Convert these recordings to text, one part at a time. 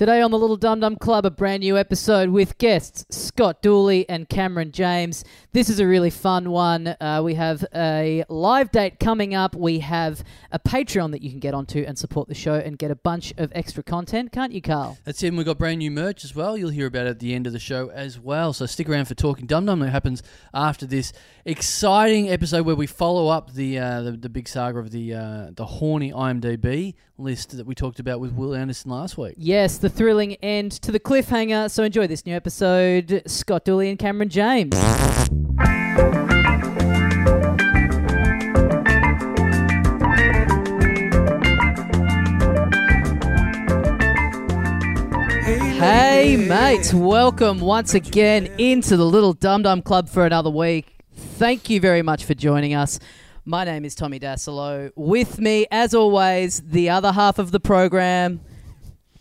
Today on the Little Dum Dum Club, a brand new episode with guests Scott Dooley and Cameron James. This is a really fun one. Uh, we have a live date coming up. We have a Patreon that you can get onto and support the show and get a bunch of extra content, can't you, Carl? That's it. and We've got brand new merch as well. You'll hear about it at the end of the show as well. So stick around for Talking Dum Dum. It happens after this exciting episode where we follow up the uh, the, the big saga of the uh, the horny IMDb list that we talked about with Will Anderson last week. Yes, the thrilling end to the cliffhanger. So enjoy this new episode. Scott Dooley and Cameron James. Hey, mates, welcome once again into the Little Dum Dum Club for another week. Thank you very much for joining us. My name is Tommy Dassalo. With me, as always, the other half of the program,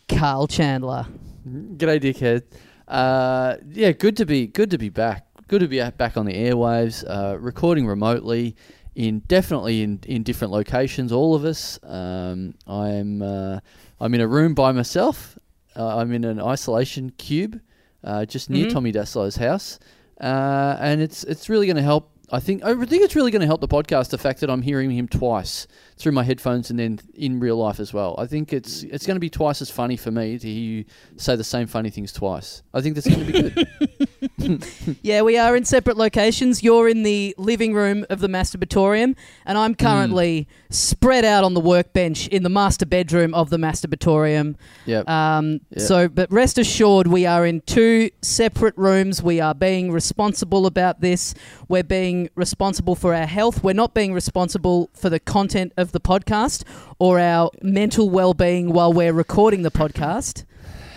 Carl Chandler. G'day, dickhead. Uh, yeah, good to be good to be back. Good to be back on the airwaves, uh, recording remotely in definitely in, in different locations. All of us. Um, I'm uh, I'm in a room by myself. Uh, I'm in an isolation cube, uh, just near Mhm. Tommy Dassalo's house, uh, and it's it's really going to help. I think I think it's really going to help the podcast. The fact that I'm hearing him twice through my headphones and then in real life as well. I think it's it's going to be twice as funny for me to hear you say the same funny things twice. I think that's going to be good. Yeah, we are in separate locations. You're in the living room of the masturbatorium, and I'm currently spread out on the workbench in the master bedroom of the masturbatorium. yeah. Um, Yeah. So, but rest assured, we are in two separate rooms. We are being responsible about this. We're being responsible for our health. We're not being responsible for the content of the podcast or our mental well-being while we're recording the podcast.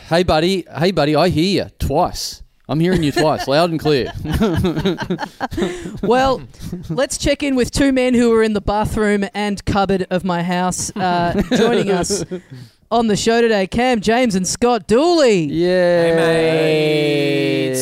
Hey, buddy. Hey, buddy. I hear you twice. I'm hearing you twice, loud and clear. Well, let's check in with two men who are in the bathroom and cupboard of my house. Uh, joining us on the show today, Cam James and Scott Dooley. Yeah. Hey,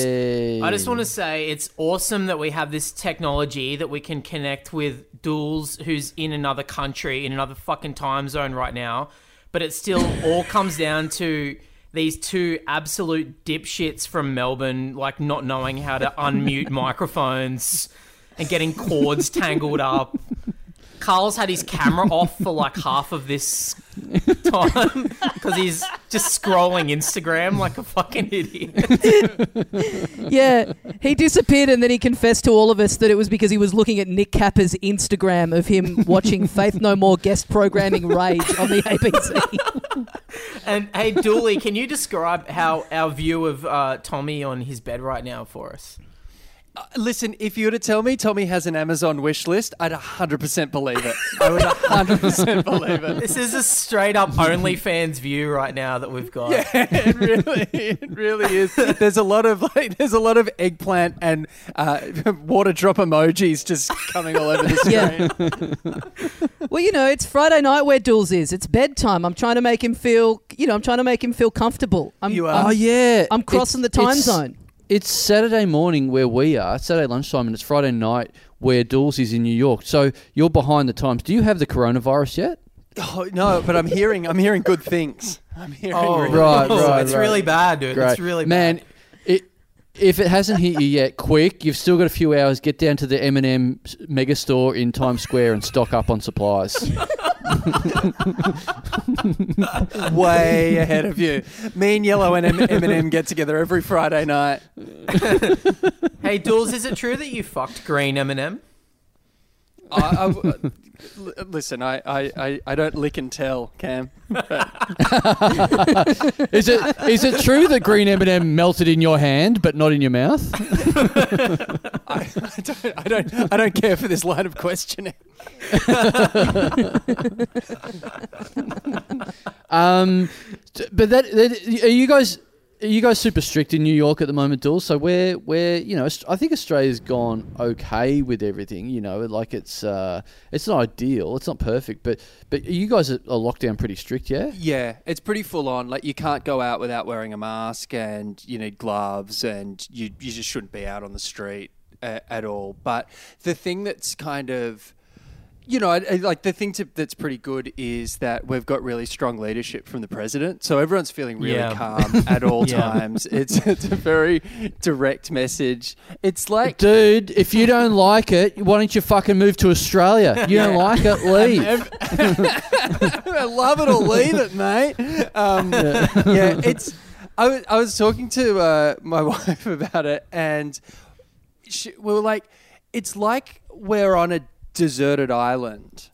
I just want to say it's awesome that we have this technology that we can connect with Dools, who's in another country, in another fucking time zone right now. But it still all comes down to these two absolute dipshits from Melbourne, like not knowing how to unmute microphones and getting cords tangled up. Carl's had his camera off for like half of this time because he's just scrolling Instagram like a fucking idiot. Yeah, he disappeared and then he confessed to all of us that it was because he was looking at Nick Capper's Instagram of him watching Faith No More guest programming Rage on the ABC. And hey, Dooley, can you describe how our view of uh, Tommy on his bed right now for us? Listen, if you were to tell me Tommy has an Amazon wish list, I'd 100% believe it. I would 100% believe it. This is a straight up OnlyFans view right now that we've got. Yeah, it really, it really is. There's a lot of like, there's a lot of eggplant and uh, water drop emojis just coming all over the screen. Yeah. well, you know, it's Friday night where Dools is. It's bedtime. I'm trying to make him feel, you know, I'm trying to make him feel comfortable. I'm, You are. Oh, yeah. I'm crossing the time zone. It's Saturday morning where we are, It's Saturday lunchtime, and it's Friday night where Dools is in New York. So you're behind the times. Do you have the coronavirus yet? Oh, no, but I'm hearing, I'm hearing good things. I'm hearing. Oh, really- Right, right, It's right. really bad, dude. Great. It's really Man, bad. it, if it hasn't hit you yet, quick. You've still got a few hours. Get down to the M&M mega store in Times Square and stock up on supplies. way ahead of you. Me and Yellow and M- M&M get together every Friday night. Hey, Dools, is it true that you fucked Green M&M? I, I, uh, listen, I, I, I, don't lick and tell, Cam. is it is it true that green M&M melted in your hand but not in your mouth? I, I don't, I don't, I don't care for this line of questioning. Um, but that, that are you guys are you guys super strict in New York at the moment, Dul? So where where you know I think Australia's gone okay with everything. You know, like it's uh, it's not ideal, it's not perfect, but but you guys are, are locked down pretty strict, yeah. Yeah, it's pretty full on. Like you can't go out without wearing a mask, and you need gloves, and you you just shouldn't be out on the street uh, at all. But the thing that's kind of you know, I, I, like the thing to, that's pretty good is that we've got really strong leadership from the president, so everyone's feeling really Yeah. calm at all Yeah. times. It's it's a very direct message. It's like Dude, if you don't like it, why don't you fucking move to Australia? You don't like it, leave. I love it or leave it, mate. Um, yeah. it's. I was, was talking to uh, my wife about it, and she, we were like, it's like we're on a deserted island.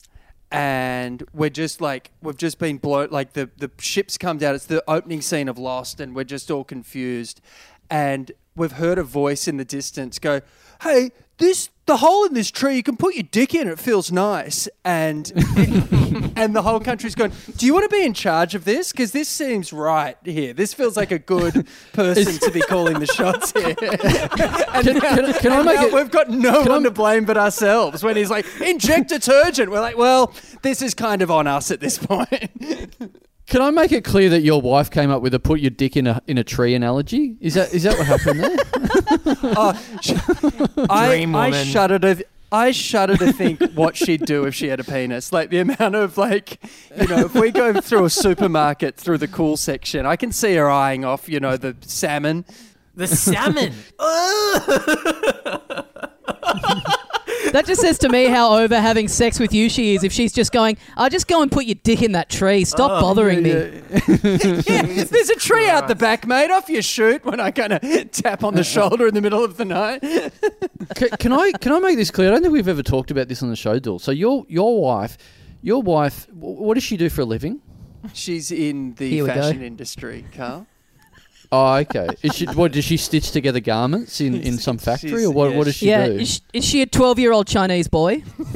And we're just like we've just been blown. Like the the ship's come down. It's the opening scene of Lost, and we're just all confused. And we've heard a voice in the distance go, "Hey, this the hole in this tree. You can put your dick in. It feels nice." And and the whole country's going, Do you want to be in charge of this? Because this seems right here. This feels like a good person to be calling the shots here. Can, can, can I make now it? we've got no one I- to blame but ourselves when he's like, inject detergent. We're like, well, this is kind of on us at this point. Can I make it clear that your wife came up with a put your dick in a in a tree analogy? Is that is that what happened there? oh, sh- I, Dream I woman. shudder to. I shudder to think what she'd do if she had a penis. Like the amount of like, you know, if we go through a supermarket through the cool section, I can see her eyeing off, you know, the salmon. The salmon. That just says to me how over having sex with you she is. If she's just going, I'll just go and put your dick in that tree. Stop oh, bothering me. Yeah, there's a tree out the back, mate. Off your shoot when I kind of tap on the shoulder in the middle of the night. can, can I can I make this clear? I don't think we've ever talked about this on the show, Dul. So your your wife, your wife, what does she do for a living? She's in the Here we go. fashion industry, Carl. Oh, okay. Is she, what does she stitch together garments in, in some factory, or what? yeah, what does she yeah, do? is she, is she a 12 year old Chinese boy?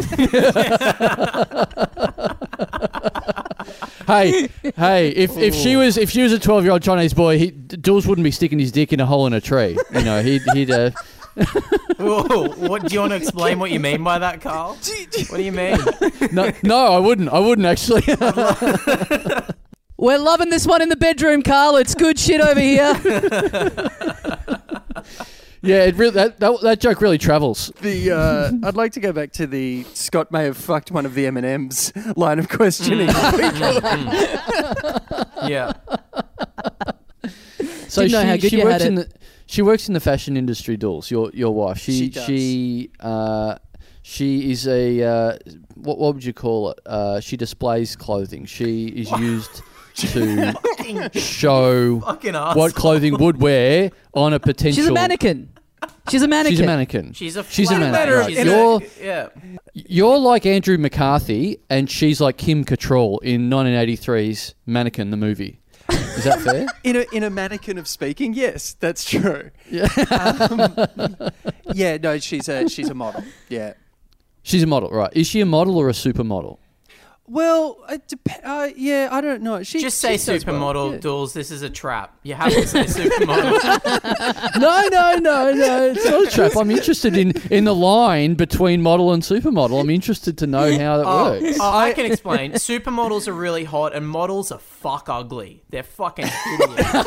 hey, hey! If, if she was if she was a twelve year old Chinese boy, he, Dools wouldn't be sticking his dick in a hole in a tree. You know, he'd he'd. Uh, Whoa, what do you want to explain what you mean by that, Carl? What do you mean? no, no, I wouldn't. I wouldn't actually. We're loving this one in the bedroom, Carl. It's good shit over here. yeah, it really that, that that joke really travels. The uh, I'd like to go back to the Scott may have fucked one of the M and M's line of questioning. Yeah. So Didn't know she, how good she you works had in it. the she works in the fashion industry. Dools, your your wife. She She does. she uh, she is a uh, what what would you call it? Uh, she displays clothing. She is used to show Fucking what clothing would wear on a potential. She's a mannequin. She's a mannequin. She's a mannequin. She's a She's a mannequin. Right. of- in a- You're yeah. you're like Andrew McCarthy, and she's like Kim Cattrall in 1983's Mannequin, the movie. Is that fair? in a in a mannequin of speaking, yes, that's true. Yeah, um, yeah. No, she's a she's a model. Yeah. She's a model, right? Is she a model or a supermodel? Well, it dep- uh, yeah, I don't know. She Just say she does well, supermodel, yeah. Dools. This is a trap. You have to say supermodel. No, no, no, no. It's not a trap. I'm interested in, in the line between model and supermodel. I'm interested to know how that Oh, works. oh, I can explain. Supermodels are really hot, and models are fuck ugly. They're fucking hideous.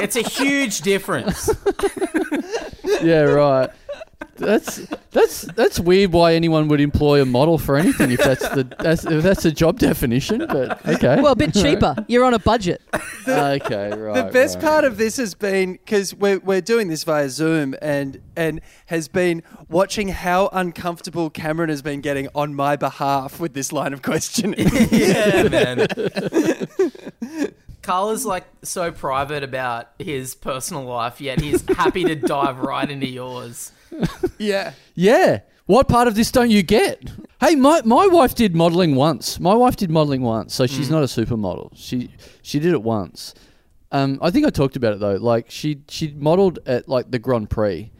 it's a huge difference. Yeah, right. That's that's that's weird. Why anyone would employ a model for anything if that's the that's if that's a job definition? But okay. Well, a bit cheaper. You're on a budget. okay, right. The best right. part of this has been because we're, we're doing this via Zoom and and has been watching how uncomfortable Cameron has been getting on my behalf with this line of questioning. yeah, man. Carl is like so private about his personal life, yet he's happy to dive right into yours. yeah. Yeah. What part of this don't you get? Hey, my, my wife did modelling once. My wife did modelling once, so she's not a supermodel. She she did it once. Um, I think I talked about it though. Like she she modelled at like the Grand Prix,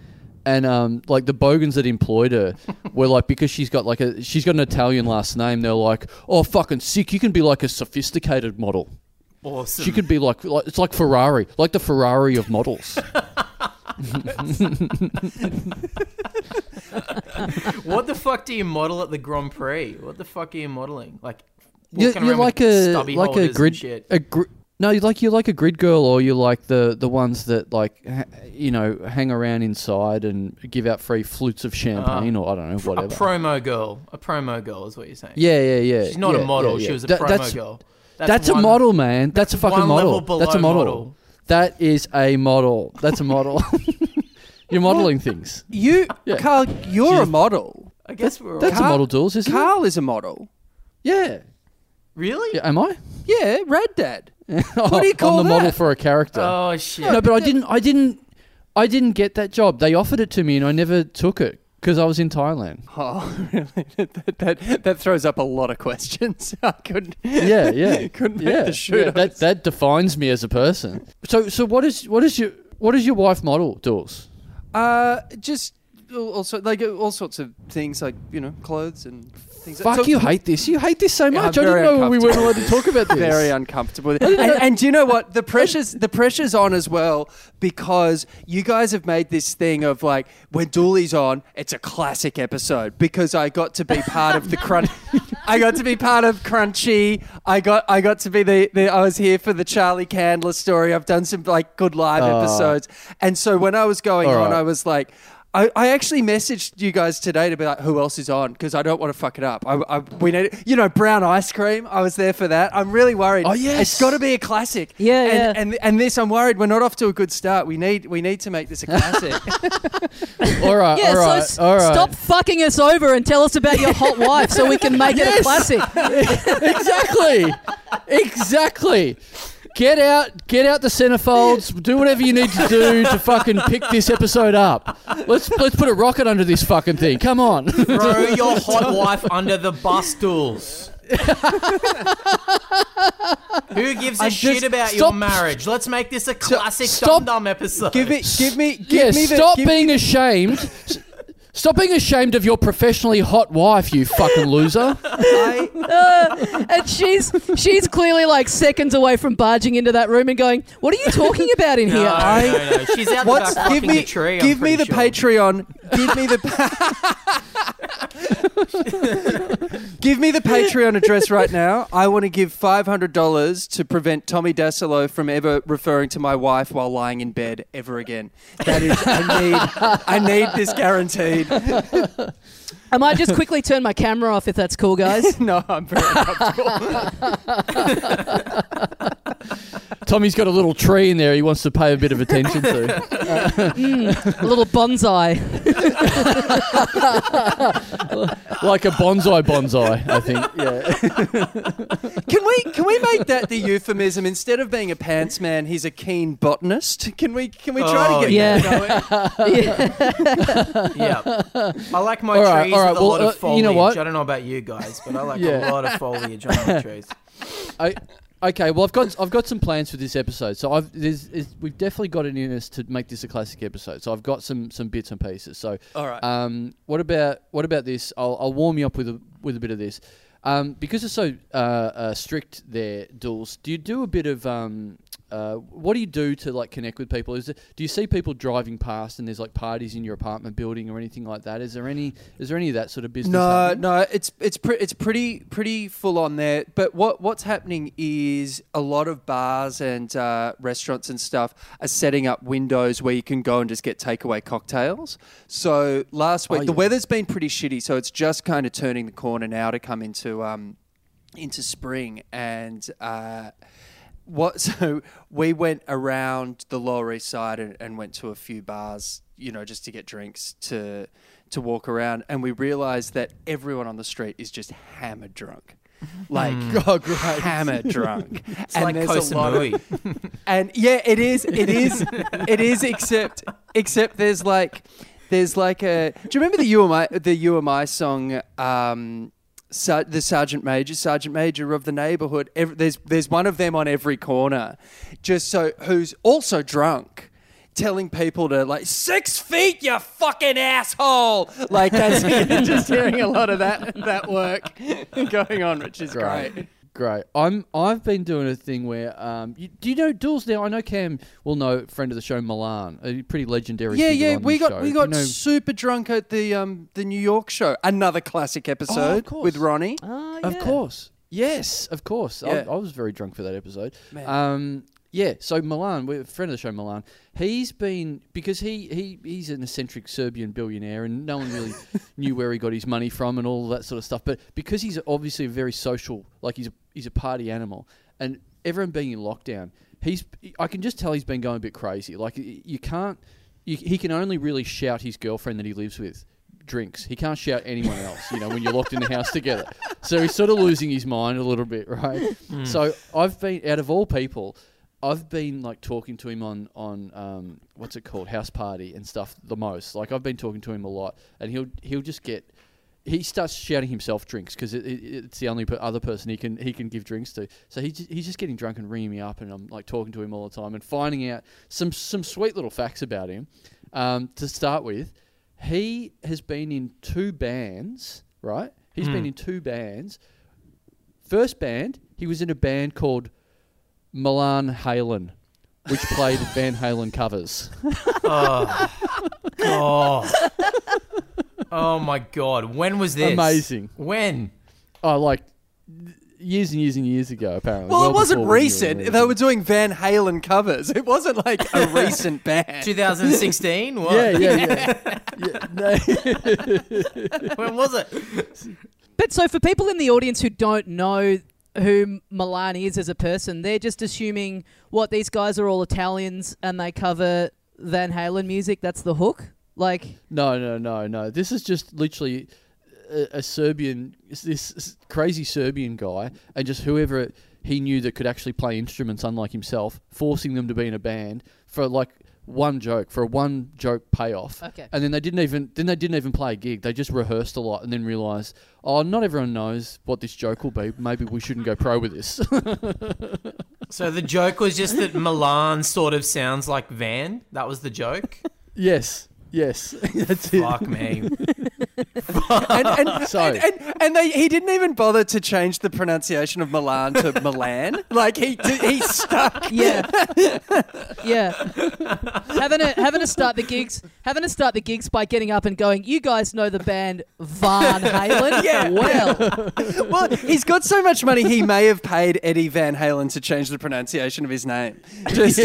and um, like the bogans that employed her were like because she's got like a she's got an Italian last name. They're like, oh fucking sick. You can be like a sophisticated model. Awesome. She could be like, like it's like Ferrari, like the Ferrari of models. What the fuck do you model at the Grand Prix? What the fuck are you modeling? Like You're, you're like a like a grid a gr- No, you like you're like a grid girl, or you're like the the ones that like ha- you know hang around inside and give out free flutes of uh-huh. champagne, or I don't know whatever. A promo girl. A promo girl is what you're saying. yeah, yeah, yeah. She's not yeah, a model. yeah, yeah. She was a That- promo that's, girl. That's, a one- model, man. That's, a fucking model. That's a model. model. That is a model. That's a model. You're modeling things. You, Yeah. Carl, you're a model. I guess we're all That's a Carl- model, Dools, isn't Carl is a model. Yeah. really. yeah. Am I? Yeah, Rad Dad. what do you call I'm the model that? for a character. Oh shit. no, but I didn't. I didn't. I didn't get that job. They offered it to me, and I never took it because I was in Thailand. Oh, really? that, that, that throws up a lot of questions. I couldn't. Yeah, yeah, couldn't make yeah. the shoot. yeah, that that defines me as a person. So, so what is what is your what is your wife model, Dools? Uh, just also like all sorts of things, like you know, clothes and things. Fuck, So- you hate this. You hate this so Yeah, much. I didn't know we weren't allowed to talk about this. Very uncomfortable. and, and do you know what? The pressure's the pressure's on as well because you guys have made this thing of like when Dooley's on, it's a classic episode because I got to be part of the crunch. I got to be part of Crunchy. I got I got to be the, the I was here for the Charlie Candler story. I've done some like good live Oh. episodes, and so when I was going All on, right. I was like. I, I actually messaged you guys today to be like, who else is on? Because I don't want to fuck it up. I, I, we need, you know, brown ice cream. I was there for that. I'm really worried. Oh, yes. it's got to be a classic. Yeah, and, yeah. And and this, I'm worried we're not off to a good start. We need we need to make this a classic. All right, Yeah, all right, so s- all right. stop fucking us over and tell us about your hot wife so we can make it a classic. exactly, exactly. Get out, get out the centerfolds. Do whatever you need to do to fucking pick this episode up. Let's let's put a rocket under this fucking thing. Come on. Throw your hot wife under the bus stools. Who gives a I shit just- about your stop- marriage? Let's make this a classic stop- Dum Dum episode. give me give me give yeah, me the stop give- being ashamed. S- Stop being ashamed of your professionally hot wife, you fucking loser. I, uh, And she's she's clearly like seconds away from barging into that room and going, "What are you talking about in No, here?" no, no, no. She's out the back give fucking me a tree. I'm give me the sure. Patreon. Give me the give me the Patreon address right now. I want to give five hundred dollars to prevent Tommy Dassalo from ever referring to my wife while lying in bed ever again. That is, I need I need this guaranteed. I might just quickly turn my camera off if that's cool, guys. No, I'm very uncomfortable. Tommy's got a little tree in there he wants to pay a bit of attention to. Mm, a little bonsai. Like a bonsai bonsai, I think. Yeah. Can we can we make that the euphemism instead of being a pants man, he's a keen botanist? Can we can we try Oh, to get oh, yeah. that going? yeah. Yeah. I like my All right, trees all right, well, lot of uh, foliage. you know what? I don't know about you guys, but I like Yeah. a lot of foliage on my trees. I, okay, well, I've got I've got some plans for this episode. So I've there's, we've definitely got it in us to make this a classic episode. So I've got some some bits and pieces. So All right. um, what about what about this? I'll, I'll warm you up with a with a bit of this. Um, because it's so uh, uh, strict there, Dools. Do you do a bit of um, uh, what do you do to like connect with people? Is it, do you see people driving past and there's like parties in your apartment building or anything like that? Is there any is there any of that sort of business? No, happening? no, it's it's pre- it's pretty pretty full on there. But what what's happening is a lot of bars and uh, restaurants and stuff are setting up windows where you can go and just get takeaway cocktails. So last week Oh, the weather's been pretty shitty, so it's just kind of turning the corner now to come into um into spring and. Uh, what so we went around the lower east side and, and went to a few bars you know just to get drinks to to walk around and we realized that everyone on the street is just hammered drunk like Oh, great. hammered drunk It's like Koh Samui. and yeah, it is. It is. it is. Except, except there's like, there's like a. Do you remember the UMI the UMI song? Um, The Sergeant Major, Sergeant Major of the neighborhood. Ev there's there's one of them on every corner, just so who's also drunk. Telling people to like six feet, you fucking asshole! Like that's just hearing a lot of that that work going on, which is great. Great. Great. I'm. I've been doing a thing where. Um, you, do you know Dools now? I know Cam will know friend of the show Milan, a pretty legendary. Yeah, yeah, we got show. we got you know- super drunk at the um the New York show. Another classic episode course. with Ronnie. Ah, of course. Yes, of course. Yeah. I, I was very drunk for that episode. Man. Um, yeah. So Milan, we're a friend of the show, Milan. He's been because he, he he's an eccentric Serbian billionaire, and no one really knew where he got his money from and all that sort of stuff. But because he's obviously a very social, like he's a, he's a party animal, and everyone being in lockdown, he's I can just tell he's been going a bit crazy. Like you can't, you, he can only really shout his girlfriend that he lives with drinks. He can't shout anyone else, you know, when you're locked in the house together. So he's sort of losing his mind a little bit, right? So I've been out of all people, I've been like talking to him on on um, what's it called, house party and stuff the most. Like I've been talking to him a lot, and he'll he'll just get. He starts shouting himself drinks because it, it, it's the only other person he can he can give drinks to. So he he's just getting drunk and ringing me up, and I'm like talking to him all the time and finding out some some sweet little facts about him. Um, to start with, he has been in two bands, right? He's been in two bands. First band, he was in a band called Milan Halen, which played Van Halen covers. Oh, God. Oh my God. When was this? Amazing. When? Oh, like years and years and years ago, apparently. Well, it wasn't before we knew recent. anything. They were doing Van Halen covers. It wasn't like a recent band. 2016? What? Yeah, yeah, yeah. yeah no. When was it? But so for people in the audience who don't know who Milan is as a person, they're just assuming what these guys are all Italians and they cover Van Halen music. That's the hook. Like, No, no, no, no. This is just literally a, a Serbian, this crazy Serbian guy, and just whoever he knew that could actually play instruments, unlike himself, forcing them to be in a band for like one joke, for a one joke payoff. Okay. And then they didn't even then they didn't even play a gig. They just rehearsed a lot and then realized, oh, not everyone knows what this joke will be. Maybe we shouldn't go pro with this. So the joke was just that Milan sort of sounds like Van. That was the joke. yes, yes, that's it. Fuck me. and, and, So- and, and, and they, he didn't even bother to change the pronunciation of Milan to Milan. Like he he stuck. yeah, yeah. having to having to start the gigs, having to start the gigs by getting up and going. You guys know the band Van Halen? Yeah. Well, Well, he's got so much money, he may have paid Eddie Van Halen to change the pronunciation of his name. Just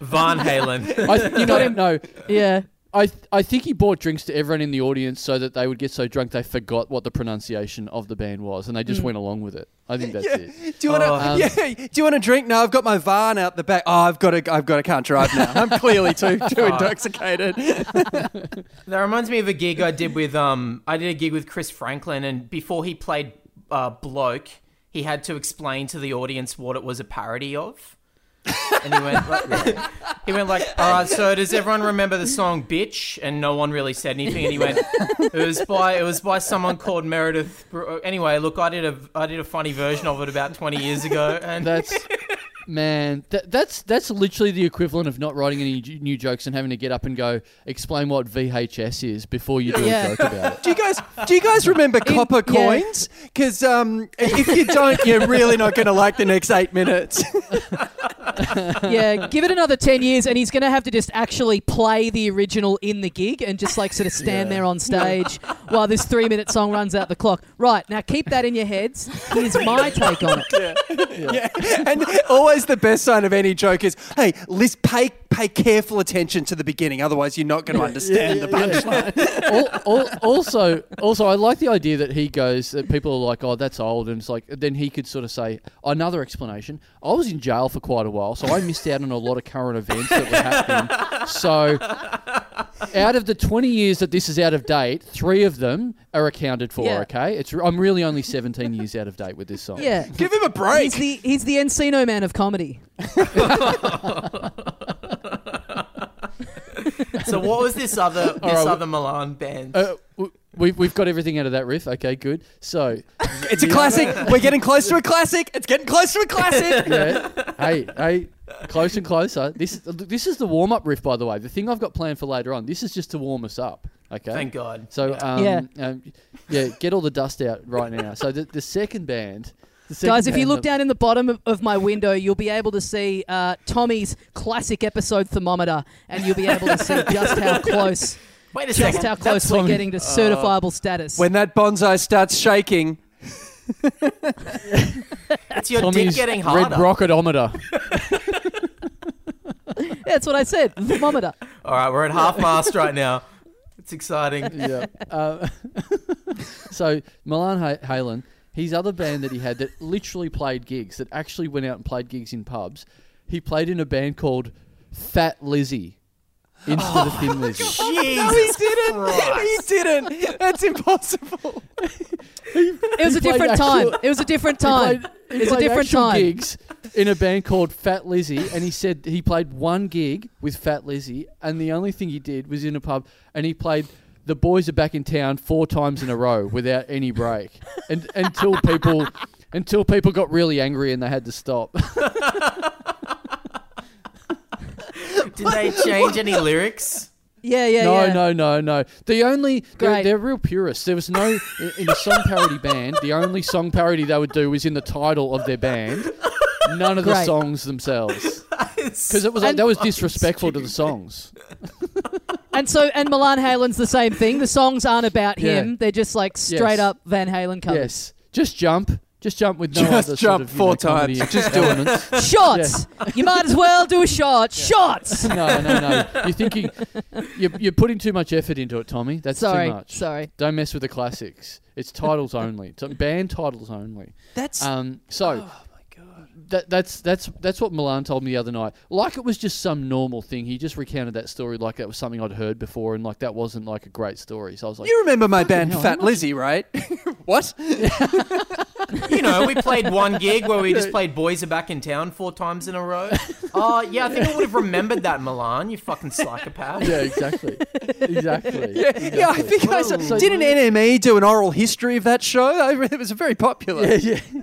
Van Halen. I, you know, no, yeah. I th- I think he bought drinks to everyone in the audience so that they would get so drunk they forgot what the pronunciation of the band was and they just went along with it. I think that's yeah. it. Do you want to? Oh. Um, yeah. Do you want to drink? No, I've got my van out the back. Oh, I've got to. I've got. to can't drive now. I'm clearly too too intoxicated. That reminds me of a gig I did with um I did a gig with Chris Franklin and before he played uh, bloke he had to explain to the audience what it was a parody of. And he went like, he went like, "All right, so does everyone remember the song Bitch?" And no one really said anything. And he went it was by it was by someone called Meredith Anyway, look, I did a I did a funny version of it about 20 years ago. And That's man, that, that's that's literally the equivalent of not writing any j- new jokes and having to get up and go explain what VHS is before you do Yeah. a joke about it. Do you guys? Do you guys remember copper yeah. coins? Because um, if you don't, you're really not going to like the next eight minutes. Yeah, give it another 10 years and he's going to have to just actually play the original in the gig and just like sort of stand Yeah. there on stage while this three minute song runs out the clock. Right, now keep that in your heads. Here's my take on it. yeah. And always the best sign of any joke is, hey, list, pay pay careful attention to the beginning, otherwise you're not going to understand the punchline. Al- al- also, also, I like the idea that he goes that people are like, "Oh, that's old," and it's like then he could sort of say another explanation. I was in jail for quite a while, so I missed out on a lot of current events that were happening. So, out of the twenty years that this is out of date, three of them are accounted for. Yeah. Okay, it's I'm really only seventeen years out of date with this song. Yeah. Give him a break. He's the, he's the Encino man of comedy. so what was this other this right, other Milan band? Uh, w- we've, we've got everything out of that riff. Okay, good. So, It's a classic. We're getting close to a classic. It's getting close to a classic. yeah. hey, hey, close and closer. This this is the warm up riff, by the way. The thing I've got planned for later on. This is just to warm us up. Okay. Thank God. So, Yeah. um, Yeah. um, yeah, get all the dust out right now. So the the second band. The Guys, if you look down in the bottom of, of my window, you'll be able to see uh, Tommy's classic episode thermometer, and you'll be able to see just how close, Wait a just second. how close That's we're Tommy. getting to certifiable status. When that bonsai starts shaking, It's your Tommy's dick getting harder. red harder. rocketometer. That's what I said. Thermometer. All right, we're at half mast right now. It's exciting. yeah. Uh, so Milan ha- Halen, his other band that he had that literally played gigs, that actually went out and played gigs in pubs. He played in a band called Fat Lizzie instead of Thin oh, Lizzy. Jesus No, he didn't. Christ. He didn't. That's impossible. It was a played different time. It was a different time. played- he It's a different time. gigs in a band called Fat Lizzie, and he said he played one gig with Fat Lizzie, and the only thing he did was in a pub, and he played "The Boys Are Back in Town" four times in a row without any break, and until people until people got really angry and they had to stop. Did they change any lyrics? Yeah, yeah, no, yeah. no, no, no. The only they're, they're real purists. There was no in, in a song parody band. The only song parody they would do was in the title of their band. None of the songs themselves, Because because it was like that was disrespectful to the songs. And so, and Milan Halen's the same thing. The songs aren't about Yeah. him. They're just like straight Yes. up Van Halen covers. Yes, just jump, just jump with no Just other sort jump of, you four know, comedy times. Just do it. elements. Shots. You might as well do a shot. Shots. no, no, no. You're thinking you're, you're putting too much effort into it, Tommy. That's sorry. too much. Sorry. Don't mess with the classics. It's titles only. It's band titles only. That's. Um, so oh my god. That, that's that's that's what Milan told me the other night. Like it was just some normal thing. He just recounted that story like that was something I'd heard before, and like that wasn't like a great story. So I was like, You remember my band hell, Fat how Lizzie, right? what? you know, we played one gig where we just played "Boys Are Back in Town" four times in a row. Oh, yeah, I think I would have remembered that, Milan. You fucking psychopath. yeah, exactly, exactly. Yeah, yeah, I think I saw, So- did an NME do an oral history of that show? It was very popular. yeah, yeah.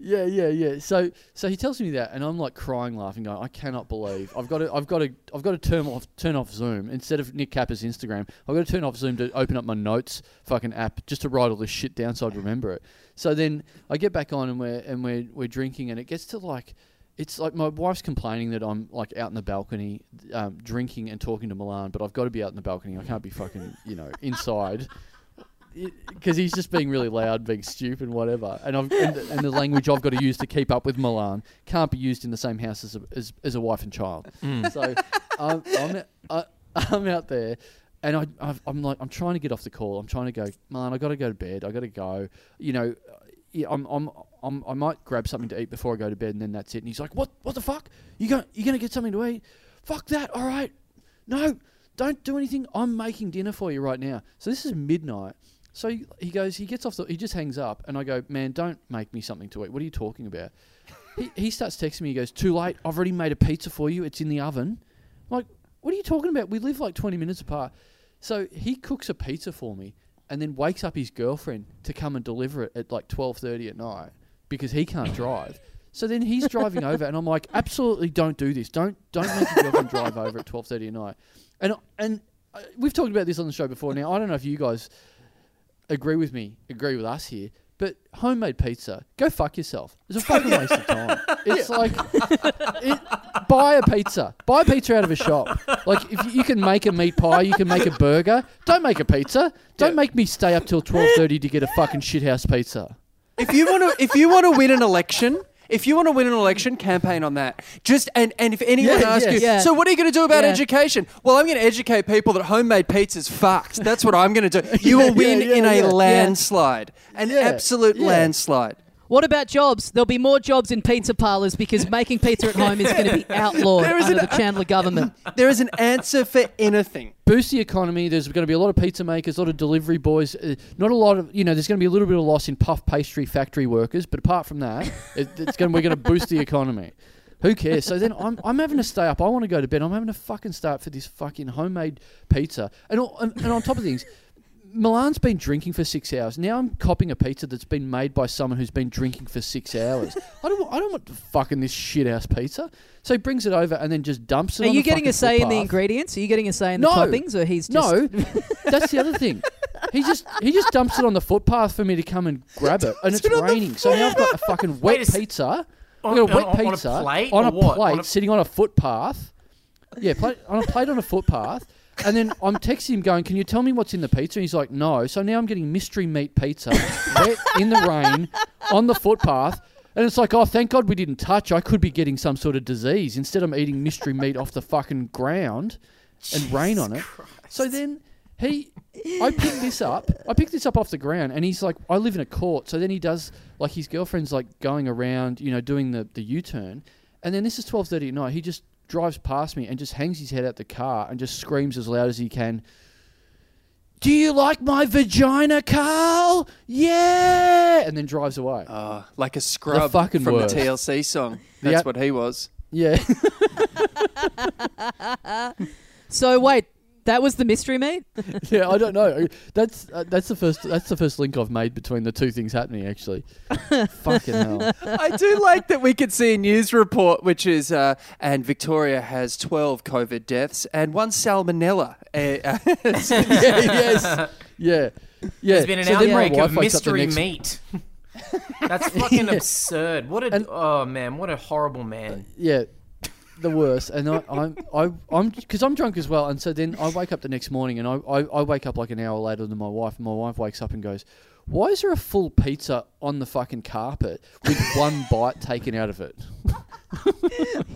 Yeah, yeah, yeah. So, so he tells me that, and I'm like crying, laughing, going, "I cannot believe I've got to, I've got to, I've got to turn off, turn off Zoom instead of Nick Capper's Instagram. I've got to turn off Zoom to open up my notes fucking app just to write all this shit down so I'd remember it. So then I get back on and we're and we're we're drinking, and it gets to like, it's like my wife's complaining that I'm like out in the balcony, um, drinking and talking to Milan, but I've got to be out in the balcony. I can't be fucking, you know, inside because he's just being really loud, being stupid, whatever. And I've and, the- and the language I've got to use to keep up with Milan can't be used in the same house as a, as, as a wife and child. Mm. So I'm I'm, I, I'm out there, and I I've, I'm like I'm trying to get off the call. I'm trying to go, Milan. I got to go to bed. I got to go. You know. I'm, I'm, I'm, I might grab something to eat before I go to bed, and then that's it. And he's like, "What? What the fuck? You going you gonna get something to eat? Fuck that! All right, no, don't do anything. I'm making dinner for you right now. So this is midnight. So he, goes, he gets off the, he just hangs up, and I go, man, don't make me something to eat. What are you talking about? he, he starts texting me. He goes, too late. I've already made a pizza for you. It's in the oven. I'm like, what are you talking about? We live like 20 minutes apart. So he cooks a pizza for me, and then wakes up his girlfriend to come and deliver it at like 12:30 at night because he can't drive. So then he's driving over, and I'm like, absolutely don't do this. Don't don't make your girlfriend drive over at 12:30 at night. And and uh, we've talked about this on the show before. Now I don't know if you guys agree with me, agree with us here, but homemade pizza, go fuck yourself. It's a fucking waste of time. It's like it, buy a pizza, buy a pizza out of a shop. Like if you, you can make a meat pie, you can make a burger. Don't make a pizza. Don't make me stay up till 12:30 to get a fucking shithouse pizza. if you want to, if you want to win an election, if you want to win an election, campaign on that. Just and and if anyone Yeah, asks yes. you, Yeah. so what are you going to do about Yeah. education? Well, I'm going to educate people that homemade pizza's fucked. That's what I'm going to do. You will Yeah, win yeah, in a yeah. landslide, an Yeah, absolute yeah. landslide. What about jobs? There'll be more jobs in pizza parlors because making pizza at home is going to be outlawed There is under an- the Chandler government. There is an answer for anything. boost the economy. There's going to be a lot of pizza makers, a lot of delivery boys. Uh, not a lot of you know. There's going to be a little bit of loss in puff pastry factory workers, but apart from that, it, it's going. We're going to boost the economy. Who cares? So then I'm, I'm having to stay up. I want to go to bed. I'm having to fucking stay up for this fucking homemade pizza. And, all, and, and on top of things, Milan's been drinking for six hours. Now I'm copping a pizza that's been made by someone who's been drinking for six hours. I don't. want- I don't want fucking this shit house pizza. So he brings it over and then just dumps it. On the phone. Are on you the getting a say in the ingredients? Are you getting a say in the No. toppings, or he's just No, that's the other thing. He just he just dumps it on the footpath for me to come and grab it, and it's it raining. So now I've got a fucking wet a s- pizza. On- I've got a wet on- on a pizza plate on a plate On a- sitting on a footpath. Yeah, plate, on a plate on a footpath, And then I'm texting him going, "Can you tell me what's in the pizza?" And he's like, "No." So now I'm getting mystery meat pizza, wet in the rain, on the footpath. And it's like, oh, thank God we didn't touch. I could be getting some sort of disease. Instead, I'm eating mystery meat off the fucking ground and rain on it. So then he, I picked this up. I picked this up off the ground, and he's like, I live in a court. So then he does like his girlfriend's like going around, you know, doing the the U turn, and then this is twelve thirty at night. He just drives past me and just hangs his head out the car and just screams as loud as he can. Do you like my vagina, Carl? Yeah, and then drives away. Uh, like a scrub fucking from worst. the TLC song. That's up- what he was. Yeah, So wait, that was the mystery meat? yeah. I don't know. That's uh, that's the first that's the first link I've made between the two things happening. Actually, fucking hell. I do like that we could see a news report, which is, uh, and Victoria has 12 COVID deaths and one salmonella. Uh, yeah, yes, yeah, yeah. There's been an So outbreak of wakes up the mystery meat. That's fucking Yeah. absurd. What a And- oh man, what a horrible man. Yeah, the worst. And I, I'm, I, I'm, because I'm drunk as well. And so then I wake up the next morning, and I, I, I wake up like an hour later than my wife. And my wife wakes up and goes, "Why is there a full pizza on the fucking carpet with one bite taken out of it?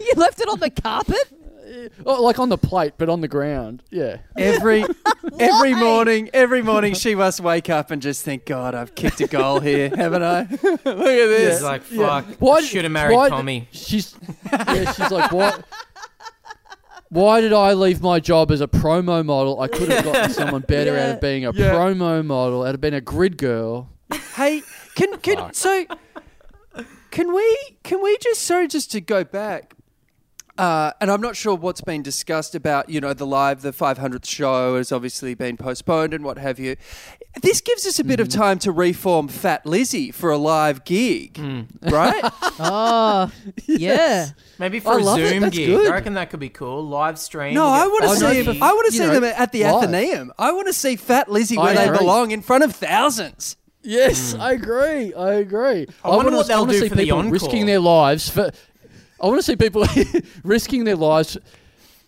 You left it on the carpet? Eh, oh, like on the plate, but on the ground. Yeah, every every morning, every morning she must wake up and just think, God, I've kicked a goal here, haven't I? Look at this. It's like Yeah. fuck. Why- Should have married why- Tommy. She's, yeah, she's like, what? Why did I leave my job as a promo model? I could have gotten someone better out of being a Yeah. promo model, out of being a grid girl. Hey, can can Fuck. so can we can we just sorry just to go back? Uh, and I'm not sure what's been discussed about, you know, the live, the 500th show has obviously been postponed and what have you. This gives us a bit of Mm-hmm. time to reform Fat Lizzie for a live gig, right? Oh, yeah. Maybe for a. Zoom gig. good. I reckon that could be cool. Live stream. No, I get want to see. for- I want to see know, them at the live. Athenaeum. I want to see Fat Lizzie where I they agree. belong in front of thousands. Yes, I agree. I agree. I wonder wanna- what they'll do see for the people encore. risking their lives for. I want to see people risking their lives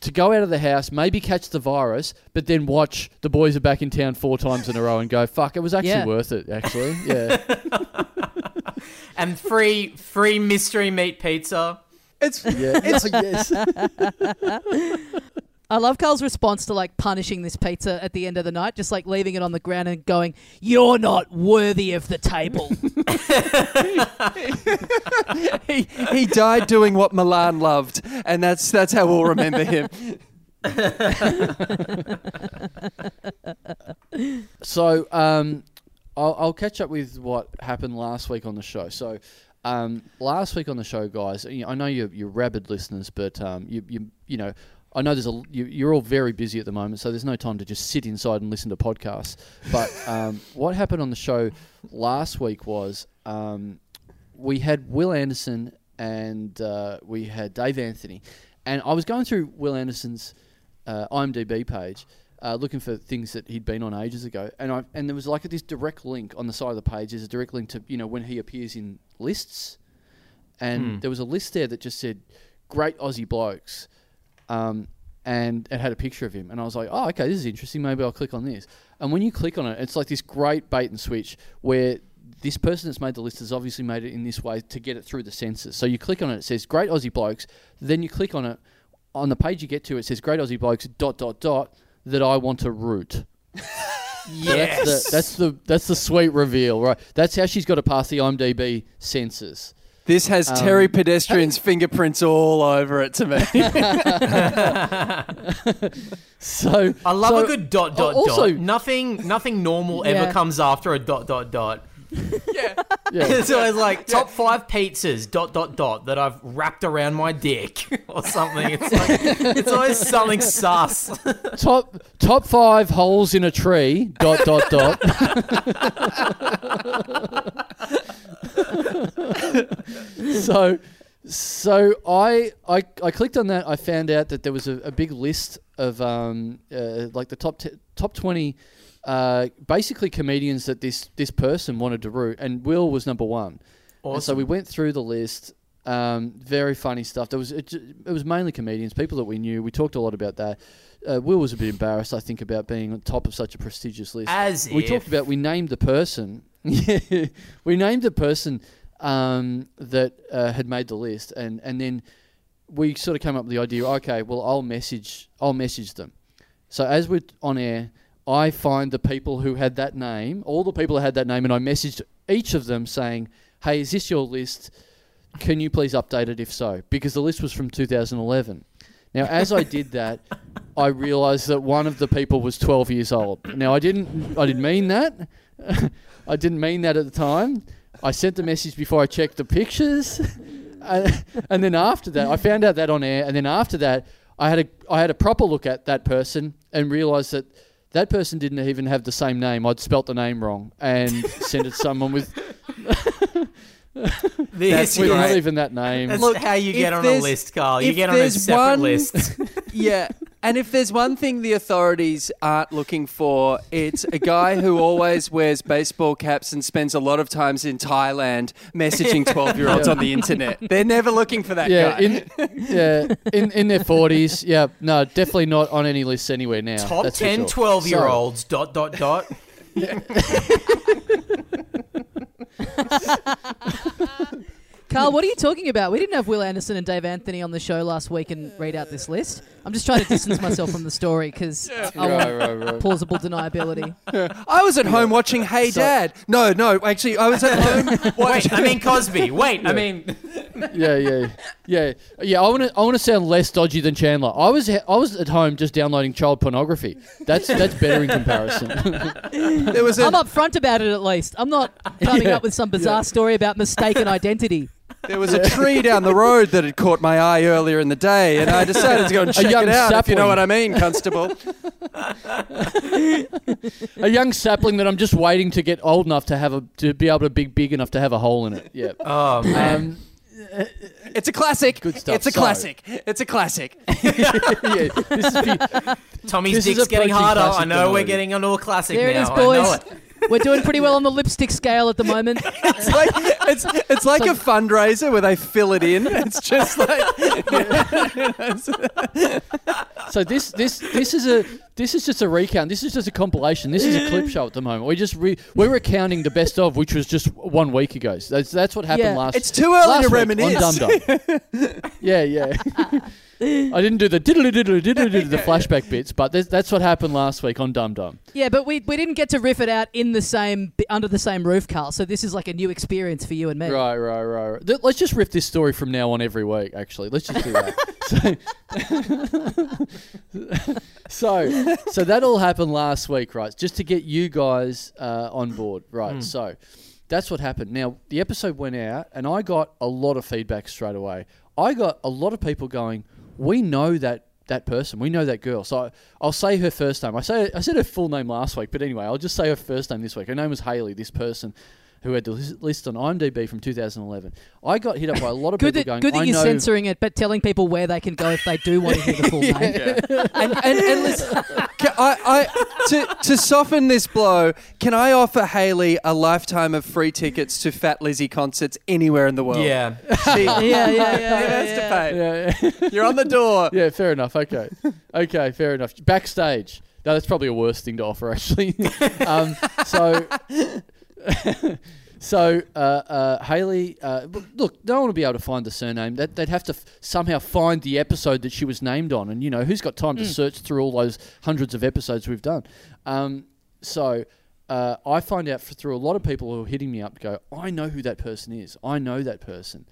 to go out of the house, maybe catch the virus, but then watch the boys are back in town four times in a row and go, "Fuck, it was actually Yeah. worth it." Actually, yeah. and free free mystery meat pizza. It's Yeah, yes. I love Carl's response to like punishing this pizza at the end of the night, just like leaving it on the ground and going, "You're not worthy of the table." he, he died doing what Milan loved, and that's that's how we'll remember him. So, um, I'll, I'll catch up with what happened last week on the show. So, um, last week on the show, guys, you know, I know you're, you're rabid listeners, but um, you, you, you know, I know there's a you, you're all very busy at the moment, so there's no time to just sit inside and listen to podcasts. But um, what happened on the show last week was um, we had Will Anderson and uh, we had Dave Anthony, and I was going through Will Anderson's uh, IMDb page, uh, looking for things that he'd been on ages ago, and I and there was like this direct link on the side of the page. There's a direct link to you know when he appears in lists, and Hmm. there was a list there that just said "Great Aussie blokes," um, and it had a picture of him, and I was like, oh okay, this is interesting. Maybe I'll click on this. And when you click on it, it's like this great bait and switch where this person that's made the list has obviously made it in this way to get it through the census. So you click on it, it says "Great Aussie blokes," then you click on it. On the page you get to, it says "Great Aussie blokes." Dot dot dot that I want to root. Yes. That's the, that's the that's the sweet reveal, right? That's how she's got to pass the IMDb census. This has Um, Terry Pedestrian's fingerprints all over it to me. So I love so- a good dot dot also- dot. Nothing nothing normal Yeah. ever comes after a dot dot dot. Yeah. so It's always like top five pizzas dot dot dot that I've wrapped around my dick or something. It's like it's always something sus. top top five holes in a tree. Dot dot dot. so so I, I I clicked on that. I found out that there was a, a big list of um uh, like the top t- top twenty. Uh, basically comedians that this this person wanted to root, and Will was number one. And so we went through the list, Um, very funny stuff. There was it, it was mainly comedians, people that we knew. We talked a lot about that. Uh, Will was a bit embarrassed, I think, about being on top of such a prestigious list. As we if. talked about we named the person. We named the person um, that uh, had made the list, and and then we sort of came up with the idea. Okay, well, I'll message. I'll message them. So as we're on air, I find the people who had that name, all the people who had that name, and I messaged each of them saying, "Hey, is this your list? Can you please update it if so?" Because the list was from 2011. Now, as I did that, I realised that one of the people was 12 years old. Now, I didn't, I didn't mean that. I didn't mean that at the time. I sent the message before I checked the pictures, and then after that, I found out that on air. And then after that, I had a, I had a proper look at that person and realised that that person didn't even have the same name. I'd spelt the name wrong and sent it to someone with, This with not even that name. That's Look, how you get on a there's- list, Carl. You if get on a there's separate one- list. Yeah. And if there's one thing the authorities aren't looking for, it's a guy who always wears baseball caps and spends a lot of times in Thailand messaging 12 year olds on the internet. They're never looking for that yeah, guy. in yeah, in in their forties. Yeah, no, definitely not on any lists anywhere now. Top that's for 10 sure. 12 year So- olds, dot, dot, dot. Carl, what are you talking about? We didn't have Will Anderson and Dave Anthony on the show last week and read out this list. I'm just trying to distance myself from the story because I Right, want right, right. plausible deniability. I was at home watching Hey So- Dad. No, no, actually, I was at home Wait. I mean Cosby. Wait, I mean. yeah, yeah, yeah, yeah. I want to, I want to sound less dodgy than Chandler. I was, I was at home just downloading child pornography. That's that's better in comparison. there was a I'm upfront about it at least. I'm not coming Yeah. up with some bizarre story about mistaken identity. There was a tree down the road that had caught my eye earlier in the day, and I decided to go and check young it out. If you know what I mean, Constable. a young sapling that I'm just waiting to get old enough to have a to be able to be big enough to have a hole in it. Yeah. Oh, man. Um, It's a classic. Good stuff. It's a So- classic. It's a classic. yeah, this is the- Tommy's this is dick's getting approaching harder. I classic know we're minority. getting onto a classic There it now. is, I know boys. it. We're doing pretty well on the lipstick scale at the moment. It's like it's it's like a fundraiser where they fill it in. It's just like so this this this is a this is just a recount. This is just a compilation. This is a clip show at the moment. We just re, we're recounting the best of, which was just one week ago. So that's that's what happened Yeah. last. it's too early last to week reminisce. On Dum Dum. yeah, yeah. I didn't do the diddly diddly diddly diddly the flashback bits, but that's, that's what happened last week on Dum Dum. Yeah, but we, we didn't get to riff it out in the same under the same roof, Carl. So this is like a new experience for you and me. Right, right, right, right. Th- Let's just riff this story from now on every week. Actually, let's just do that. so, so, so that all happened last week, right? Just to get you guys uh, on board, right? So that's what happened. Now the episode went out, and I got a lot of feedback straight away. I got a lot of people going, "We know that." That person, we know that girl. So I'll say her first name. I say I said her full name last week, but anyway, I'll just say her first name this week. Her name was Haley. This person, who had the lis- list on IMDb from 2011. I got hit up by a lot of Good people that, going, good that I you're know. censoring it, but telling people where they can go if they do want to hear the full name. and, and, and listen, I, I, to, to soften this blow, can I offer Haley a lifetime of free tickets to Fat Lizzy concerts anywhere in the world? Yeah. She, yeah, yeah, yeah. she has yeah. to pay. Yeah, You're on the door. yeah, fair enough. Okay, okay, fair enough. Backstage. No, that's probably a worse thing to offer, actually. um, so, so uh, uh, Haley, uh, look- no one will be able to find the surname. That they'd have to f- somehow find the episode that she was named on, and you know who's got time to search through all those hundreds of episodes we've done. Um, so. Uh, I find out f- through a lot of people who are hitting me up to go, I know who that person is. I know that person.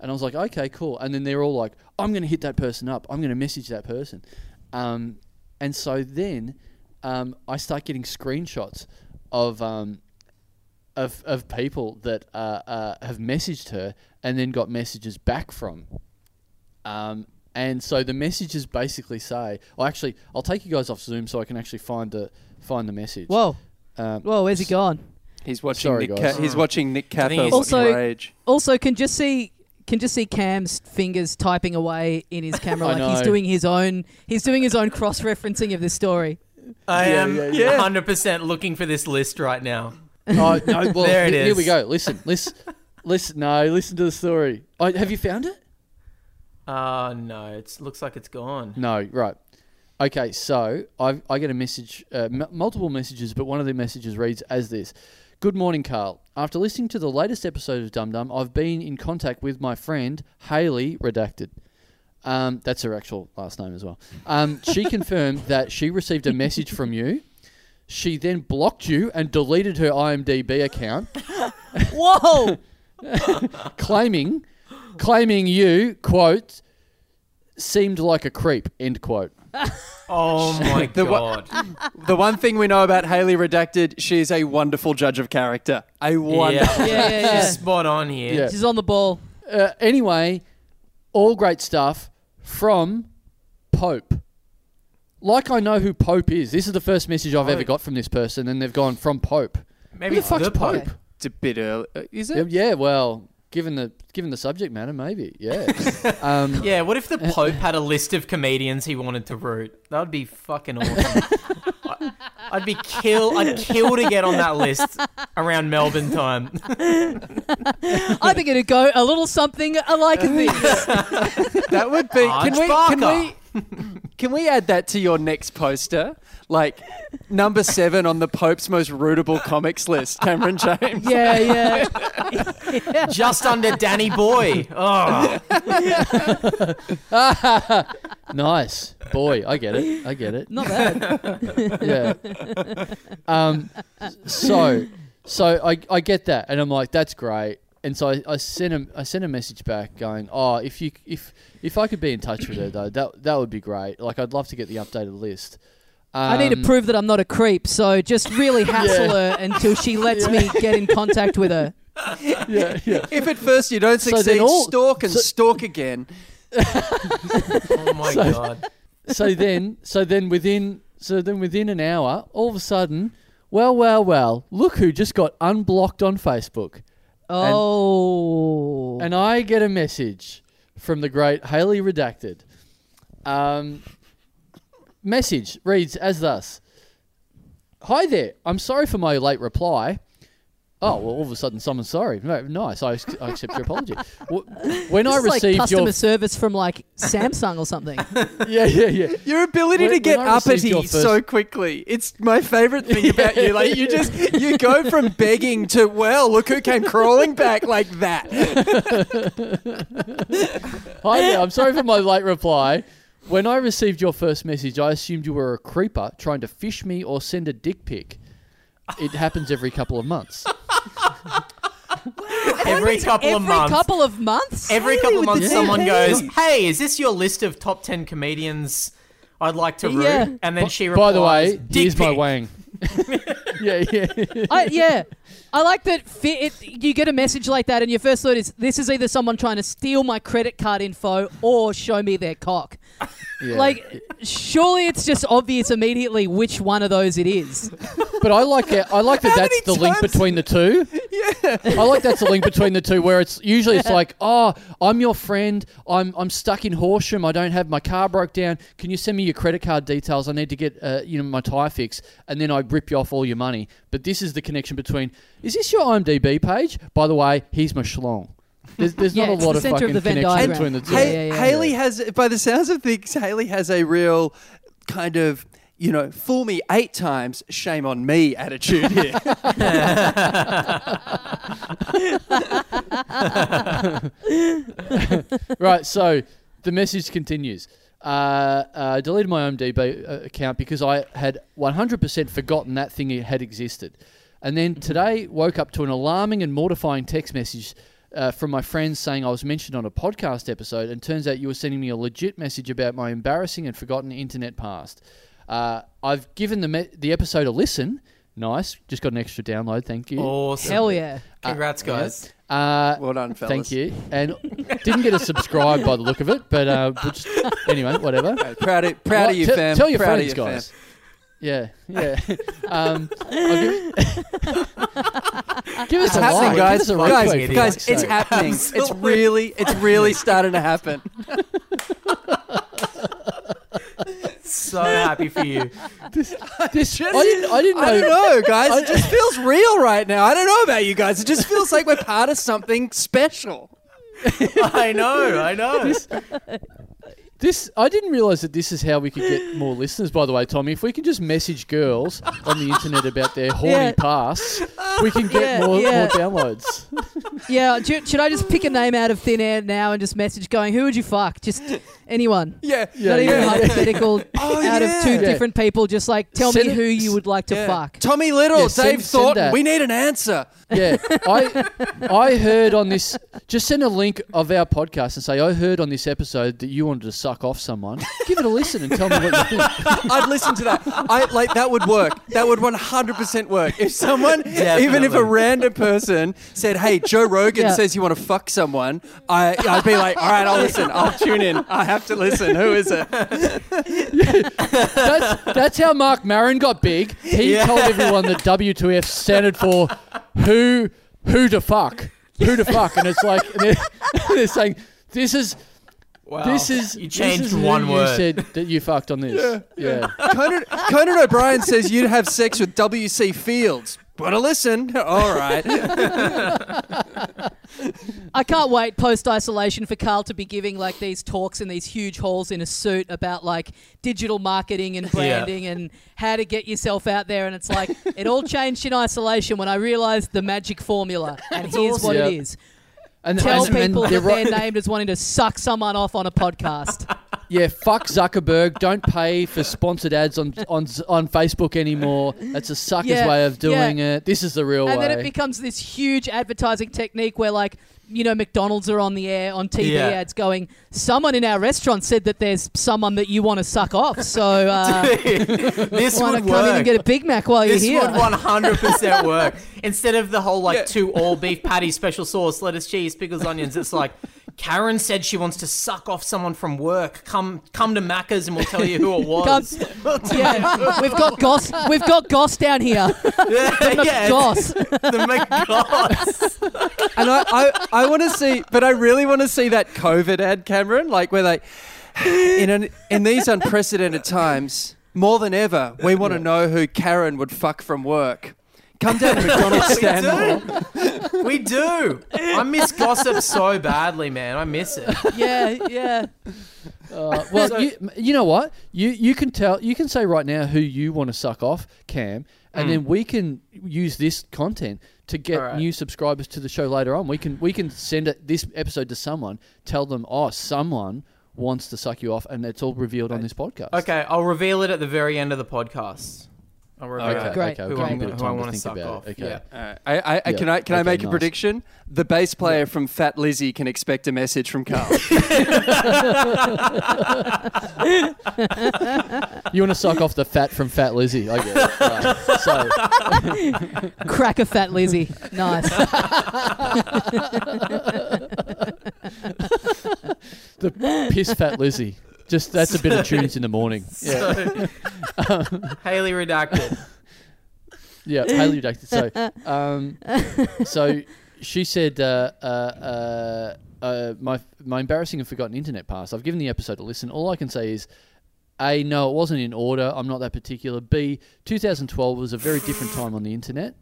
And I was like, okay, cool. And then they're all like, I'm going to hit that person up. I'm going to message that person. Um, and so then um, I start getting screenshots of um, of of people that uh, uh, have messaged her and then got messages back from. Um, and so the messages basically say, "Well, actually, I'll take you guys off Zoom so I can actually find the find the message." Whoa, Um, whoa, where's he gone? He's watching Sorry, Nick. guys. Ca- he's watching Nick I Capper Also- rage. Also, can just see can just see Cam's fingers typing away in his camera I like he's doing his own he's doing his own cross referencing of this story. I Yeah, am yeah, yeah. 100% looking for this list right now. Oh no! Well, There it here, here we go. Listen, listen, listen, no, listen to the story. Oh, have you found it? Uh, no, it looks like it's gone. No, right. Okay, so I I get a message, uh, m- multiple messages, but one of the messages reads as this: "Good morning, Carl. After listening to the latest episode of Dum Dum, I've been in contact with my friend Haley, redacted. Um, that's her actual last name as well. Um, she confirmed that she received a message from you. She then blocked you and deleted her IMDb account, Whoa! claiming, claiming you quote seemed like a creep. End quote. Oh my The wa- god. The one thing we know about Haley Redacted, she is a wonderful judge of character. A wonderful. yeah. Yeah, yeah, yeah. She's spot on here. Yeah. She's on the ball. Uh, anyway, all great stuff from Pope. Like I know who Pope is. This is the first message I've ever got from this person, and they've gone from Pope. Maybe Who the fuck's the Pope. Pope? It's a bit early. uh, Is Yeah, it? yeah, well, given the given the subject matter, maybe. Yeah. um, Yeah, what if the Pope had a list of comedians he wanted to root? That would be fucking awesome. I- I'd be kill. I'd kill to get on that list around Melbourne time. I think it'd go a little something like this. That would be. Arch Can we? Can Barker. we? Can we add that to your next poster? Like number seven on the Pope's most rootable comics list, Cameron James. yeah, yeah. Just under Danny Boy. Oh, nice. Boy, I get it. I get it. Not bad. yeah. Um, so, so I, I get that, and I'm like, that's great. And so I, I sent him I sent a message back going, oh, if you if if I could be in touch with her though, that that would be great. Like I'd love to get the updated list. Um, I need to prove that I'm not a creep, so just really hassle her until she lets me get in contact with her. Yeah, yeah. If at first you don't So then succeed, all- stalk and so- stalk again. oh my god. so then so then within so then within an hour, all of a sudden, well, well, well, look who just got unblocked on Facebook. Oh. And I get a message from the great Haley Redacted. Um, message reads as thus Hi there. I'm sorry for my late reply. Oh, well, all of a sudden someone's sorry. No, Nice. I, I accept your apology. When this I is like customer your. service from like Samsung or something. Yeah, yeah, yeah. Your ability When- to get when I received uppity first- so quickly. It's my favorite thing about you. Like you just you go from begging to well, look who came crawling back like that. Hi there. I'm sorry for my late reply. When I received your first message, I assumed you were a creeper trying to fish me or send a dick pic. It happens every couple of months. Every couple of Every months. couple of months? every Really? couple of months, the someone goes, "Hey, is this your list of top ten comedians I'd like to root?" Yeah. And then she replies, By the way, "Dick here's my pic." wang. yeah, yeah. I, yeah. I like that fi- it, you get a message like that and your first thought is this is either someone trying to steal my credit card info or show me their cock. yeah. Like, surely it's just obvious immediately which one of those it is. but I like it. I like that. How That's the link between the two. Yeah. I like that's the link between the two, where it's usually it's like, oh, I'm your friend. I'm I'm stuck in Horsham. I don't have my car broke down. Can you send me your credit card details? I need to get uh, you know my tire fixed, and then I rip you off all your money. But this is the connection between. Is this your IMDb page? By the way, here's my schlong. There's, there's Yeah, not a lot the of centre of fucking the connection diagram. between the two. Yeah, Hey, yeah, yeah. Haley has, by the sounds of things, Haley has a real kind of, you know, fool me eight times, shame on me attitude here. right, so the message continues. Uh, uh, deleted my IMDb uh, account because I had 100% forgotten that thing had existed. And then today woke up to an alarming and mortifying text message uh, from my friends saying I was mentioned on a podcast episode, and turns out you were sending me a legit message about my embarrassing and forgotten internet past. Uh, I've given the me- the episode a listen. Nice, just got an extra download. Thank you. Awesome. Hell yeah. Congrats, guys. Uh, well done, fellas. Thank you. And didn't get a subscribe by the look of it, but uh, just- anyway, whatever. Proud of, proud Well, of you, tell- fam. Tell your proud friends, of you, fam. guys. Yeah, yeah. um, give, give us a like. guys. Give us a Guys, guys, it's happening. It's really, it's really starting to happen. so happy for you. This, I didn't. I didn't know. I don't know, guys. It just feels real right now. I don't know about you guys. It just feels like we're part of something special. I know, I know. This I didn't realize that this is how we could get more listeners. By the way, Tommy, if we can just message girls on the internet about their horny Yeah. pasts, we can get Yeah, more, yeah. more downloads. Yeah, do, should I just pick a name out of thin air now and just message going, who would you fuck? Just anyone. Yeah, Yeah, Not even yeah. hypothetical Oh, out yeah. of two Yeah. different people. Just like, tell Send me it- who you would like to Yeah. fuck. Tommy Little, Yeah, send- Dave send Thornton. that. We need an answer. Yeah, I I heard on this. Just send a link of our podcast and say I heard on this episode that you wanted to suck off someone. Give it a listen and tell me what you think. I'd listen to that. I like that would work. That would 100% work. If someone, even if a random person said, "Hey, Joe Rogan Yeah. says you want to fuck someone," I I'd be like, "All right, I'll listen. I'll tune in. I have to listen. Who is it?" That's that's how Marc Maron got big. He told everyone that W2F standard for who who to fuck, who to fuck, and it's like and they're, they're saying this is Wow. this is you this changed is who one you word. said that you fucked on this. Yeah, Conan, Conan O'Brien says you'd have sex with W.C. Fields. Wanna listen? All right. I can't wait post isolation for Carl to be giving like these talks in these huge halls in a suit about like digital marketing and branding and how to get yourself out there. And it's like it all changed in isolation when I realized the magic formula. And here's what Yeah. it is: and tell and- and people they're that right- they're named as wanting to suck someone off on a podcast. Yeah, fuck Zuckerberg. Don't pay for sponsored ads on on on Facebook anymore. That's a sucker's Yeah, way of doing it. This is the real and way. And then it becomes this huge advertising technique where like you know McDonald's are on the air on TV Yeah. ads going someone in our restaurant said that there's someone that you want to suck off so uh, this why would not come in and get a Big Mac while This you're here. would here 100% work. Instead of the whole like Yeah. two all beef patties, special sauce, lettuce, cheese, pickles, onions, it's like Karen said she wants to suck off someone from work. Come, come to Macca's and we'll tell you who it was. yeah we've got Goss we've got Goss down here yeah, yeah, Goss the McGoss. and I, I, I want to see, but I really want to see that COVID ad, Cameron, like where they, in an, in these unprecedented times, more than ever, we want to know who Karen would fuck from work. Come down to McDonald's stand. We do. I miss gossip so badly, man. I miss it. yeah yeah Uh, well, you, you know what? You you can tell you can say right now who you want to suck off, Cam, and hmm. then we can use this content to get Alright. new subscribers to the show later on. We can we can send it, this episode to someone, tell them, oh, someone wants to suck you off, and it's all revealed on this podcast. Okay, I'll reveal it at the very end of the podcast. I'll reveal Okay. it. Great. Okay. Who, we've got a I'm, who I want to suck about off. it. Okay. Yeah. Uh, I, I, I, Yeah. can I can I Okay, make a prediction? The bass player from Fat Lizzy can expect a message from Carl. You want to suck off the fat from Fat Lizzy? I get it. Right. So crack a fat Lizzy nice the piss Fat Lizzy. Just that's a bit of tunes in the morning. Yeah. So, Haley redacted. Yeah, Haley redacted. So, um, so she said, uh, uh, uh, uh, my my embarrassing and forgotten internet pass. I've given the episode a listen. All I can say is, a no, it wasn't in order. I'm not that particular. B, 2012 was a very different time on the internet.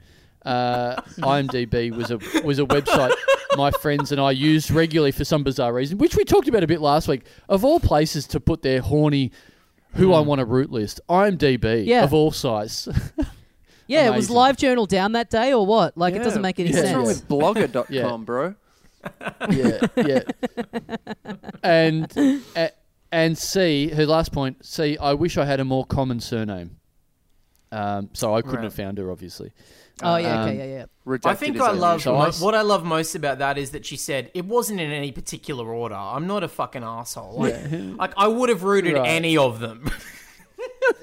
Uh, IMDb was a was a website my friends and I used regularly for some bizarre reason, which we talked about a bit last week. Of all places to put their horny, who I want a root list, IMDb Yeah. of all sites. yeah it was Amazing. live journal down that day or what like it doesn't make any Yeah. What's wrong sense with blogger.com, Yeah. bro? yeah, yeah. And a- and C, her last point. C, I wish I had a more common surname. Um, so I couldn't Right. have found her, obviously. Oh yeah Um, okay yeah yeah Redacted I think I love So mo- what I love most about that is that she said it wasn't in any particular order. I'm not a fucking asshole. Like, like I would have rooted Right. any of them.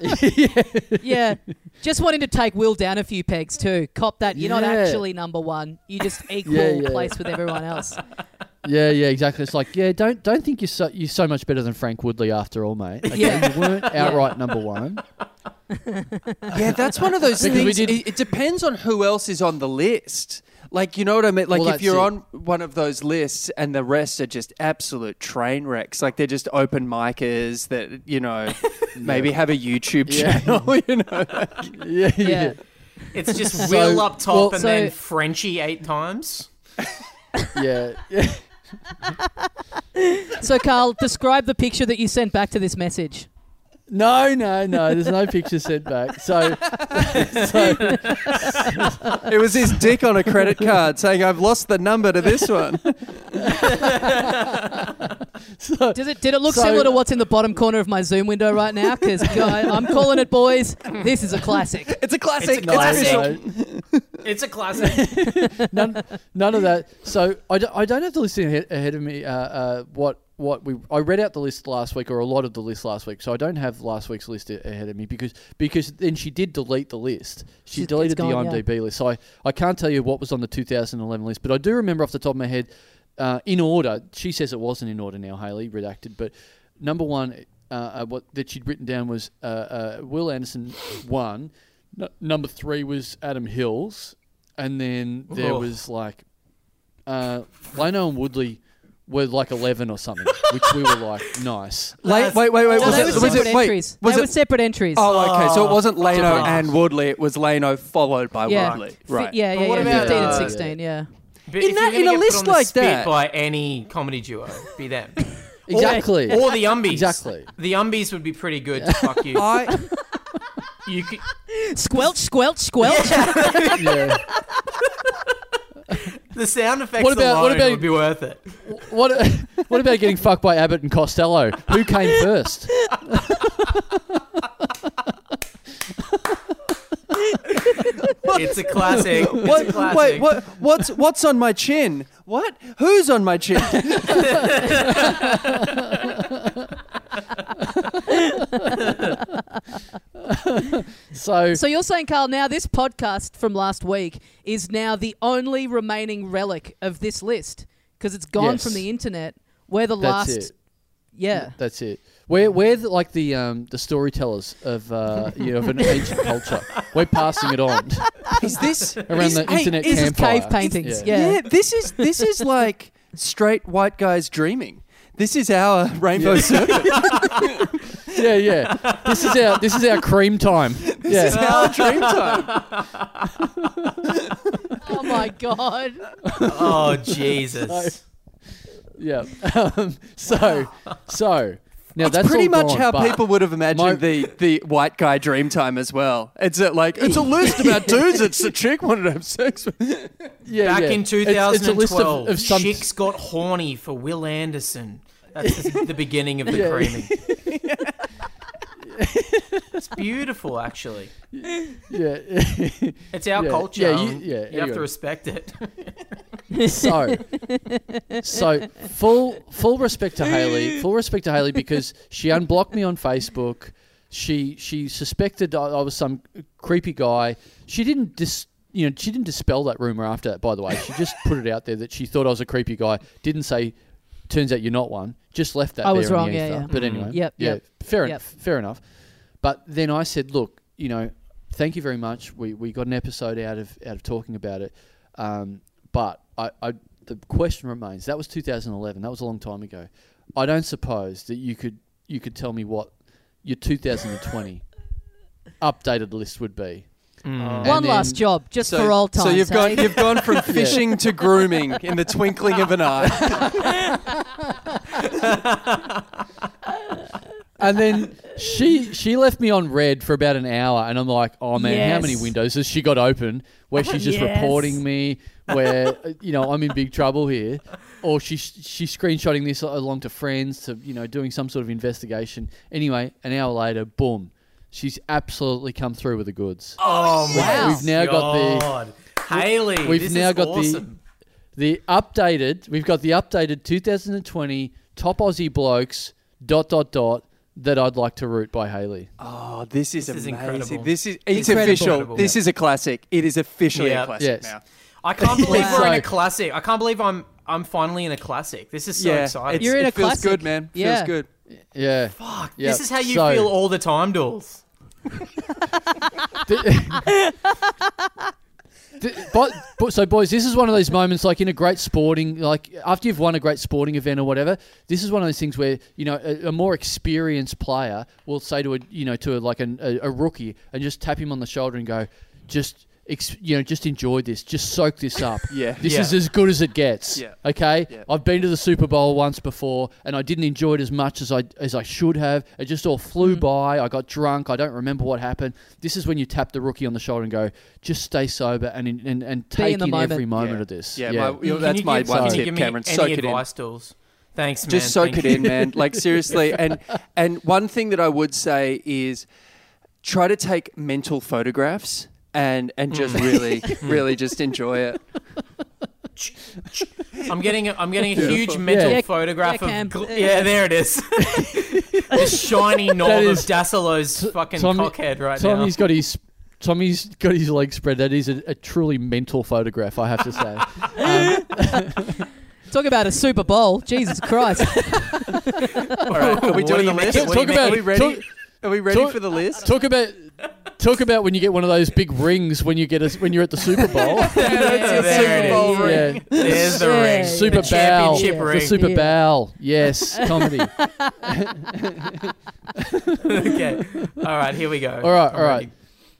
yeah yeah. just wanting to take Will down a few pegs too cop that you're not actually number one you just equal Yeah, yeah. place with everyone else Yeah, yeah, exactly. It's like, yeah, don't don't think you're so you're so much better than Frank Woodley after all, mate. Okay, Yeah. you weren't outright number one. Yeah, that's one of those things. It, it depends on who else is on the list. Like you know what I mean? Like Well, if you're it. on one of those lists and the rest are just absolute train wrecks, like they're just open micers that you know maybe have a YouTube Yeah. channel. You know, yeah, yeah. Yeah. It's just So- Will up top well- and So- then Frenchy eight times. yeah, yeah. So, Carl, describe the picture that you sent back to this message. No, no, no. There's no picture sent back. So, so it was his dick on a credit card saying, "I've lost the number to this one." so Does it? Did it look So- similar to what's in the bottom corner of my Zoom window right now? Because I'm calling it, boys. This is a classic. It's a classic. It's a classic. no, It's a classic. none, none of that. So I don't, I don't have to listen ahead, ahead of me. Uh, uh, what what we I read out the list last week or a lot of the list last week. So I don't have last week's list a- ahead of me because because then she did delete the list. She She's- deleted it's gone, the yeah. IMDb list. So I, I can't tell you what was on the 2011 list, but I do remember off the top of my head, uh, in order. She says it wasn't in order now, Haley redacted, but number one. Uh, uh, what that she'd written down was uh, uh, Will Anderson one, N- number three was Adam Hills, and then there Oh. was like uh, Lano and Woodley were like 11 or something, which we were like, nice. Wait, wait, wait, wait. No, Was they it? were Was separate it? Wait. entries. Was they it? were separate entries. Oh, okay. So it wasn't Lano different. and Woodley. It was Lano followed by Yeah. Woodley. Fi- Right. Yeah, yeah, what yeah. about, 15 and uh, 16, yeah. But In if that- you're in gonna a get list put on the like spit that- by any comedy duo, be them. Exactly. Or the Umbies. Exactly. The Umbies would be pretty good to fuck you. I you could, Squelch, squelch, squelch. yeah. The sound effects What about- alone what about- would be worth it. What What about getting fucked by Abbott and Costello? Who came first? It's a classic. It's a classic. wait, what? What's what's on my chin? What? Who's on my chin? So, so you're saying, Carl, now this podcast from last week is now the only remaining relic of this list because it's gone Yes. from the internet. We're the That's last. it. Yeah. that's it. We're we're the, like the um the storytellers of uh you know of an ancient culture. We're passing it on Is this around is- the hey, internet is- This campfire. cave paintings. Yeah. Yeah. Yeah, this is this is like straight white guys dreaming. This is our rainbow circuit. Yeah, yeah. This is our this is our cream time. This is our dream time. Oh my god. Oh Jesus! Yeah. Um, so so now that's pretty much gone, how people would have imagined my- the, the white guy dream time as well. It's a, like it's a list about dudes It's the chick wanted to have sex with. Yeah, Back yeah. in It's- it's a list 2012, of, of some chicks got horny for Will Anderson. That's the, the beginning of the Yeah. creaming. it's beautiful, actually. yeah. It's our Yeah. culture. Yeah, you- um, yeah, you have to respect it. so so full full respect to Haley, full respect to Haley because she unblocked me on Facebook. She she suspected I, I was some creepy guy. She didn't dis you know she didn't dispel that rumor after that. By the way, she just put it out there that she thought I was a creepy guy. Didn't say. Turns out you're not one. Just left that. I there was in the wrong, yeah, yeah. But Mm. anyway, Yep, yeah, yep. fair Yep. enough. Fair enough. But then I said, look, you know, thank you very much. We we got an episode out of out of talking about it. Um, but I, I the question remains. That was 2011. That was a long time ago. I don't suppose that you could you could tell me what your 2020 updated list would be. Mm. One then- last job, just for all time. so you've gone you've gone from fishing to grooming in the twinkling of an eye. And then she she left me on red for about an hour, and I'm like, oh man, how many windows has she got open where she's just Yes. reporting me, where you know I'm in big trouble here, or she's she's screenshotting this along to friends to you know doing some sort of investigation. Anyway, an hour later, boom, she's absolutely come through with the goods. Oh my Wow. We've now got the Haley. we've this now is got awesome. the the updated. We've got the updated 2020 top Aussie blokes dot dot dot that I'd like to root by Haley. Oh, this is This is incredible. This is it's Incredible. official. Incredible. This is a classic. It is officially Yeah. a classic Yes. now. I can't believe we're in a classic. I can't believe I'm I'm finally in a classic. This is so yeah, exciting. You're in it a feels classic. good, man. Yeah. Feels good. Yeah. Fuck. Yeah, This is how you so- feel all the time, Dawes. but, but so boys, this is one of those moments like in a great sporting like after you've won a great sporting event or whatever. This is one of those things where you know a, a more experienced player will say to a you know to a, like an, a, a rookie and just tap him on the shoulder and go, just. Ex- you know, just enjoy this. Just soak this up. Yeah. this Yeah. is as good as it gets. Yeah. Okay, Yeah. I've been to the Super Bowl once before, and I didn't enjoy it as much as I as I should have. It just all Mm. flew by. I got drunk. I don't remember what happened. This is when you tap the rookie on the shoulder and go, just stay sober and in, and and Be take in the in moment. every moment Yeah. of this. Yeah, yeah. my- you know, that's you my give- one can you tip, give me Cameron. Any Soak it in. advice, Dools? Thanks, man. Just soak Thank it you. in, man. Like seriously. And and one thing that I would say is try to take mental photographs and and just really really just enjoy it. I'm getting a, I'm getting a huge mental Yeah. photograph Yeah, Cam. of gl- yeah, there it is. this shiny knob That of is- Dassalo's fucking Tommy- cockhead right Tommy's got his. Tommy's got his legs spread. That is a, a truly mental photograph, I have to say. Um, Talk about a Super Bowl. Jesus Christ. All right, are we doing the list? What do you Talk about- Are we ready? talk- Are we ready talk- for the list? talk about talk about when you get one of those big rings when you get a, when you're at the Super Bowl. Yeah, there it Bowl ring. yeah. There's the ring. Super the Bowl. championship Yeah. The. Super Yeah. Bowl. Yes, comedy. okay. All right, here we go. All right, I'm all right. ready.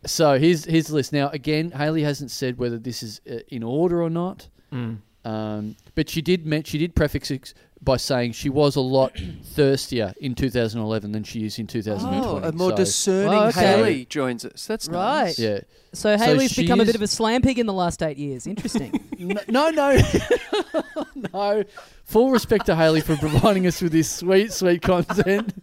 So here's here's the list. Now again, Haley hasn't said whether this is uh, in order or not. Mm. Um, but she did men- she did prefix it by saying she was a lot thirstier in 2011 than she is in 2020. Oh, a more So, discerning Oh, okay. Haley joins us. That's Right. nice. Yeah. So So Haley's she become a bit of a slam pig in the last eight years. Interesting. No, no, no. Full respect to Haley for providing us with this sweet, sweet content.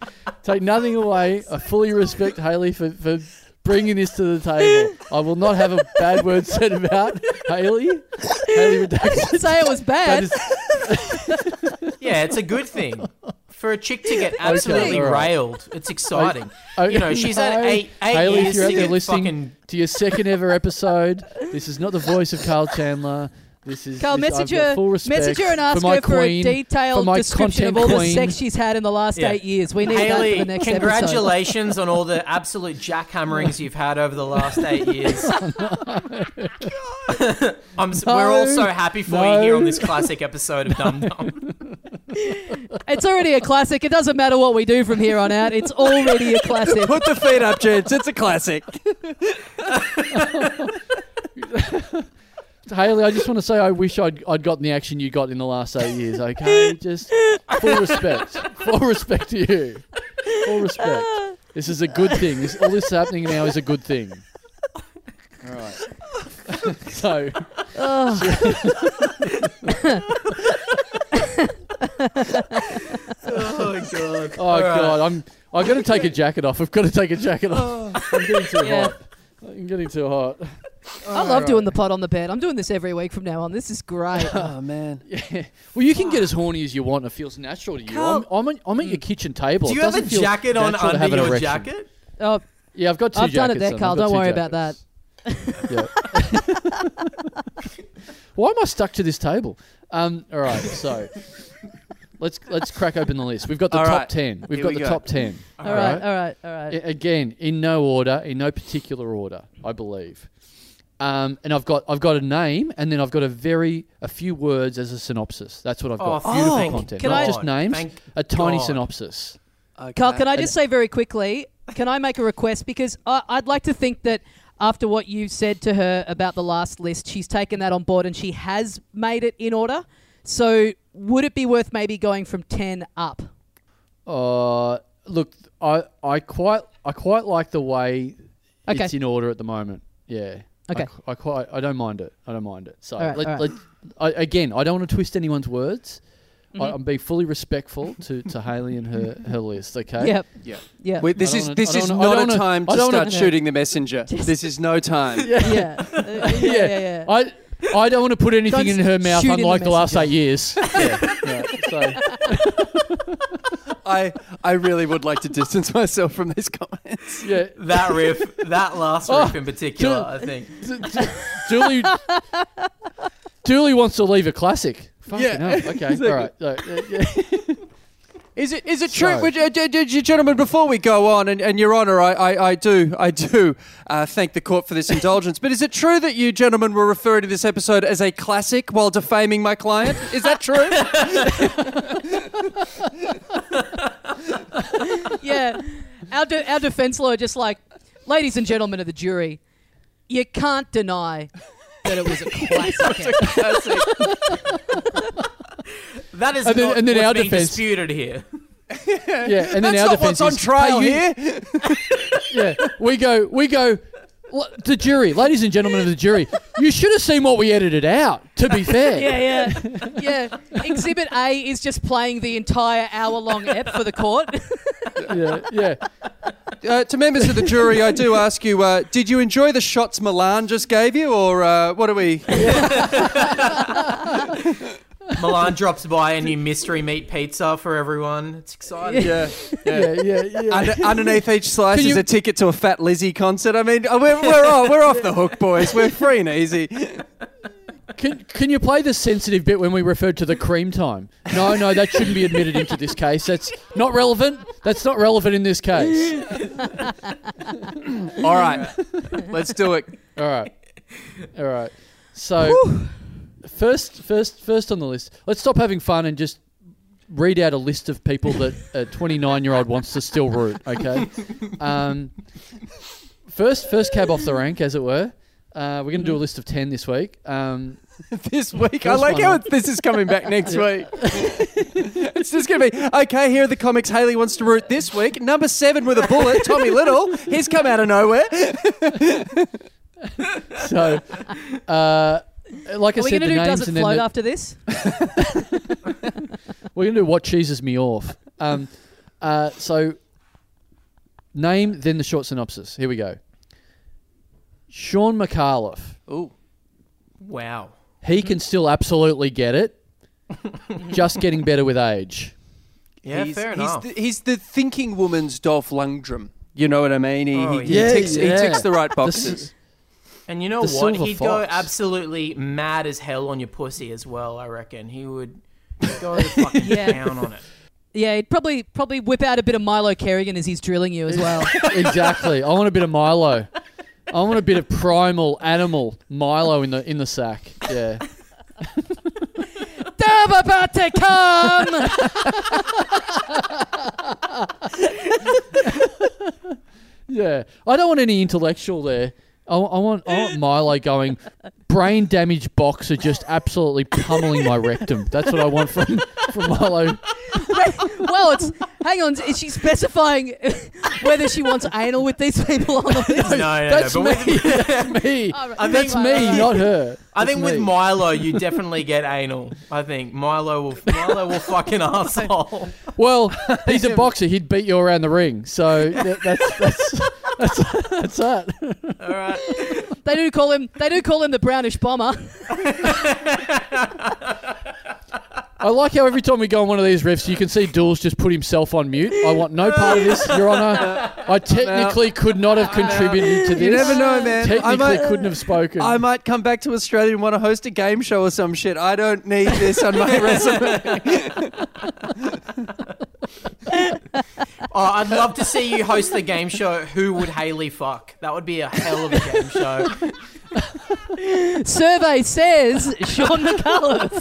Take nothing away. I fully respect Haley for, for bringing this to the table. I will not have a bad word said about Haley. Haley I didn't say it was bad. is, Yeah, it's a good thing. For a chick to get absolutely all right. railed, it's exciting. Oh, you know, she's had eight, eight Haley, if years you're out to there get listening fucking to your second ever episode, this is not the voice of Carl Chandler. This is Carl, this, message her, full respect message her and ask for my her for a detailed for description of all content the sex she's had in the last Yeah. eight years. We need that for the next episode. congratulations on all the absolute jackhammerings you've had over the last eight years. I'm, s We're all so happy for you here on this classic episode of Dum Dum. It's already a classic. It doesn't matter what we do from here on out. It's already a classic. Put the feet up, gents. It's a classic. Haley, I just want to say I wish I'd, I'd gotten the action you got in the last eight years, okay? Just full respect. Full respect to you. Full respect. This is a good thing. This, all this happening now is a good thing. All right. so, Oh god! oh god, I'm I've got to take a jacket off. I've got to take a jacket off. Oh. I'm getting too Yeah. hot. I'm getting too hot. I love doing the pot on the bed. I'm doing this every week from now on. This is great. Oh man. Yeah. Well, you can get as horny as you want. and It feels natural to you. I'm, I'm, at, I'm at your kitchen table. Do It you have a doesn't feel jacket on natural to have under an your erection. jacket? Oh, Yeah, I've got 2 I've done it there, on. Carl. I've got Don't two worry about jackets. that. Yeah. Why am I stuck to this table? Um, all right, so let's let's crack open the list. We've got the All top right, ten. We've here got we the go. top ten. All right, all right, all right. I- Again, in no order, in no particular order, I believe. Um, and I've got I've got a name, and then I've got a very a few words as a synopsis. That's what I've got. Oh, Beautiful thank content, Can not I- just names. Thank a tiny God. synopsis. Carl, can I just say very quickly? Can I make a request? Because I, I'd like to think that after what you've said to her about the last list, she's taken that on board and she has made it in order. So would it be worth maybe going from ten up? Uh, look, I I quite I quite like the way Okay. it's in order at the moment. Yeah. Okay. I, I quite I don't mind it. I don't mind it. So All right, let, all right. let- I, again, I don't want to twist anyone's words. I, Mhm. I'm being fully respectful to, to Haley and her, her list. Okay. Yep. Yeah. Yeah. Wait, this is wanna- this don't is wanna- not don't a time to start wanna- shooting the messenger. This is no time. Yeah. yeah. Uh, yeah. Yeah. Yeah. I I don't want to put anything Don't in her mouth shoot in the unlike the, last eight years. yeah. yeah. So I I really would like to distance myself from these comments. yeah. That riff, that last Oh, riff in particular, Ju- I think. D- d- Julie Julie wants to leave a classic. Fucking Yeah, hell. Okay. exactly. All right. So, yeah. Is it is it So- true, Would you- d- d- d- gentlemen? Before we go on, and, and Your Honour, I, I, I do I do uh, thank the court for this indulgence. But is it true that you gentlemen were referring to this episode as a classic while defaming my client? Is that true? yeah, our de- our defense lawyer just like, ladies and gentlemen of the jury, you can't deny that it was a classic. That is And then- not and then what's our being defense- disputed here. Yeah, and then That's our not defense what's on is, trial "Hey, you- here. Yeah, we go, we go. "L- The jury, ladies and gentlemen of the jury, you should have seen what we edited out. To be fair, yeah, yeah, yeah. Exhibit A is just playing the entire hour-long ep for the court. yeah, yeah. Uh, to members of the jury, I do ask you: uh, Did you enjoy the shots Milan just gave you, or uh, what are we? Milan drops by a new mystery meat pizza for everyone. It's exciting. Yeah, Yeah, yeah, yeah. Under, underneath each slice Can is you- a ticket to a Fat Lizzy concert. I mean, we're we're off, we're off the hook, boys. We're free and easy. Can, can you play the sensitive bit when we referred to the cream time? No, no, that shouldn't be admitted into this case. That's not relevant. That's not relevant in this case. All right, let's do it. All right, all right. So first, first, first on the list. Let's stop having fun and just read out a list of people that a 29 year old wants to still root. Okay. Um, first, first cab off the rank, as it were. Uh, we're going to do a list of 10 this week. Um, This week, I like how it, this is coming back next week. it's just going to be okay. Here are the comics Haley wants to root this week. Number seven with a bullet, Tommy Little. He's come out of nowhere. so, uh, like I Are we said, going to the do names Does It and then Float the- after this? We're going to do what cheeses me off. Um, uh, so, name, then the short synopsis. Here we go. Shaun Micallef. Ooh, Wow. He can still absolutely get it. just getting better with age. Yeah, he's, fair he's enough. The, he's the thinking woman's Dolph Lundgren. You know what I mean? He, Oh, he, yeah. he, ticks, he Yeah, ticks the right boxes. S- And you know The what? Silver He'd go absolutely mad as hell on your pussy as well. I reckon he would go to fucking Yeah. town on it. Yeah, he'd probably probably whip out a bit of Milo Kerrigan as he's drilling you as well. exactly. I want a bit of Milo. I want a bit of primal animal Milo in the in the sack. Yeah. Dab about to come. Yeah. I don't want any intellectual there. I, I want I want Milo going. Brain damaged boxer just absolutely pummeling my rectum. That's what I want from from Milo. well, it's hang on. Is she specifying whether she wants anal with these people on the list? No, no, That's no. me. But with, That's me. Right. I That's think- me, not her. I That's think with me. Milo, you definitely get anal. I think Milo will Milo will fucking asshole. Well, he's a boxer. He'd beat you around the ring. So that, that's that's that's that's that. All right. They do call him. They do call him the brownish bomber. I like how every time we go on one of these riffs, you can see Dools just put himself on mute. I want no part of this, Your Honour. I technically could not have contributed to this. You never know, man. I Technically, might, couldn't have spoken. I might come back to Australia and want to host a game show or some shit. I don't need this on my resume. Oh, I'd love to see you host the game show. Who would Haley fuck? That would be a hell of a game show. Survey says Shaun Micallef.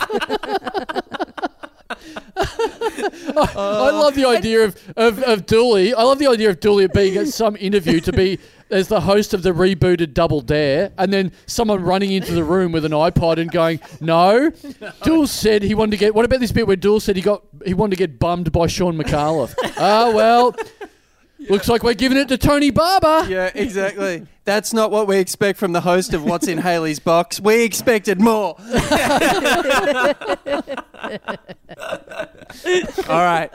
I love the idea of, of, of Dooley. I love the idea of Dooley being at some interview to be as the host of the rebooted Double Dare, and then someone running into the room with an iPod and going, "No, Dool said he wanted to get. What about this bit where Dool said he got he wanted to get bummed by Shaun Micallef? Ah, well, looks like we're giving it to Tony Barber. yeah, exactly. That's not what we expect from the host of What's in Haley's Box. We expected more. All right.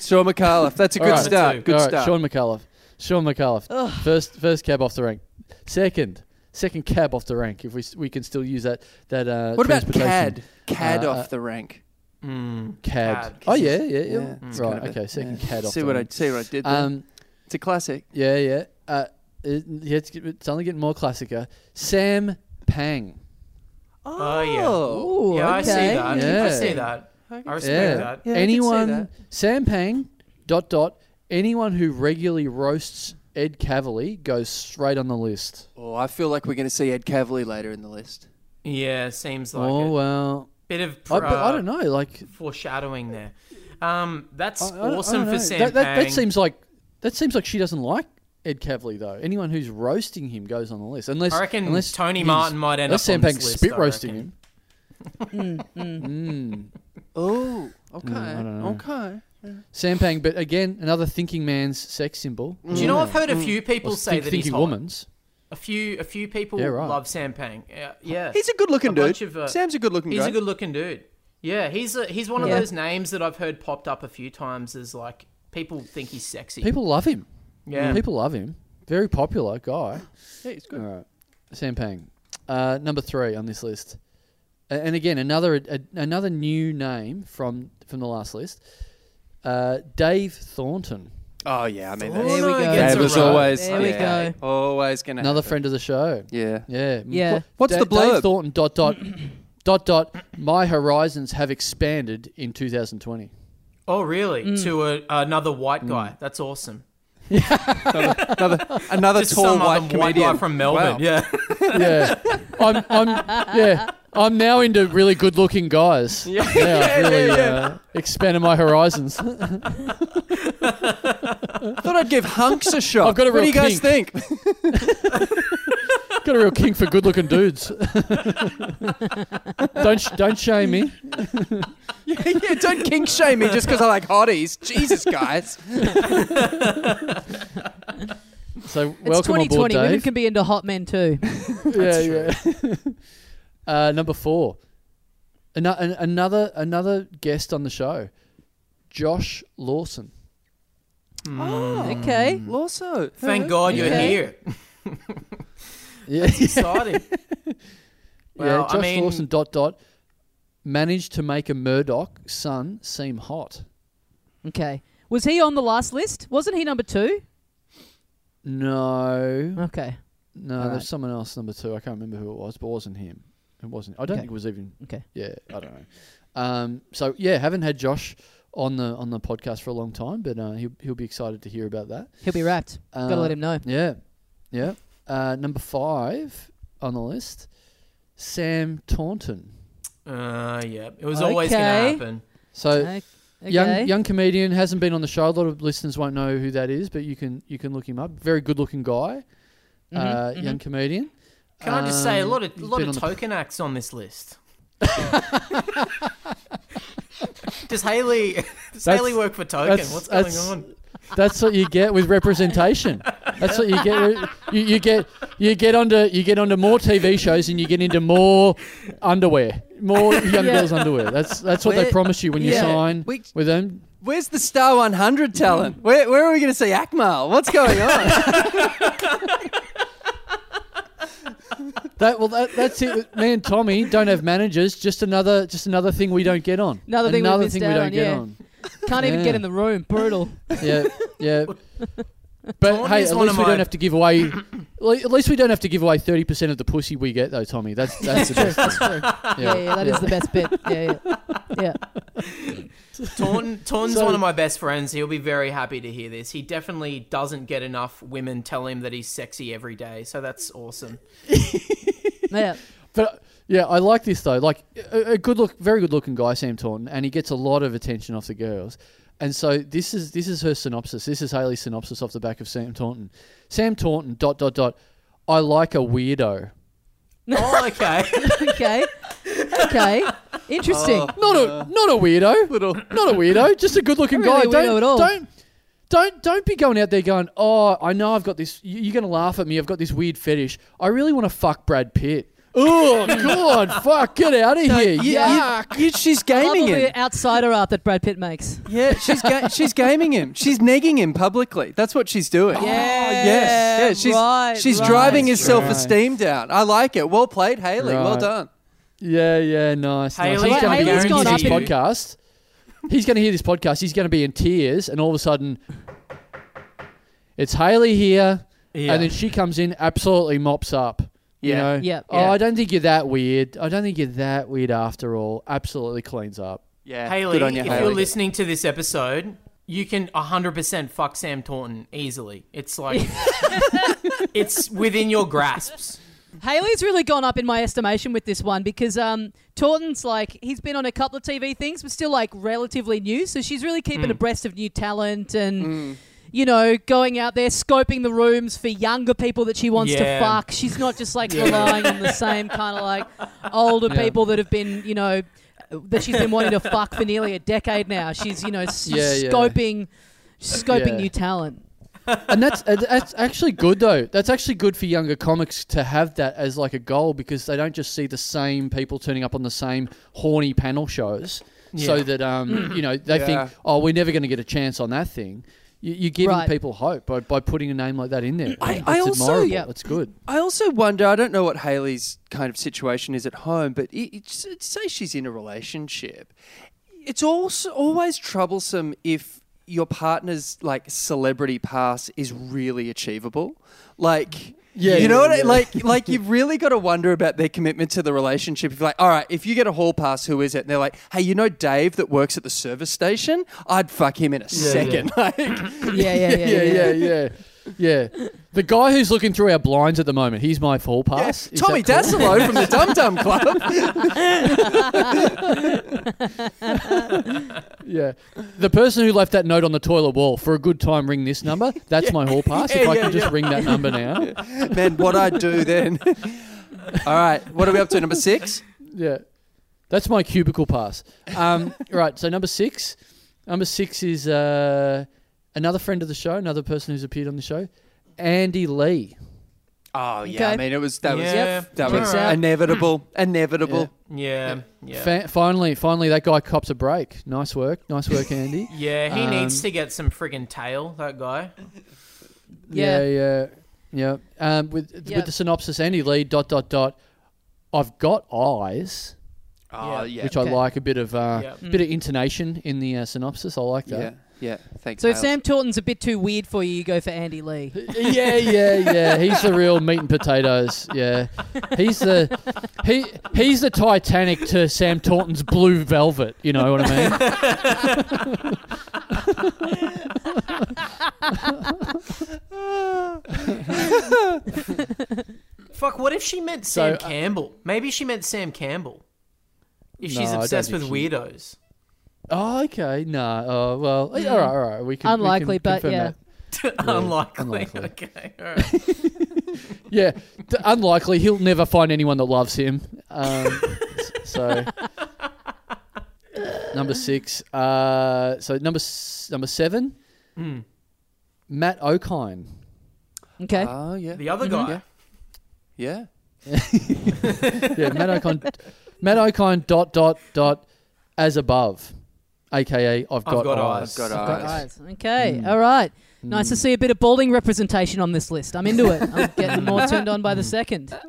Shaun Micallef. That's a good All right. start. Good All right, start. Shaun Micallef. Shaun Micallef. First, first cab off the rank. Second, second cab off the rank. If we we can still use that that. Uh, what about transportation. CAD? CAD Uh, off the rank. Mm, Cad. Cad. Oh yeah, yeah, yeah. Yeah, it's right. kind of okay. Second yeah. cad off See the what I rank. see what I did there. Um. it's a classic. Yeah, yeah. Uh. It, yeah, it's, it's only getting more classicer. Sam Pang. Oh, yeah. Ooh, yeah, I see okay. that. I see that. I I see respect Yeah. that. Yeah, I can see anyone that. Sam Pang dot dot anyone who regularly roasts Ed Kavalee goes straight on the list. Oh, I feel like we're going to see Ed Kavalee later in the list. Yeah, seems like oh a well, bit of I, but I don't know. Like foreshadowing there. Um, that's I- I don't- I awesome for know. Sam That, that, that seems like that seems like she doesn't like Ed Kavalee though. Anyone who's roasting him goes on the list. Unless I reckon unless Tony Martin might end unless up on this Sam Pang's list, spit roasting him. Mm. Oh, okay. I don't know. Okay. Sam Pang, but again, another thinking man's sex symbol. Do you know I've heard a few Or people say think- that he's thinking hot. woman's. A few, a few people Yeah, right. love Sam Pang. Yeah, yeah. He's a good looking A dude. bunch of, uh, Sam's a good looking He's guy. a good looking dude. Yeah, he's a, he's one of Yeah. those names that I've heard popped up a few times as like people think he's sexy. People love him. yeah. People love him. Very popular guy. yeah, he's good. All right, Sam Pang, uh, number three on this list, A- and again another a, another new name from from the last list. Uh, Dave Thornton, Oh, yeah. I mean, that's, There we go. gets Dave a was always, There we yeah, go. always going to another friend of the show. Yeah. Yeah, Yeah. What's Da- the blurb? Dave Thornton. Dot dot dot dot. My horizons have expanded in 2020. Oh, really? Mm. To a, another white guy. That's awesome. Another, another Just tall some white comedian. guy from Melbourne. Wow. Yeah. yeah, I'm, I'm, yeah, I'm now into really good-looking guys. Yeah, I've really Uh, expanded my horizons. Thought I'd give hunks a shot. I've got a what do real you guys think? Got a real king for good-looking dudes. don't sh- don't shame me. yeah, yeah, don't kink shame me just because I like hotties. Jesus, guys. So It's welcome on 2020. board, Women Dave. can be into hot men too. yeah, yeah. Uh, number four, Ano- an- another another guest on the show, Josh Lawson. Oh, Okay. Lawson. Thank God you're Okay. here. Yeah, Exciting. yeah. Well, I Josh mean- Lawson. Dot dot. Managed to make a Murdoch son seem hot. Okay. Was he on the last list? Wasn't he number two? No, Okay. no. Alright. There's someone else number two. I can't remember who it was, but it wasn't him. It wasn't. I don't Okay. think it was even. Okay. Yeah, I don't know. Um, so yeah, haven't had Josh on the on the podcast for a long time, but uh, he'll he'll be excited to hear about that. He'll be wrapped. Gotta Uh, let him know. Yeah, yeah. Uh, number five on the list, Sam Taunton. Uh, yeah. It was always going Okay. to happen. So Okay. young young comedian hasn't been on the show. A lot of listeners won't know who that is, but you can you can look him up. Very good looking guy, Mhm, uh, young comedian. Can I just say a Um, lot of he's lot been of on the- token acts on this list? does Haley does That's- Haley work for Token? that's- What's going that's- on? That's what you get with representation. That's what you get. You, you get you get onto you get onto more TV shows and you get into more underwear, more young Yeah. girls' underwear. That's that's what they Where- promise you when you yeah. sign We- with them. Where's the Star 100 talent? Where, where are we going to see Akmal? What's going on? That well, that, that's it. Me and Tommy don't have managers. Just another, just another thing we don't get on. Another thing we another missed thing we don't on, get yeah. on. Can't even Yeah. get in the room. Brutal. Yeah, yeah. But Tawny hey, is at one least of we my- don't have to give away. At least we don't have to give away thirty percent of the pussy we get, though, Tommy. That's that's the best. That's true. Yeah, yeah, that is the best bit. Yeah, yeah. Yeah. Taunton, Taunton's So- one of my best friends. He'll be very happy to hear this. He definitely doesn't get enough women tell him that he's sexy every day, so that's awesome. Yeah. But yeah, I like this though. Like a, a good look, very good looking guy, Sam Taunton, and he gets a lot of attention off the girls. And so this is this is her synopsis. This is Haley's synopsis off the back of Sam Taunton. Sam Taunton. Dot dot dot. I like a weirdo. Oh, okay. Okay. Okay. Interesting. Oh. Not a not a weirdo. Little. Not a weirdo. Just a good looking Not really guy. a weirdo don't at all. don't. Don't don't be going out there going, oh, I know I've got this. you- You're gonna laugh at me. I've got this weird fetish. I really want to fuck Brad Pitt. Oh God, fuck! Get out of here! You- you- Yuck. you- she's I love gaming him. the outsider art that Brad Pitt makes. Yeah, she's ga- she's gaming him. She's negging him publicly. That's what she's doing. Yeah, oh, yes, yeah. She's right, she's right. driving his Right. self-esteem down. I like it. Well played, Haley. Well Right. done. Yeah, yeah, nice. nice. Haley, He's going to Haley's hear gone this up in- podcast. He's going to hear this podcast. He's going to be in tears, and all of a sudden, it's Haley here, Yeah. and then she comes in, absolutely mops up. You Yeah. know, Yeah. oh, Yeah. I don't think you're that weird. I don't think you're that weird after all. Absolutely cleans up. Yeah, Haley, good on you, if Haley. you're listening to this episode, you can 100% fuck Sam Taunton easily. It's like, it's within your grasps. Haley's really gone up in my estimation with this one because um, Taunton's like he's been on a couple of TV things, but still like relatively new. So she's really keeping abreast of new talent and. You know, going out there scoping the rooms for younger people that she wants Yeah. to fuck. She's not just like relying on the same kind of like older Yeah. people that have been, you know, that she's been wanting to fuck for nearly a decade now. She's, you know, s- Yeah, yeah. scoping, scoping Yeah. new talent. and that's uh, that's actually good though. That's actually good for younger comics to have that as like a goal because they don't just see the same people turning up on the same horny panel shows. So Yeah. that um, you know, they Yeah. think, oh, we're never going to get a chance on that thing. You, you're giving Right. people hope by, by putting a name like that in there. I- It's I also- admirable. Yeah. It's good. I also wonder. I don't know what Haley's kind of situation is at home, but it, it's, say she's in a relationship. It's also always troublesome if your partner's like celebrity pass is really achievable. Like, Yeah, you know yeah, what? I, yeah. like, like you've really got to wonder about their commitment to the relationship. If you're like, all right, if you get a hall pass, who is it? And they're like, hey, you know Dave that works at the service station? I'd fuck him in a second. Like, Yeah, yeah, yeah, Yeah, yeah, yeah. Yeah. The guy who's looking through our blinds at the moment, he's my full pass. Is Tommy that cool? Dassalo from the Dum Dum Club. Yeah. The person who left that note on the toilet wall for a good time, ring this number. That's my hall pass. if Yeah, I yeah, can just ring that number now. Man, what I do then? All right, what are we up to? Number six. Yeah. That's my cubicle pass. Um, right. So number six. Number six is uh, another friend of the show, another person who's appeared on the show, Andy Lee. Oh yeah, Okay. I mean it was that was Yeah. that Checks was out. inevitable, inevitable. Yeah, yeah. Fa- finally, finally, that guy cops a break. Nice work. Nice work, Andy. Yeah, he Um, needs to get some friggin' tail, that guy. Yeah. yeah, yeah. yeah. Um, with Yeah. with the synopsis, Andy Lee dot dot dot. I've got eyes, Oh Yeah. yeah, which Okay. I like a bit of uh, Yeah. bit of intonation in the uh, synopsis. I like yeah, that. Yeah. Thanks. So if Hales. Sam Taunton's a bit too weird for you, you go for Andy Lee. yeah, yeah, yeah. He's the real meat and potatoes. Yeah, he's the he he's the Titanic to Sam Taunton's Blue Velvet. You know what I mean? Fuck, what if she meant So, Sam uh, Campbell? Maybe she meant Sam Campbell. If No, she's obsessed with she- weirdos. Oh, okay. No. Oh, well. All right. All right. We can. we Unlikely, can but confirm yeah. that. unlikely. unlikely. Okay, all right. Yeah. th- unlikely. He'll never find anyone that loves him. Um, so. Number six. Uh, so number s- number seven. Hmm. Matt Okine. Okay. Oh yeah, The other guy. yeah. yeah, Matt Okine. Matt Okine. Dot dot dot. As above, aka I've got, I've got eyes. eyes. I've got Got eyes. eyes. Okay. Mm. All right. Nice to see a bit of balding representation on this list. I'm into it. I'm getting more turned on by the second.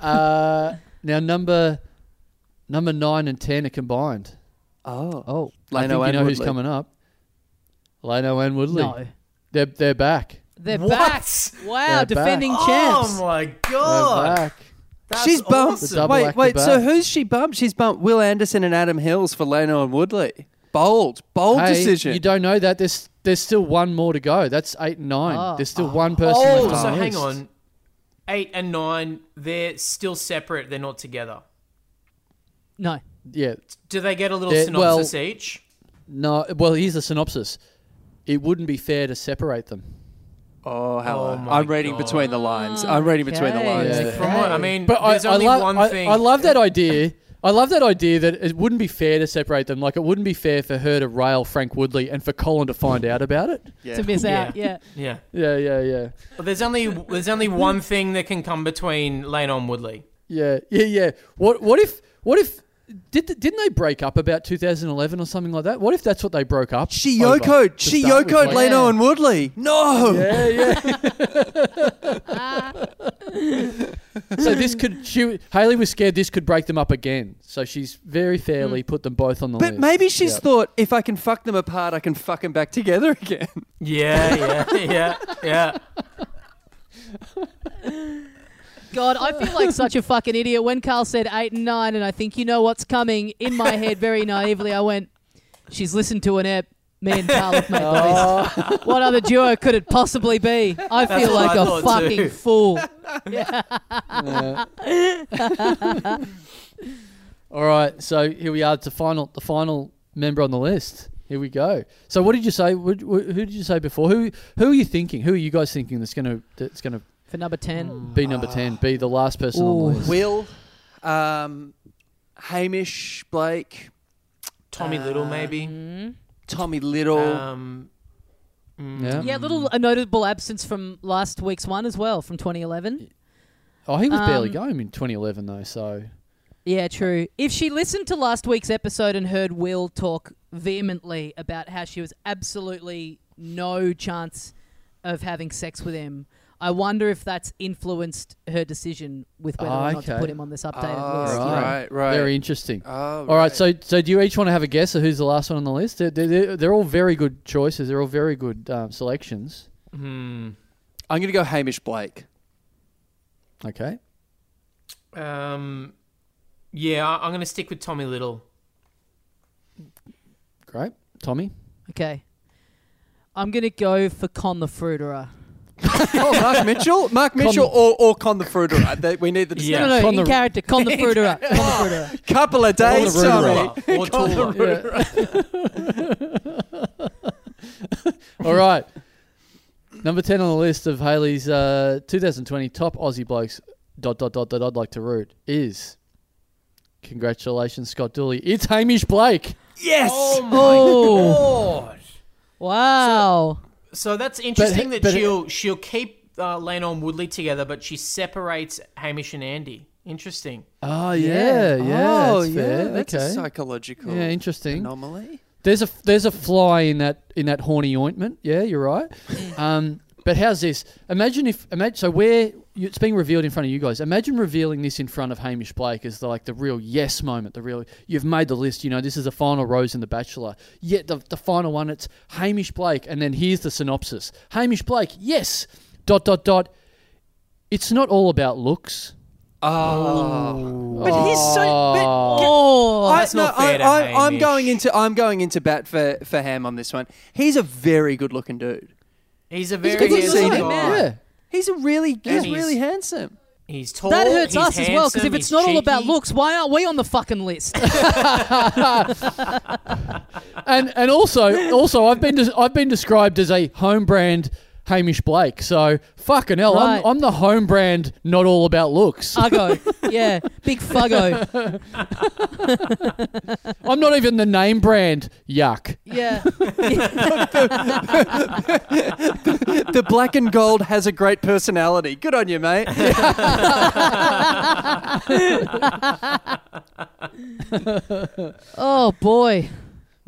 Uh, now number number nine and ten are combined. Oh, Oh, I Lano think you and know who's Woodley. coming up. Lano and Woodley. No. They're they're back. They're What? back. Wow, They're defending champs. Oh champs. my They're god. back. That's she's bumped. The double Wait, wait. So back-to-back. who's she bumped? She's bumped Will Anderson and Adam Hills for Lano and Woodley. Bold, bold Hey, decision. you don't know that. There's there's still one more to go. That's eight and nine. Oh. There's still one person Oh, left on so the hang list. on. Eight and nine, they're still separate. They're not together. No. Yeah. Do they get a little They're- synopsis well- each? No. Well, here's the synopsis. It wouldn't be fair to separate them. Oh, hello. Oh uh, my I'm reading God. between the lines. I'm reading between the lines. Yeah. From what I mean, But I, there's I, only love, one I, thing. I love that idea. I love that idea that it wouldn't be fair to separate them. Like it wouldn't be fair for her to rail Frank Woodley and for Colin to find out about it. Yeah. To miss Yeah. out. Yeah. Yeah. Yeah, yeah, yeah. But there's only there's only one thing that can come between Lano on Woodley. Yeah, yeah, yeah. What what if what if did th- didn't they break up about 2011 or something like that? What if that's what they broke up? She over yokoed. She yokoed Like- Lano Yeah. and Woodley. No. Yeah, yeah. so this could she Haley was scared this could break them up again. So she's very fairly hmm. put them both on the But list. maybe she's Yeah. thought if I can fuck them apart, I can fuck them back together again. Yeah, yeah, yeah, yeah. God, I feel like such a fucking idiot. When Carl said eight and nine, and I think you know what's coming, in my head, very naively, I went, she's listened to an ep. Me and Carl have made the Oh. list. What other duo could it possibly be? I feel what like I a thought fucking too. fool. All right, so here we are. It's the final, the final member on the list. Here we go. So, what did you say? What, what, who did you say before? Who who are you thinking? Who are you guys thinking that's gonna that's gonna For number 10. be number ten? Be the last person on the list. Will, um, Hamish Blake, Tommy Little, maybe. Mm. Tommy Little. Um, mm, Yeah. Yeah, a little a notable absence from last week's one as well, from 2011. Oh, he was barely Um, going in 2011 though. So Yeah, true. If she listened to last week's episode and heard Will talk vehemently about how she was absolutely no chance of having sex with him, I wonder if that's influenced her decision with whether or not to Okay. put him on this updated Oh, list. you know? right, right. very interesting. Oh, All right, so so do you each want to have a guess of who's the last one on the list? They're, they're, they're all very good choices. They're all very good um, selections. hmm. I'm going to go Hamish Blake. Okay. Um, yeah, I- I'm going to stick with Tommy Little. Great. Tommy? Okay. I'm going to go for Con the Fruiterer. oh, Mark Mitchell? Mark Mitchell or, or Con the Fruiterer? They- We need the Yeah. No, no, no, Con in the- character. Con the Fruiterer. Con the Fruiterer. couple of days, the Tommy. Or Tula. All right. Number 10 on the list of Haley's uh, 2020 top Aussie blokes, dot, dot, dot, dot, I'd like to root, is. Congratulations, Scott Dooley. It's Hamish Blake. Yes! Oh, my God. wow. So that's interesting but- that but- she'll she'll keep uh, Lano and Woodley together, but she separates Hamish and Andy. Interesting. Oh, yeah, yeah. oh, that's yeah. fair. That's okay. a psychological yeah, interesting. anomaly. There's a there's a fly in that in that horny ointment. Yeah, you're right. um, but how's this? Imagine if imagine so where you, it's being revealed in front of you guys. Imagine revealing this in front of Hamish Blake as the, like the real yes moment. The real you've made the list. You know this is the final rose in the Bachelor. Yet the the final one it's Hamish Blake, and then here's the synopsis: Hamish Blake, yes. Dot dot dot. It's not all about looks. Oh. oh. But he's so. But, Oh, oh I, That's no, not fair I, to I, I'm going into I'm going into bat for, for Ham on this one. He's a very good looking dude. He's a He's very a good looking guy. man. Yeah. He's a really he's, he's- really handsome. He's tall. that hurts he's us as well because if it's he's not all about looks, why aren't we on the fucking list? and and also also I've been des- I've been described as a home brand Hamish Blake. So fucking hell, Right. I'm, I'm the home brand, not all about looks. Uggo. Yeah, big fuggo. I'm not even the name brand. Yuck. Yeah. the black and gold has a great personality. Good on you, mate. Oh boy.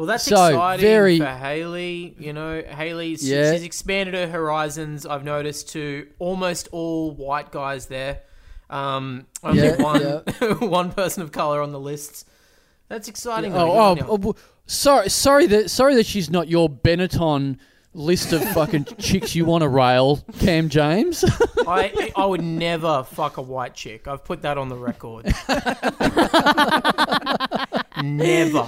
Well, that's So, exciting very- for Haley. You know, Haley's Yeah. she's expanded her horizons. I've noticed to almost all white guys there. Um, only Yeah, one yeah. one person of color on the lists. That's exciting. though. Oh, oh, oh, sorry, sorry that sorry that she's not your Benetton list of fucking chicks you want to rail, Cam James. I I would never fuck a white chick. I've put that on the record. never.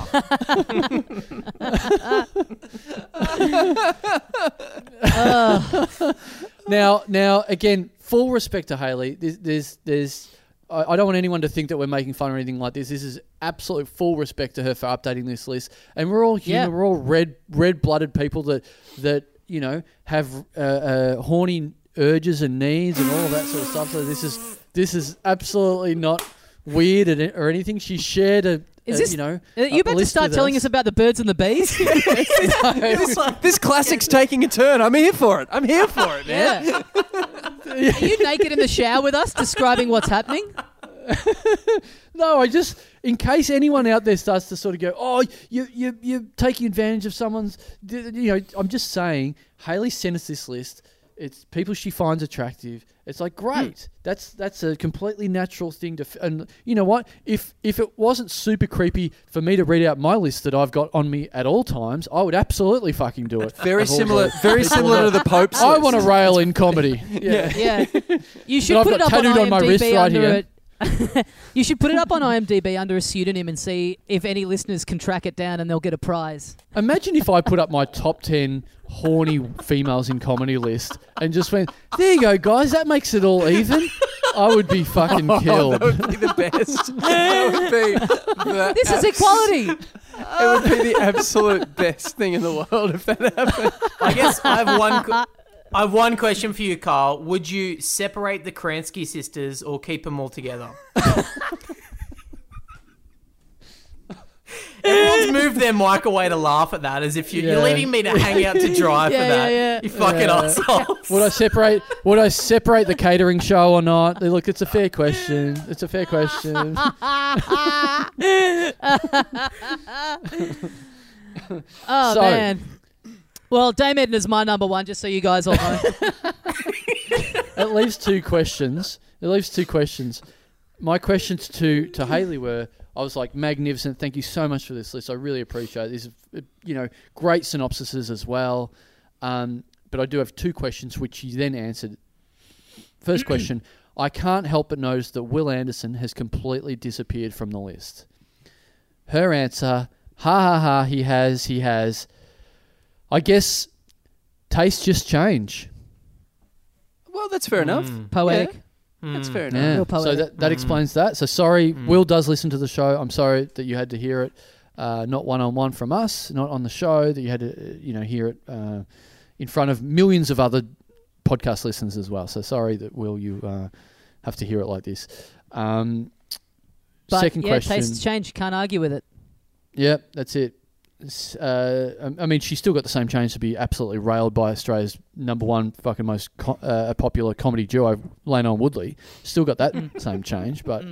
Now, now again, full respect to Haley. There's, there's, there's I, don't want anyone to think that we're making fun or anything like this. This is absolute full respect to her for updating this list. And we're all human. Yeah. We're all red, red-blooded people that that you know have uh, uh, horny urges and needs and all that sort of stuff. So this is this is absolutely not weird and- or anything. She shared a, Is a, this- you know Are you about to start with telling us about the birds and the bees? this, this classic's taking a turn. I'm here for it. I'm here for it, man. yeah. Are you naked in the shower with us describing what's happening? No, I just in case anyone out there starts to sort of go, oh, you you you're taking advantage of someone's, you know, I'm just saying. Haley sent us this list. It's people she finds attractive. It's like great. Hmm. That's that's a completely natural thing to. F- and you know what? If if it wasn't super creepy for me to read out my list that I've got on me at all times, I would absolutely fucking do it. Very similar. Very similar to the Pope's. I want to rail in comedy. Yeah. Yeah, you should I've put it got up on tattooed IMDb on my wrist right here. it. you should put it up on IMDb under a pseudonym and see if any listeners can track it down and they'll get a prize. Imagine if I put up my top 10 horny females in comedy list and just went, there you go, guys, that makes it all even. I would be fucking Oh, killed. that would be the best. that would be. The This is abs- equality. It would be the absolute best thing in the world if that happened. I guess I have one. qu- I have one question for you, Carl. Would you separate the Kransky sisters or keep them all together? Everyone's moved their mic away to laugh at that, as if you, you're Yeah. leaving me to hang out to dry Yeah, for that. yeah, yeah. You fucking Yeah. assholes. Would I separate? Would I separate the catering show or not? Look, it's a fair question. It's a fair question. Oh So- man. Well, Dame Edna is my number one, just so you guys all know. It leaves two questions. It leaves two questions. My questions to to Haley were: I was like, magnificent. Thank you so much for this list. I really appreciate. These, are, you know, great synopsises as well. Um, but I do have two questions, which she then answered. First question: I can't help but notice that Will Anderson has completely disappeared from the list. Her answer: Ha ha ha. He has. He has. I guess tastes just change. Well, that's fair enough. Poetic. Hmm. That's fair enough. Yeah. Real So poetic. that, that explains that. So sorry, Will does listen to the show. I'm sorry that you had to hear it, uh, not one on one from us, not on the show. That you had to, uh, you know, hear it uh, in front of millions of other podcast listeners as well. So sorry that Will, you uh, have to hear it like this. Um, But second yeah, question. tastes change. Can't argue with it. Yep, that's it. S- Uh, I- I mean, she's still got the same change to be absolutely railed by Australia's number one fucking most co- uh, popular comedy duo, Lano and Woodley. Still got that same change, but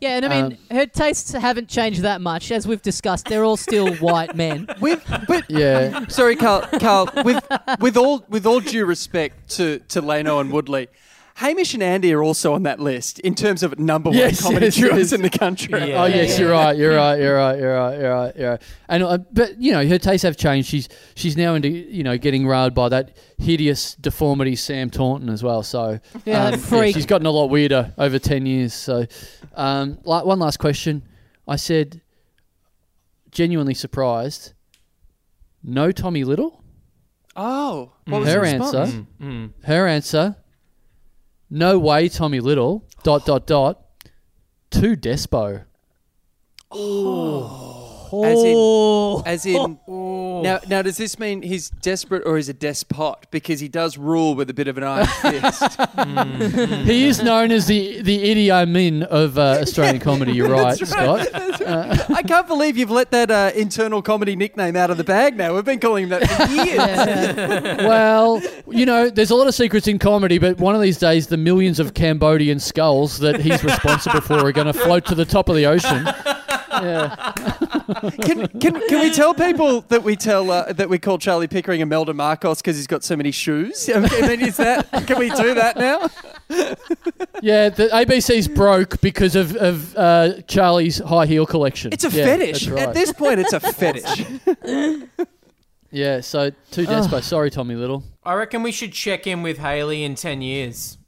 Yeah, and I mean, Um, her tastes haven't changed that much, as we've discussed. They're all still white men. With, but yeah, sorry, Carl. Carl, with with all with all due respect to to Lano and Woodley, Hamish and Andy are also on that list in terms of number Yes, one comedy yes, duos yes. in the country. Yeah. oh yes, you're right, you're right, you're right, you're right, you're right, you're right. And uh, but you know, her tastes have changed. She's she's now into you know getting railed by that hideous deformity Sam Taunton as well. So Yeah, um, that freak. she's gotten a lot weirder over ten years. So um, la- one last question. I said, genuinely surprised. No Tommy Little. Oh, what was Her the response? answer. Mm. Her answer. No way, Tommy Little. Dot dot dot. To Despo. Oh. As in, Oh. as in. Now, now, does this mean he's desperate or he's a despot? Because he does rule with a bit of an iron fist. He is known as the the Idi Amin of uh, Australian comedy. You're right, Scott. I can't believe you've let that uh, internal comedy nickname out of the bag. Now we've been calling him that for years. Yeah. Well, you know, there's a lot of secrets in comedy, but one of these days, the millions of Cambodian skulls that he's responsible for are going to float to the top of the ocean. Yeah. Can, can, can we tell people that we tell uh, that we call Charlie Pickering a Imelda Marcos because he's got so many shoes? I mean, is that can we do that now? Yeah, the ABC's broke because of, of uh, Charlie's high heel collection. It's a Yeah, fetish. right. At this point, it's a fetish. Yeah, so to Despo. Sorry, Tommy Little. I reckon we should check in with Haley in 10 years.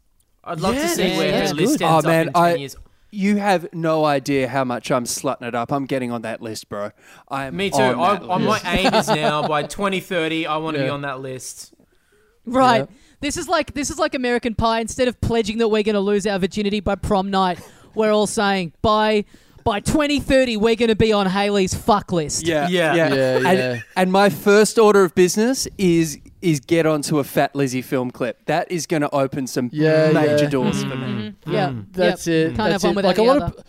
I'd love Yeah, to see that's- where that's her list good. ends Oh, man, up in 10 I- years. You have no idea how much I'm slutting it up. I'm getting on that list, bro. I am. Me too. on I, that I, list. my aim is now by 2030, I want to be on that list. Right. Yeah. This is like this is like American Pie. Instead of pledging that we're going to lose our virginity by prom night, we're all saying by by 2030 we're going to be on Haley's fuck list. Yeah, Yeah. yeah, Yeah, And, yeah. and my first order of business is is get onto a Fat Lizzy film clip. That is going to open some Yeah, major yeah. doors for me. Yeah. That's Yep. it. Can't That's have one it. without like the a lot other. of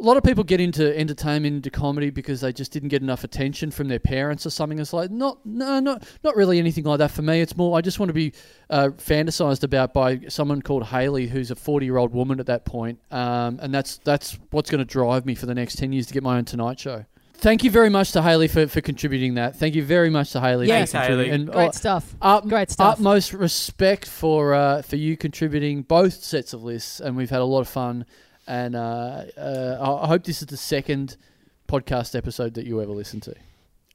a lot of people get into entertainment into comedy because they just didn't get enough attention from their parents or something. It's like not no not not really anything like that for me. It's more I just want to be uh, fantasized about by someone called Haley, who's a forty year old woman at that point, um, and that's that's what's going to drive me for the next ten years to get my own Tonight Show. Thank you very much to Haley for, for contributing that. Thank you very much to Haley. Yeah. for Thanks, contributing. And, Great oh, stuff. Up, Great stuff. Utmost respect for uh, for you contributing both sets of lists, and we've had a lot of fun. And uh, uh, I I hope this is the second podcast episode that you ever listen to.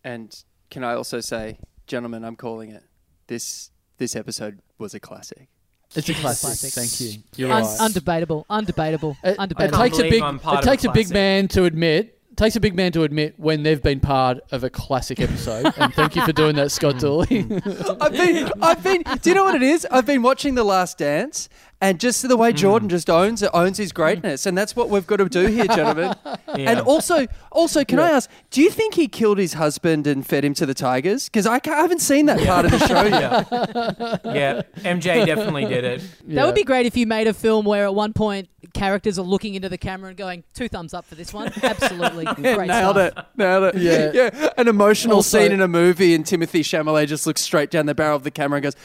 And can I also say, gentlemen, I'm calling it. This this episode was a classic. It's a classic. Classic. Thank you. You're Un- right. undebatable. Undebatable. It, it undebatable. can't takes a big. It of a takes a big man to admit. Takes a big man to admit when they've been part of a classic episode. and thank you for doing that, Scott mm. Dooley. I've been, I've been. Do you know what it is? I've been watching The Last Dance, and just the way mm. Jordan just owns it, owns his greatness, and that's what we've got to do here, gentlemen. Yeah. And also, also, can I ask? Do you think he killed his husband and fed him to the tigers? Because I, I haven't seen that part of the show yet. yeah, MJ definitely did it. That would be great if you made a film where at one point characters are looking into the camera and going, two thumbs up for this one. Absolutely. Great Nailed stuff. it. Nailed it. Yeah. yeah. An emotional Also- scene in a movie, and Timothée Chalamet just looks straight down the barrel of the camera and goes,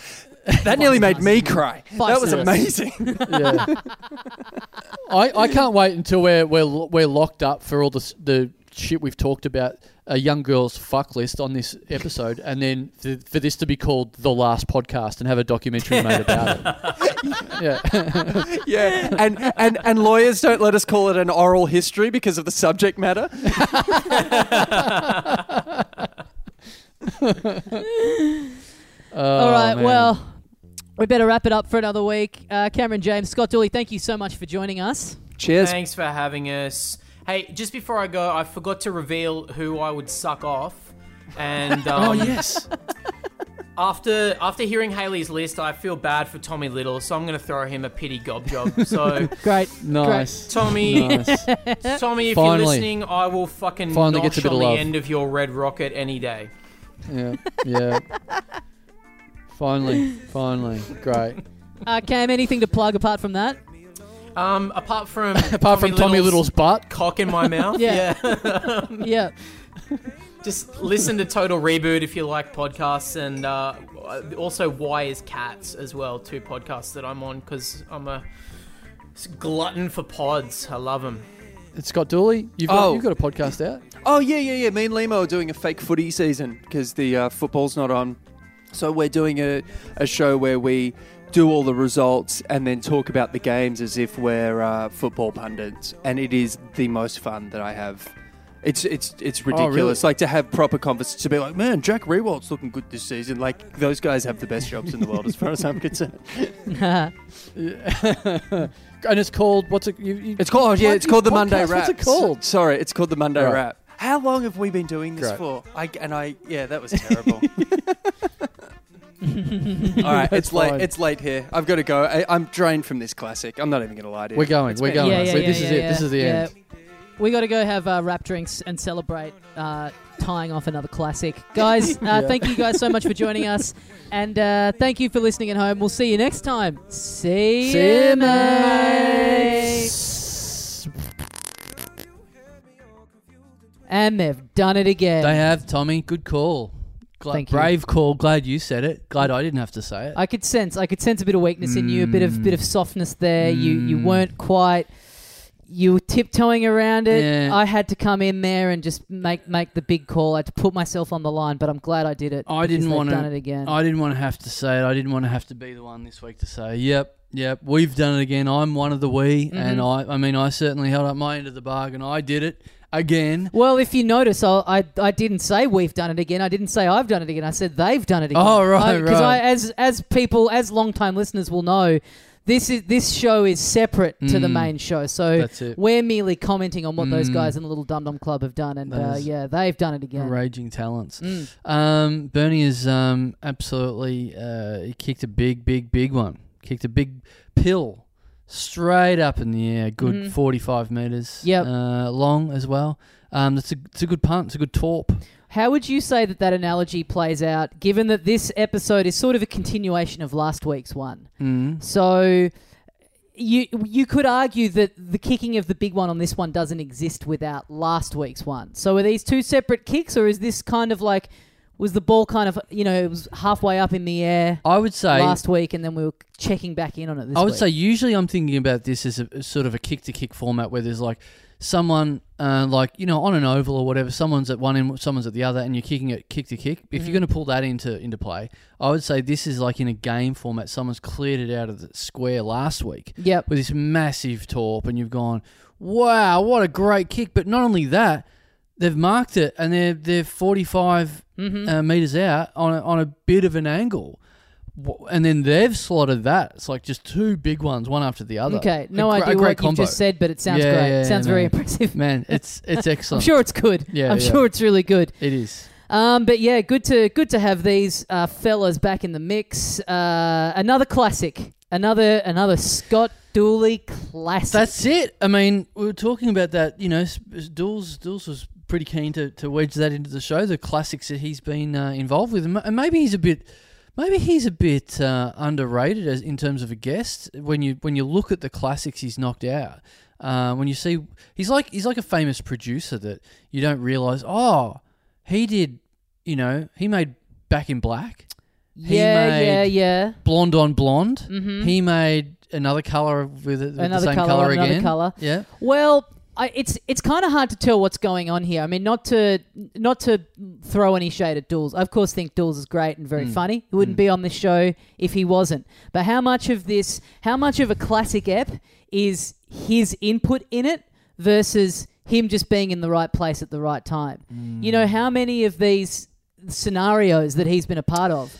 "That nearly made me cry. Five that was stars. amazing." yeah. I, I can't wait until we're we're we're locked up for all the the shit we've talked about a young girl's fuck list on this episode, and then for, for this to be called the last podcast and have a documentary made about it. yeah, yeah. And and and lawyers don't let us call it an oral history because of the subject matter. Oh, All right, man. well, we better wrap it up for another week. Uh, Cameron James, Scott Dooley, thank you so much for joining us. Cheers. Thanks for having us. Hey, just before I go, I forgot to reveal who I would suck off. And um, oh yes, after after hearing Haley's list, I feel bad for Tommy Little, so I'm going to throw him a pity gob job. So, Great. nice, Tommy, nice. Tommy, if Finally. you're listening, I will fucking Finally notch gets a bit on of the love. end of your red rocket any day. Yeah, yeah. Finally, finally, great. Uh, Cam, anything to plug apart from that? Um, apart from Apart from Tommy Little's butt, cock in my mouth, Yeah. yeah. Yeah. Just listen to Total Reboot if you like podcasts, and uh, also Why is Cats as well, two podcasts that I'm on because I'm a glutton for pods. I love them. it's Scott Dooley. You've got, Oh. you've got a podcast out. Oh yeah, yeah, yeah. Me and Limo are doing a fake footy season because the uh, football's not on. So we're doing a, a show where we do all the results and then talk about the games as if we're uh, football pundits, and it is the most fun that I have. It's it's it's really? ridiculous. Like to have proper conversations to be like, man, Jack Riewoldt's looking good this season. Like those guys have the best jobs in the world, as far as I'm concerned. and it's called what's it? You, you, It's called yeah, What it's called the podcast? Monday Wrap. What's it called? Sorry, it's called the Monday Right. Wrap. How long have we been doing this Great. for? I and I yeah, that was terrible. All right, it's late. fine. It's late here. I've got to go. I, I'm drained from this classic. I'm not even going to lie to you. We're going. It's We're going. Yeah, yeah, So yeah, this is yeah, it. This is the Yeah. end. We got to go have uh, rap drinks and celebrate uh, tying off another classic. Guys, uh, Yeah. thank you guys so much for joining us. And uh, thank you for listening at home. We'll see you next time. See, See you, you, mate. mates. And they've done it again. They have Tommy. Good call. Gla- Thank you. brave call. Glad you said it. Glad I didn't have to say it. I could sense, I could sense a bit of weakness in you, a bit of Mm. bit of softness there. You you Mm. weren't quite. You were tiptoeing around it. Yeah. I had to come in there and just make make the big call. I had to put myself on the line, but I'm glad I did it. I because didn't they've done it again. I didn't want to have to say it. I didn't want to have to be the one this week to say, "Yep, yep, we've done it again." I'm one of the we, and Mhm. I, I mean, I certainly held up my end of the bargain. I did it again. Well, if you notice, I, I I didn't say we've done it again. I didn't say I've done it again. I said they've done it again. Oh, right, Because I, right. as as people, as long time listeners will know, this is this show is separate to the Mm. main show. So we're merely commenting on what those Mm. guys in the Little Dum Dum Club have done, and uh, yeah, they've done it again. Raging talents. Mm. Um, Bernie has um, absolutely uh, kicked a big, big, big one. Kicked a big pill straight up in the air. Good Mhm. 45 meters Yep. uh, long as well. Um, that's a, it's a good punt. It's a good torp. How would you say that that analogy plays out, given that this episode is sort of a continuation of last week's one? Mm. So you you could argue that the kicking of the big one on this one doesn't exist without last week's one. So are these two separate kicks, or is this kind of like was the ball kind of you know it was halfway up in the air I would say last week, and then we were checking back in on it this I would week. say usually I'm thinking about this as a, sort of a kick to kick format where there's like someone uh, like you know on an oval or whatever, someone's at one end, someone's at the other, and you're kicking it kick to kick. If Mhm. you're going to pull that into into play, I would say this is like in a game format. Someone's cleared it out of the square last week Yep. with this massive torp, and you've gone, wow, what a great kick! But not only that, they've marked it, and they're they're 45 Mm-hmm. uh, meters out on a, on a bit of an angle. And then they've slotted that. It's like just two big ones, one after the other. okay. A No gr- a idea what combo. you've just said, but it sounds Yeah, great. yeah, sounds yeah, very impressive. Man, it's it's I'm excellent. sure it's good. Yeah, I'm yeah. sure it's really good. it is. Um, but yeah, good to good to have these uh, fellas back in the mix. Uh, another classic, another another Scott Dooley classic. That's it. I mean, we were talking about that. You know, Dools Dools was pretty keen to, to wedge that into the show. The classics that he's been uh, involved with, and maybe he's a bit. Maybe he's a bit uh, underrated as in terms of a guest. When you when you look at the classics he's knocked out, uh, when you see he's like he's like a famous producer that you don't realize. Oh, he did. You know, he made Back in Black, he yeah, made- yeah, yeah. Blonde on Blonde. Mm-hmm. He made another color with, it, with Another the same colour, color another again. colour. Yeah. Well, I, it's it's kind of hard to tell what's going on here. I mean, not to not to throw any shade at Dools. I of course think Dools is great and very Mm. funny. He wouldn't Mm. be on this show if he wasn't. But how much of this, how much of a classic ep is his input in it versus him just being in the right place at the right time? You know, how many of these scenarios that he's been a part of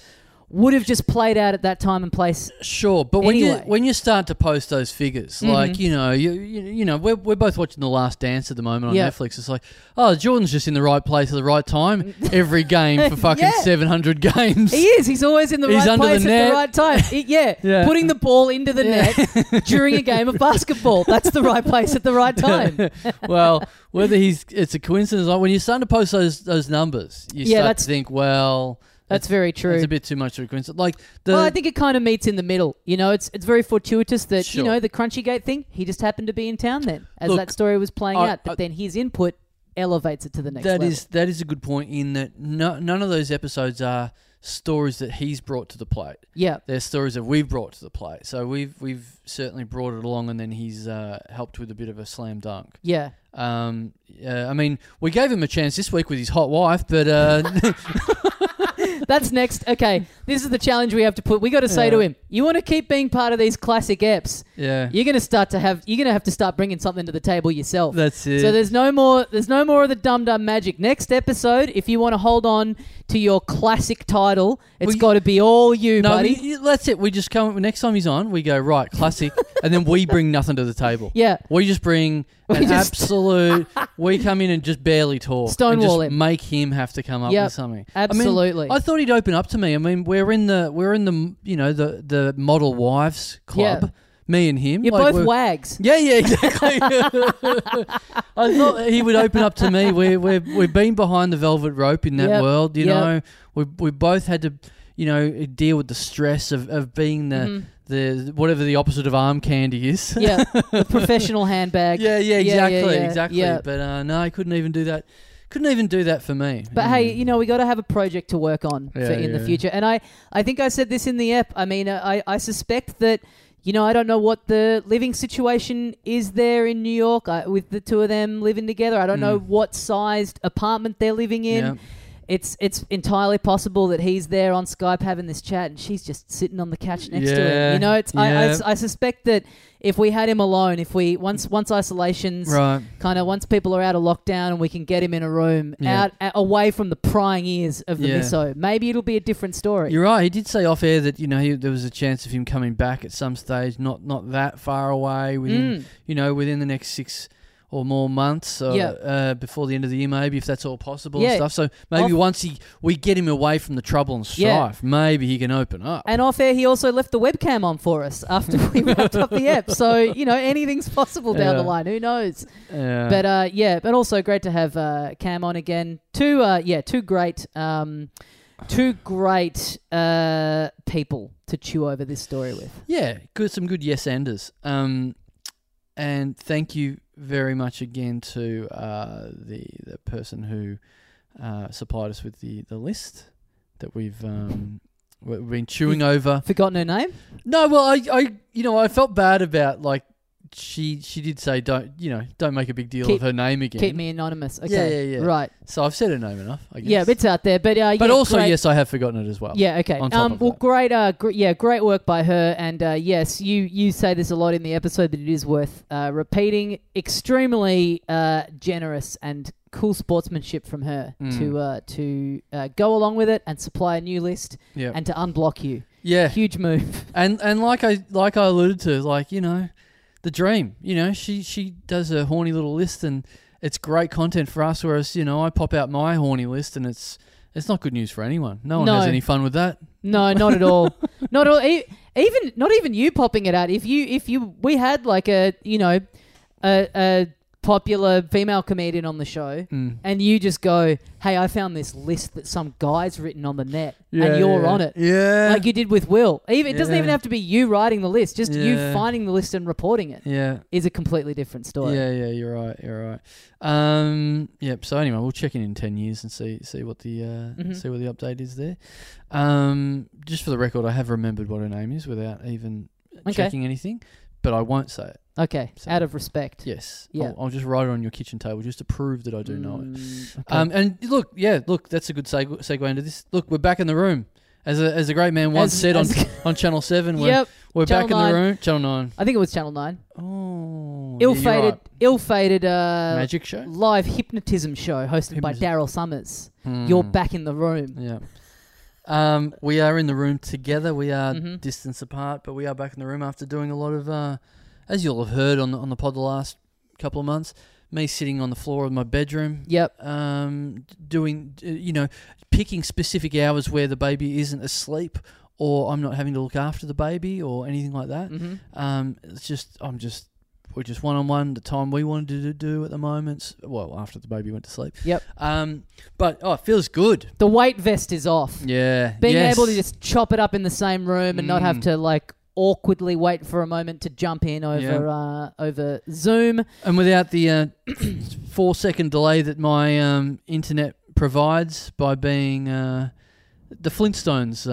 would have just played out at that time and place? Sure, but when you when you start to post those figures, like Mhm. you know, you, you you know, we're, we're both watching The Last Dance at the moment on Yeah. Netflix. It's like, oh, Jordan's just in the right place at the right time every game for fucking Yeah. seven hundred games. He is. He's always in the He's right under the place at the right time. Yeah. Yeah. putting the ball into the net during a game of basketball. That's the right place at the right time. well, whether he's it's a coincidence, like when you start to post those those numbers, you Yeah, start to think, well, That's very true. It's a bit too much of a coincidence. Like the well, I think it kind of meets in the middle. You know, it's it's very fortuitous that you know the Crunchy Gate thing. He just happened to be in town then, as Look, that story was playing I- out. But I- then his input elevates it to the next That level. is that is a good point. In that no, none of those episodes are stories that he's brought to the plate. yeah, They're stories that we've brought to the plate. So we've we've certainly brought it along, and then he's uh, helped with a bit of a slam dunk. yeah. Um, I mean, we gave him a chance this week with his hot wife, but uh, That's next. Okay, this is the challenge we have to put. We got to say to him, you want to keep being part of these classic eps. yeah, You're going to start to have. You're going to have to start bringing something to the table yourself. that's it. So there's no more. There's no more of the dum dum magic. Next episode, if you want to hold on to your classic title, it's Well, got to be all you, no, buddy. y- that's it. We just come next time he's on. We go right classic, and then we bring nothing to the table. yeah, We just bring We an just- absolute. we come in and just barely talk. Stonewall just him. Make him have to come up Yep, with something. I mean, absolutely. I thought he'd open up to me. I mean, we're in the we're in the you know the the model wives club. Yeah. Me and him. You're like, both we're- wags. Yeah, yeah, exactly. I thought he would open up to me. We we we've been behind the velvet rope in that Yep, world. You yep. know, we we both had to, you know, deal with the stress of, of being the Mhm. the whatever the opposite of arm candy is. yeah, the professional handbag. yeah, yeah, Yeah, yeah, exactly, yeah, exactly. yeah. But uh, no, I couldn't even do that. Couldn't even do that for me. But Mm. hey, you know, we got to have a project to work on for Yeah, in the future. And I, I think I said this in the app. I mean, I, I suspect that, you know, I don't know what the living situation is there in New York I, with the two of them living together. I don't know Mm. what sized apartment they're living in. Yeah. It's it's entirely possible that he's there on Skype having this chat and she's just sitting on the couch next to him. You know, it's I, I. I suspect that if we had him alone, if we once once isolations right. kind of once people are out of lockdown and we can get him in a room Yeah. out a away from the prying ears of the Yeah. miso maybe it'll be a different story You're right. He did say off air that you know he, there was a chance of him coming back at some stage, not not that far away, within Mm. you know within the next six or more months, Yeah. uh, before the end of the year, maybe if that's all possible Yeah. and stuff. So maybe Off- once he we get him away from the trouble and Yeah. strife, maybe he can open up. and off air he also left the webcam on for us after we wrapped up the app so you know anything's possible down the line who knows Yeah. but uh yeah but also great to have uh cam on again two uh yeah two great um two great uh people to chew over this story with Yeah, good. Some good yes enders. Um, and thank you very much again to uh, the the person who uh, supplied us with the, the list that we've um, we- we've been chewing over. Forgotten her name? No, well, I, I, you know, I felt bad about like she she did say don't you know don't make a big deal Keep- of her name again. Keep me anonymous. Okay. yeah, yeah. yeah. Right. So I've said her name enough. I guess. Yeah, it's out there. But uh, but yeah, also great. yes, I have forgotten it as well. Yeah. Okay. Um. Well, that. great. Uh. Gr- yeah. Great work by her. And uh, yes, you you say this a lot in the episode, but it is worth uh, repeating. Extremely uh, generous and cool sportsmanship from her Mm. to uh, to uh, go along with it and supply a new list yeah, and to unblock you. yeah. Huge move. And and like I like I alluded to, like you know, the dream. You know, she she does a horny little list, and it's great content for us. Whereas you know, I pop out my horny list, and it's it's not good news for anyone. No one No. has any fun with that. No, not at all. not at all. E- Even not even you popping it out. If you if you we had like a you know a, a popular female comedian on the show, Mm. and you just go, "Hey, I found this list that some guy's written on the net, and you're yeah. on it." Yeah, Like you did with Will. Even it doesn't even have to be you writing the list. Just you finding the list and reporting it yeah. is a completely different story. Yeah, yeah, you're right. You're right. Um, yep. So anyway, we'll check in in ten years and see see what the uh, Mhm. see what the update is there. Um, just for the record, I have remembered what her name is without even Okay. checking anything, but I won't say it. Okay. So- Out of respect. Yes. Yeah. I'll, I'll just write it on your kitchen table just to prove that I do know it. Mm, okay. Um, and look, yeah, look, that's a good seg- segue into this. Look, we're back in the room. As a, as a great man once As- said as- on, on Channel 7, we're, yep. we're Channel back in 9. the room. Channel 9. I think it was Channel Nine. Oh. Ill-fated, yeah, you're right. ill-fated uh, Magic show? live hypnotism show hosted by Hypnotism. Daryl Somers. You're Hmm. back in the room. Yeah. Um, we are in the room together. We are Mhm. distance apart, but we are back in the room after doing a lot of, uh, as you'll have heard on the, on the pod the last couple of months, me sitting on the floor of my bedroom, Yep. um, doing, you know, picking specific hours where the baby isn't asleep or I'm not having to look after the baby or anything like that. hmm Um, it's just, I'm just, we're just one on one. The time we wanted to do at the moment. Well, after the baby went to sleep. Yep. Um, but oh, it feels good. The weight vest is off. Yeah. Being yes. able to just chop it up in the same room and not have Mm. to like awkwardly wait for a moment to jump in over Yeah. uh, over Zoom. and without the uh, four second delay that my um, internet provides by being uh, the Flintstones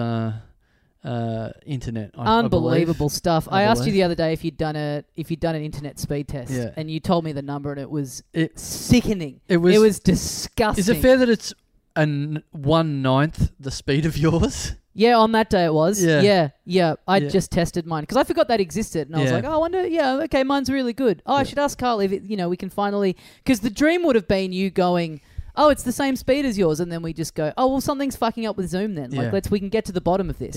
uh, internet. I- I. Unbelievable stuff. I, I asked you believe. the other day if you'd done a if you'd done an internet speed test, Yeah. and you told me the number, and it was It- sickening. It was. it was disgusting. Is it fair that it's an one ninth the speed of yours? Yeah, on that day it was. Yeah. yeah, yeah. I Yeah. just tested mine because I forgot that existed, and I was Yeah. like, oh, I wonder. Yeah, okay, mine's really good. Oh, I Yeah. should ask Carl if it, you know we can finally because the dream would have been you going. Oh, it's the same speed as yours, and then we just go. Oh, well, something's fucking up with Zoom. Then, like, Yeah. let's we can get to the bottom of this.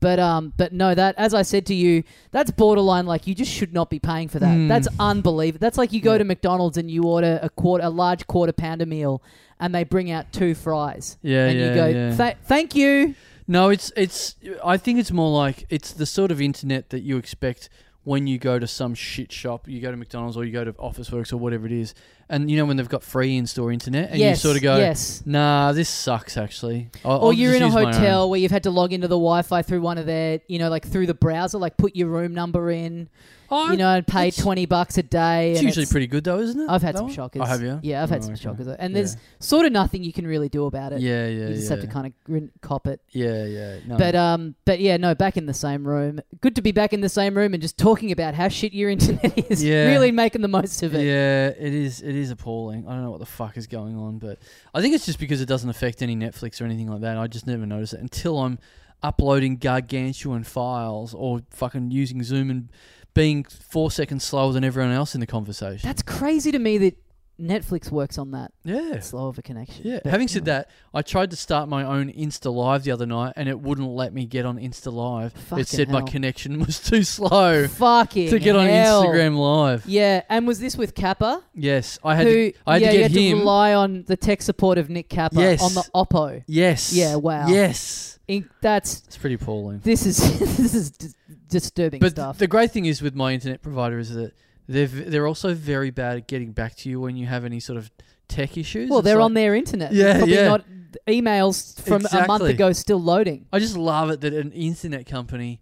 But um, but no, that as I said to you, that's borderline. Like, you just should not be paying for that. Mm. That's unbelievable. That's like you go to McDonald's and you order a quarter, a large quarter pounder meal, and they bring out two fries, Yeah, and yeah, you go, yeah. "Tha- "Thank you." No, it's it's. I think it's more like it's the sort of internet that you expect when you go to some shit shop. You go to McDonald's or you go to Officeworks or whatever it is, and you know when they've got free in-store internet, and yes, you sort of go, yes. "Nah, this sucks." Actually, I'll, or I'll you're just in a use my own." hotel where you've had to log into the Wi-Fi through one of their, you know, like through the browser, like put your room number in, Oh, you know, and pay it's- twenty bucks a day. it's and usually pretty good though, isn't it? I've had that some one? shockers. Oh, have you? Yeah, I've had Oh, some okay. shockers, and Yeah. there's sort of nothing you can really do about it. Yeah, yeah, you just yeah. have to kind of grin- cop it. Yeah, yeah. No. But um, but yeah, no, back in the same room. Good to be back in the same room and just talking about how shit your internet is. Yeah. Really making the most of it. Yeah, it is. It is appalling. I don't know what the fuck is going on, but I think it's just because it doesn't affect any Netflix or anything like that. I just never notice it until I'm uploading gargantuan files or fucking using Zoom and being four seconds slower than everyone else in the conversation. That's crazy to me that Netflix works on that yeah. slow of a connection. Yeah. But Having said anyway. that, I tried to start my own Insta Live the other night, and it wouldn't let me get on Insta Live. Fucking it said my connection was too slow fucking to get on. Instagram Live. Yeah, and was this with Capper? Yes, I had who to. I had yeah, to you had him. to rely on the tech support of Nick Capper Yes. on the Oppo. yes. Yeah, wow. Yes. In, that's It's pretty appalling. this is this is dis- disturbing But stuff. the great thing is with my internet provider is that they're v- they're also very bad at getting back to you when you have any sort of tech issues. well, It's they're like- on their internet. Yeah, Probably yeah. not emails from a month Exactly. ago still loading. I just love it that an internet company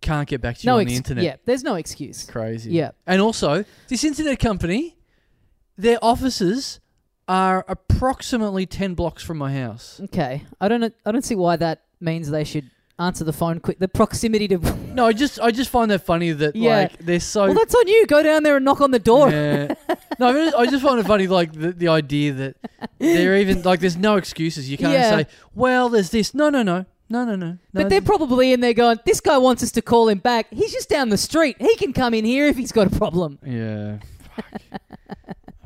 can't get back to you No, on ex- the internet. yeah, there's no excuse. It's crazy. Yeah. And also, this internet company, their offices are approximately ten blocks from my house. Okay, I don't. I don't see why that means they should answer the phone quick. The proximity to. No, I just I just find that funny that Yeah. like they're so. well, that's on you. Go down there and knock on the door. Yeah. No, I, mean, I just find it funny, like the, the idea that they're even like there's no excuses. You can't Yeah. say, "Well, there's this." No, no, no, no, no, no. But they're probably in there going, "This guy wants us to call him back. He's just down the street. He can come in here if he's got a problem." Yeah. Fuck.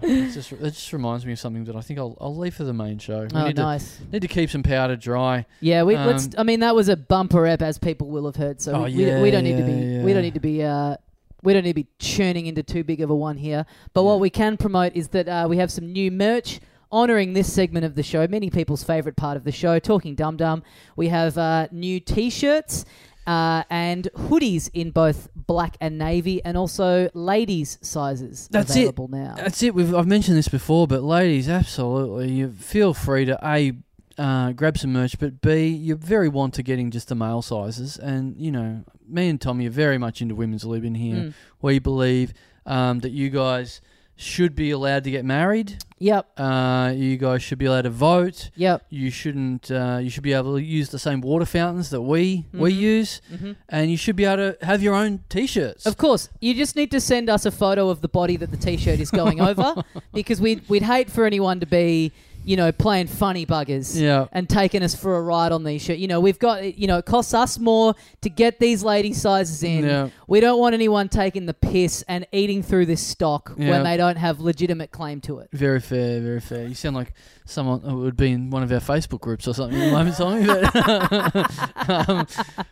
It just, it just reminds me of something that I think I'll, I'll leave for the main show. We Oh, need, nice. to, need to keep some powder dry. Yeah, we, let's. Um, I mean, that was a bumper ep, as people will have heard. So Oh, we, we- yeah, we don't need to be. yeah, We don't need to be. Uh, we don't need to be churning into too big of a one here. But what we can promote is that uh, we have some new merch honoring this segment of the show. Many people's favorite part of the show, talking dum dum. We have uh, new T-shirts. Uh, and hoodies in both black and navy, and also ladies' sizes That's it. available now. That's it. We've, I've mentioned this before, but ladies, absolutely, you feel free to a uh, grab some merch, but b you're very want to getting just the male sizes, and you know, me and Tommy are very much into women's lib in here. Mm. We believe um, that you guys should be allowed to get married. Yep, Uh, you guys should be allowed to vote. yep. You shouldn't. Uh, you should be able to use the same water fountains that we we Mhm. use, hmm and you should be able to have your own t-shirts. Of course, you just need to send us a photo of the body that the t-shirt is going over, because we'd we'd hate for anyone to be, you know, playing funny buggers yeah. and taking us for a ride on these shit. You know, we've got, you know, it costs us more to get these lady sizes in. Yeah. We don't want anyone taking the piss and eating through this stock Yeah. when they don't have legitimate claim to it. Very fair, very fair. You sound like someone who would be in one of our Facebook groups or something at the moment, Tommy. But, um,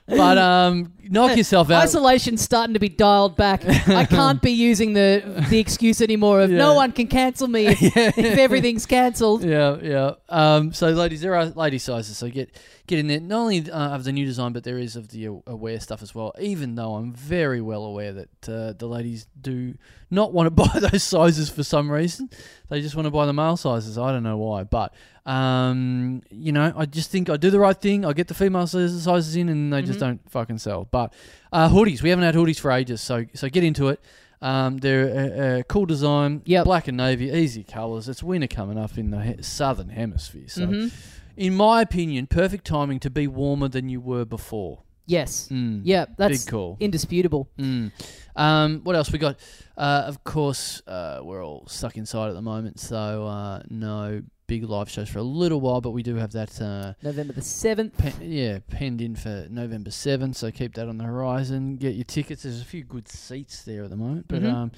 but um, knock yourself out. Isolation's starting to be dialed back. I can't be using the the excuse anymore of no one can cancel me if, if everything's cancelled. Yeah, yeah. Um, so, ladies, there are lady sizes. So get get in there. Not only uh, of the new design, but there is of the aware stuff as well. Even though I'm very well aware that uh, the ladies do not want to buy those sizes for some reason, they just want to buy the male sizes. I don't know why, but um, you know, I just think I do the right thing. I get the female sizes sizes in, and they just Mhm. don't fucking sell. But uh, hoodies, we haven't had hoodies for ages, so so get into it. Um, they're a, a cool design, Yep. black and navy, easy colours. It's winter coming up in the he- southern hemisphere, so Mhm. in my opinion, perfect timing to be warmer than you were before. Yes. Mm. Yeah, that's big call. indisputable. Mm. Um, what else we got? Uh, of course, uh, we're all stuck inside at the moment, so uh, no big live shows for a little while. But we do have that, uh, November the 7th. pen, yeah, penned in for November seventh. So keep that on the horizon. Get your tickets. There's a few good seats there at the moment. But Mhm. um,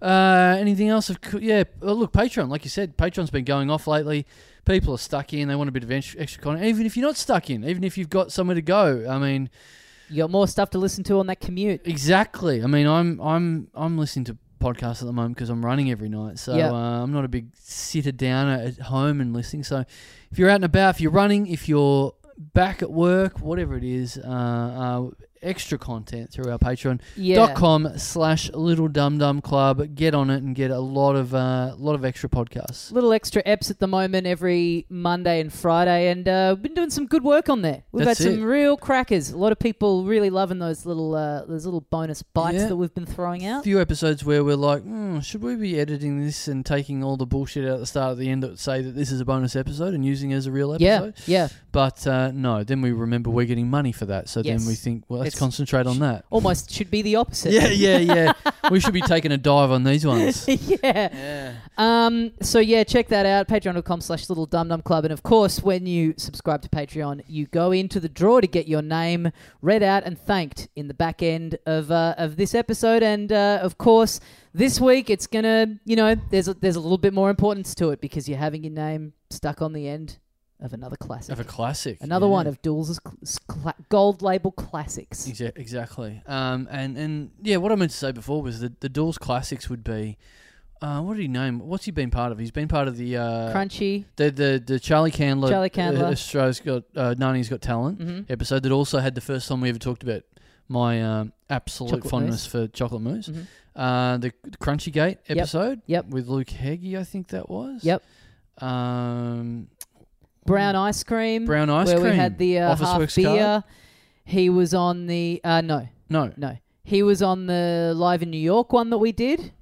uh, anything else? Of cou- yeah, oh, look, Patreon. Like you said, Patreon's been going off lately. People are stuck in. They want a bit of extra, extra content. Even if you're not stuck in, even if you've got somewhere to go. I mean. You got more stuff to listen to on that commute. Exactly. I mean, I'm I'm I'm listening to podcasts at the moment because I'm running every night. So Yeah. uh, I'm not a big sitter down at home and listening. So if you're out and about, if you're running, if you're back at work, whatever it is, uh, uh, extra content through our Patreon Yeah. dot com slash Little Dum Dum Club. Get on it and get a lot of uh, lot of extra podcasts. Little extra eps at the moment every Monday and Friday, and uh, we've been doing some good work on there. We've That's had some it. real crackers. A lot of people really loving those little uh, those little bonus bites Yeah. that we've been throwing out. A few episodes where we're like, hmm, should we be editing this and taking all the bullshit out at the start at the end that say that this is a bonus episode and using it as a real episode? Yeah, yeah. But uh, no, then we remember we're getting money for that. So Yes. then we think, well, let's Concentrate on that. Almost should be the opposite. Yeah, yeah, yeah. we should be taking a dive on these ones. yeah. Yeah. Um, so yeah, check that out. Patreon.com slash little dum dum club. And of course, when you subscribe to Patreon, you go into the draw to get your name read out and thanked in the back end of uh, of this episode. And uh, of course, this week it's gonna, you know, there's a, there's a little bit more importance to it because you're having your name stuck on the end of another classic. Of a classic. Another yeah. one of Dools' cl- gold label classics. Exa- exactly. Um, and, and yeah, what I meant to say before was that the Dools classics would be. Uh, what did he name? What's he been part of? He's been part of the uh, Crunchy. the the the Charlie Candler, Charlie Candler. uh, Australia's got uh, Nani's got talent hmm episode that also had the first time we ever talked about my um, absolute Chocolate fondness mousse. for chocolate mousse. hmm Uh, the Crunchy Gate Yep. episode, Yep. with Luke Heggie, I think that was. Yep. Um, Brown ice cream. brown ice where cream. we had the uh, Office half Works beer. card. He was on the uh, no, No, no. He was on the live in New York one that we did.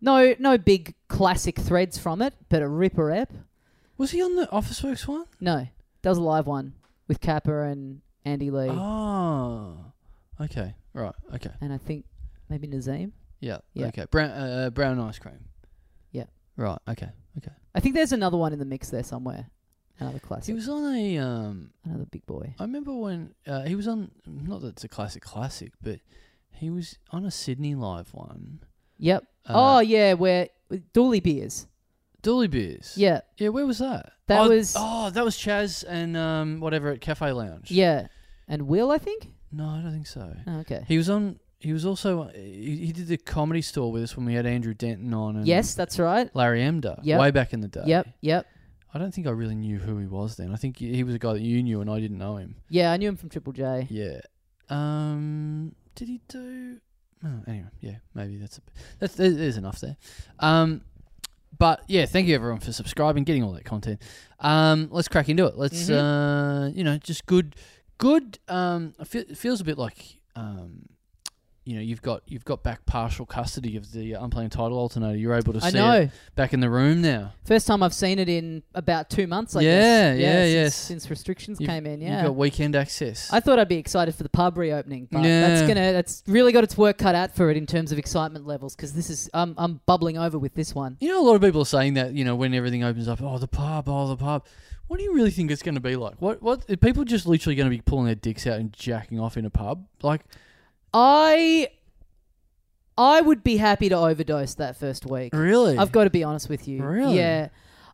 No, no big classic threads from it, but a ripper ep. Was he on the Officeworks one? No, that was a live one with Capper and Andy Lee, Oh, okay, right, okay, and I think maybe Nazim. yeah, Yeah. okay. Brown, uh, brown ice cream. Yeah. Right. Okay. Okay. I think there's another one in the mix there somewhere. Another classic. He was on a. Um, another big boy. I remember when uh, he was on. Not that it's a classic, classic, but he was on a Sydney live one. Yep. Uh, oh yeah, where with Dooley beers. Dooley Beers. Yeah, Yeah. Where was that? That oh, was- Oh, that was Chaz and um whatever at Cafe Lounge. yeah, and Will I think. No, I don't think so. Oh, okay. He was on. He was also. He, he did the comedy store with us when we had Andrew Denton on. And Yes, that's right. Larry Emdur. Yep. Way back in the day. Yep, yep. I don't think I really knew who he was then. I think he was a guy that you knew and I didn't know him. Yeah, I knew him from Triple J. Yeah. Um. Did he do? Oh, anyway, yeah. Maybe that's a. That's there's enough there. Um. But yeah, thank you everyone for subscribing, getting all that content. Um. Let's crack into it. Let's. Uh. You know, just good. Good. Um. I feel, it feels a bit like. Um. You know, you've got you've got back partial custody of the uh, unplaying title alternator. You're able to I see know. it back in the room now. First time I've seen it in about two months. I Yeah, guess. yeah, since, yes. Since restrictions You've- came in, yeah. You've yeah. got weekend access. I thought I'd be excited for the pub reopening, but Yeah. that's gonna that's really got its work cut out for it in terms of excitement levels because this is I'm I'm bubbling over with this one. You know, a lot of people are saying that, you know, when everything opens up, oh, the pub, oh, the pub. What do you really think it's going to be like? What, what, are people just literally going to be pulling their dicks out and jacking off in a pub? Like, I I would be happy to overdose that first week. really? I've got to be honest with you. Really? Yeah.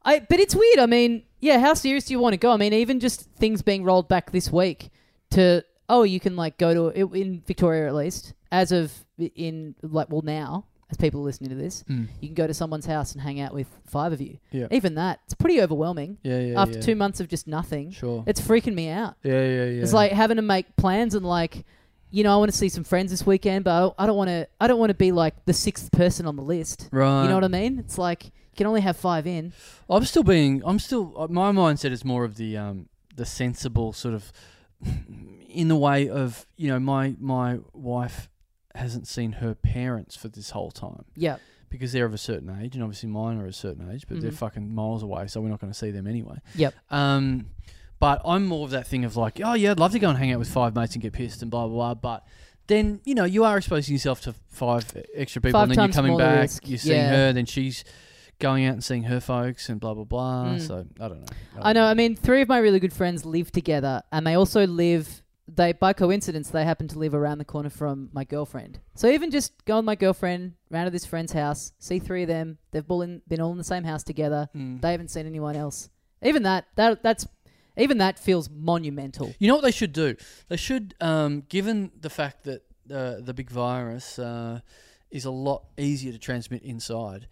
I but it's weird. I mean, yeah, how serious do you want to go? I mean, even just things being rolled back this week to oh, you can like go to in Victoria at least as of in like well now as people are listening to this, Mm. you can go to someone's house and hang out with five of you. Yeah. Even that, it's pretty overwhelming. Yeah, yeah, After yeah. two months of just nothing, Sure. it's freaking me out. yeah, yeah, yeah. It's like having to make plans and like, you know, I want to see some friends this weekend, but I don't- want to. I don't want to be like the sixth person on the list. right. You know what I mean? It's like you can only have five in. I'm still being. I'm still. uh, My mindset is more of the um the sensible sort of, in the way of you know my my wife hasn't seen her parents for this whole time Yeah. because they're of a certain age and obviously mine are a certain age, but they're Mhm. fucking miles away, so we're not going to see them anyway. Yep. Um, but I'm more of that thing of like, oh yeah, I'd love to go and hang out with five mates and get pissed and blah blah blah. But then you know you are exposing yourself to five extra people, Five and then you're times coming more the back, risk. you're seeing Yeah. her, then she's going out and seeing her folks and blah blah blah. Mm. So I don't know. I know. I mean, three of my really good friends live together, and they also live. They by coincidence they happen to live around the corner from my girlfriend. So even just go with my girlfriend round to this friend's house, see three of them. They've all in, been all in the same house together. Mm. They haven't seen anyone else. Even that that that's even that feels monumental. You know what they should do? They should, um, given the fact that uh, the big virus uh, is a lot easier to transmit inside,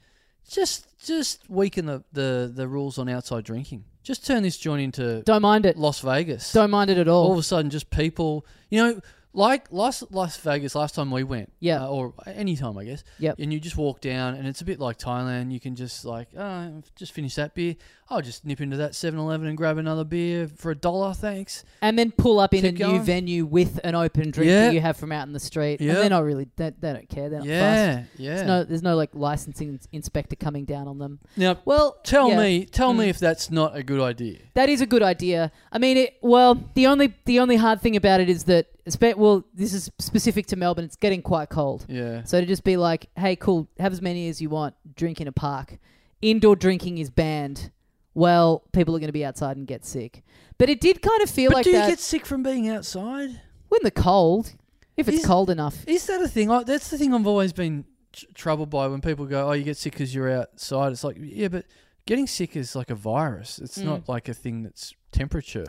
just just weaken the, the, the rules on outside drinking. Just turn this joint into Don't mind it. Las Vegas. Don't mind it at all. all of a sudden, just people, you know, like Las Las Vegas last time we went, Yeah. uh, or any time I guess. Yep. And you just walk down, and it's a bit like Thailand. You can just like, oh, just finish that beer. I'll just nip into that 7-Eleven and grab another beer for a dollar, thanks. and then pull up in Keep a new venue with an open drink Yeah. that you have from out in the street. Yeah. And they're not really they, they don't care. They're not. Yeah, yeah. There's no there's no like licensing inspector coming down on them. now, Well, tell yeah. me, tell me Mm. if that's not a good idea. That is a good idea. I mean, it, well, the only the only hard thing about it is that, well, this is specific to Melbourne. It's getting quite cold, Yeah. so to just be like, hey, cool, have as many as you want. Drink in a park. Indoor drinking is banned. Well, people are going to be outside and get sick. But it did kind of feel But like do you that get sick from being outside? when the cold, if it's Is- cold enough. Is that a thing? I, that's the thing I've always been tr- troubled by when people go, "Oh, you get sick because you're outside." It's like, yeah, but getting sick is like a virus. It's Mm. not like a thing that's temperature.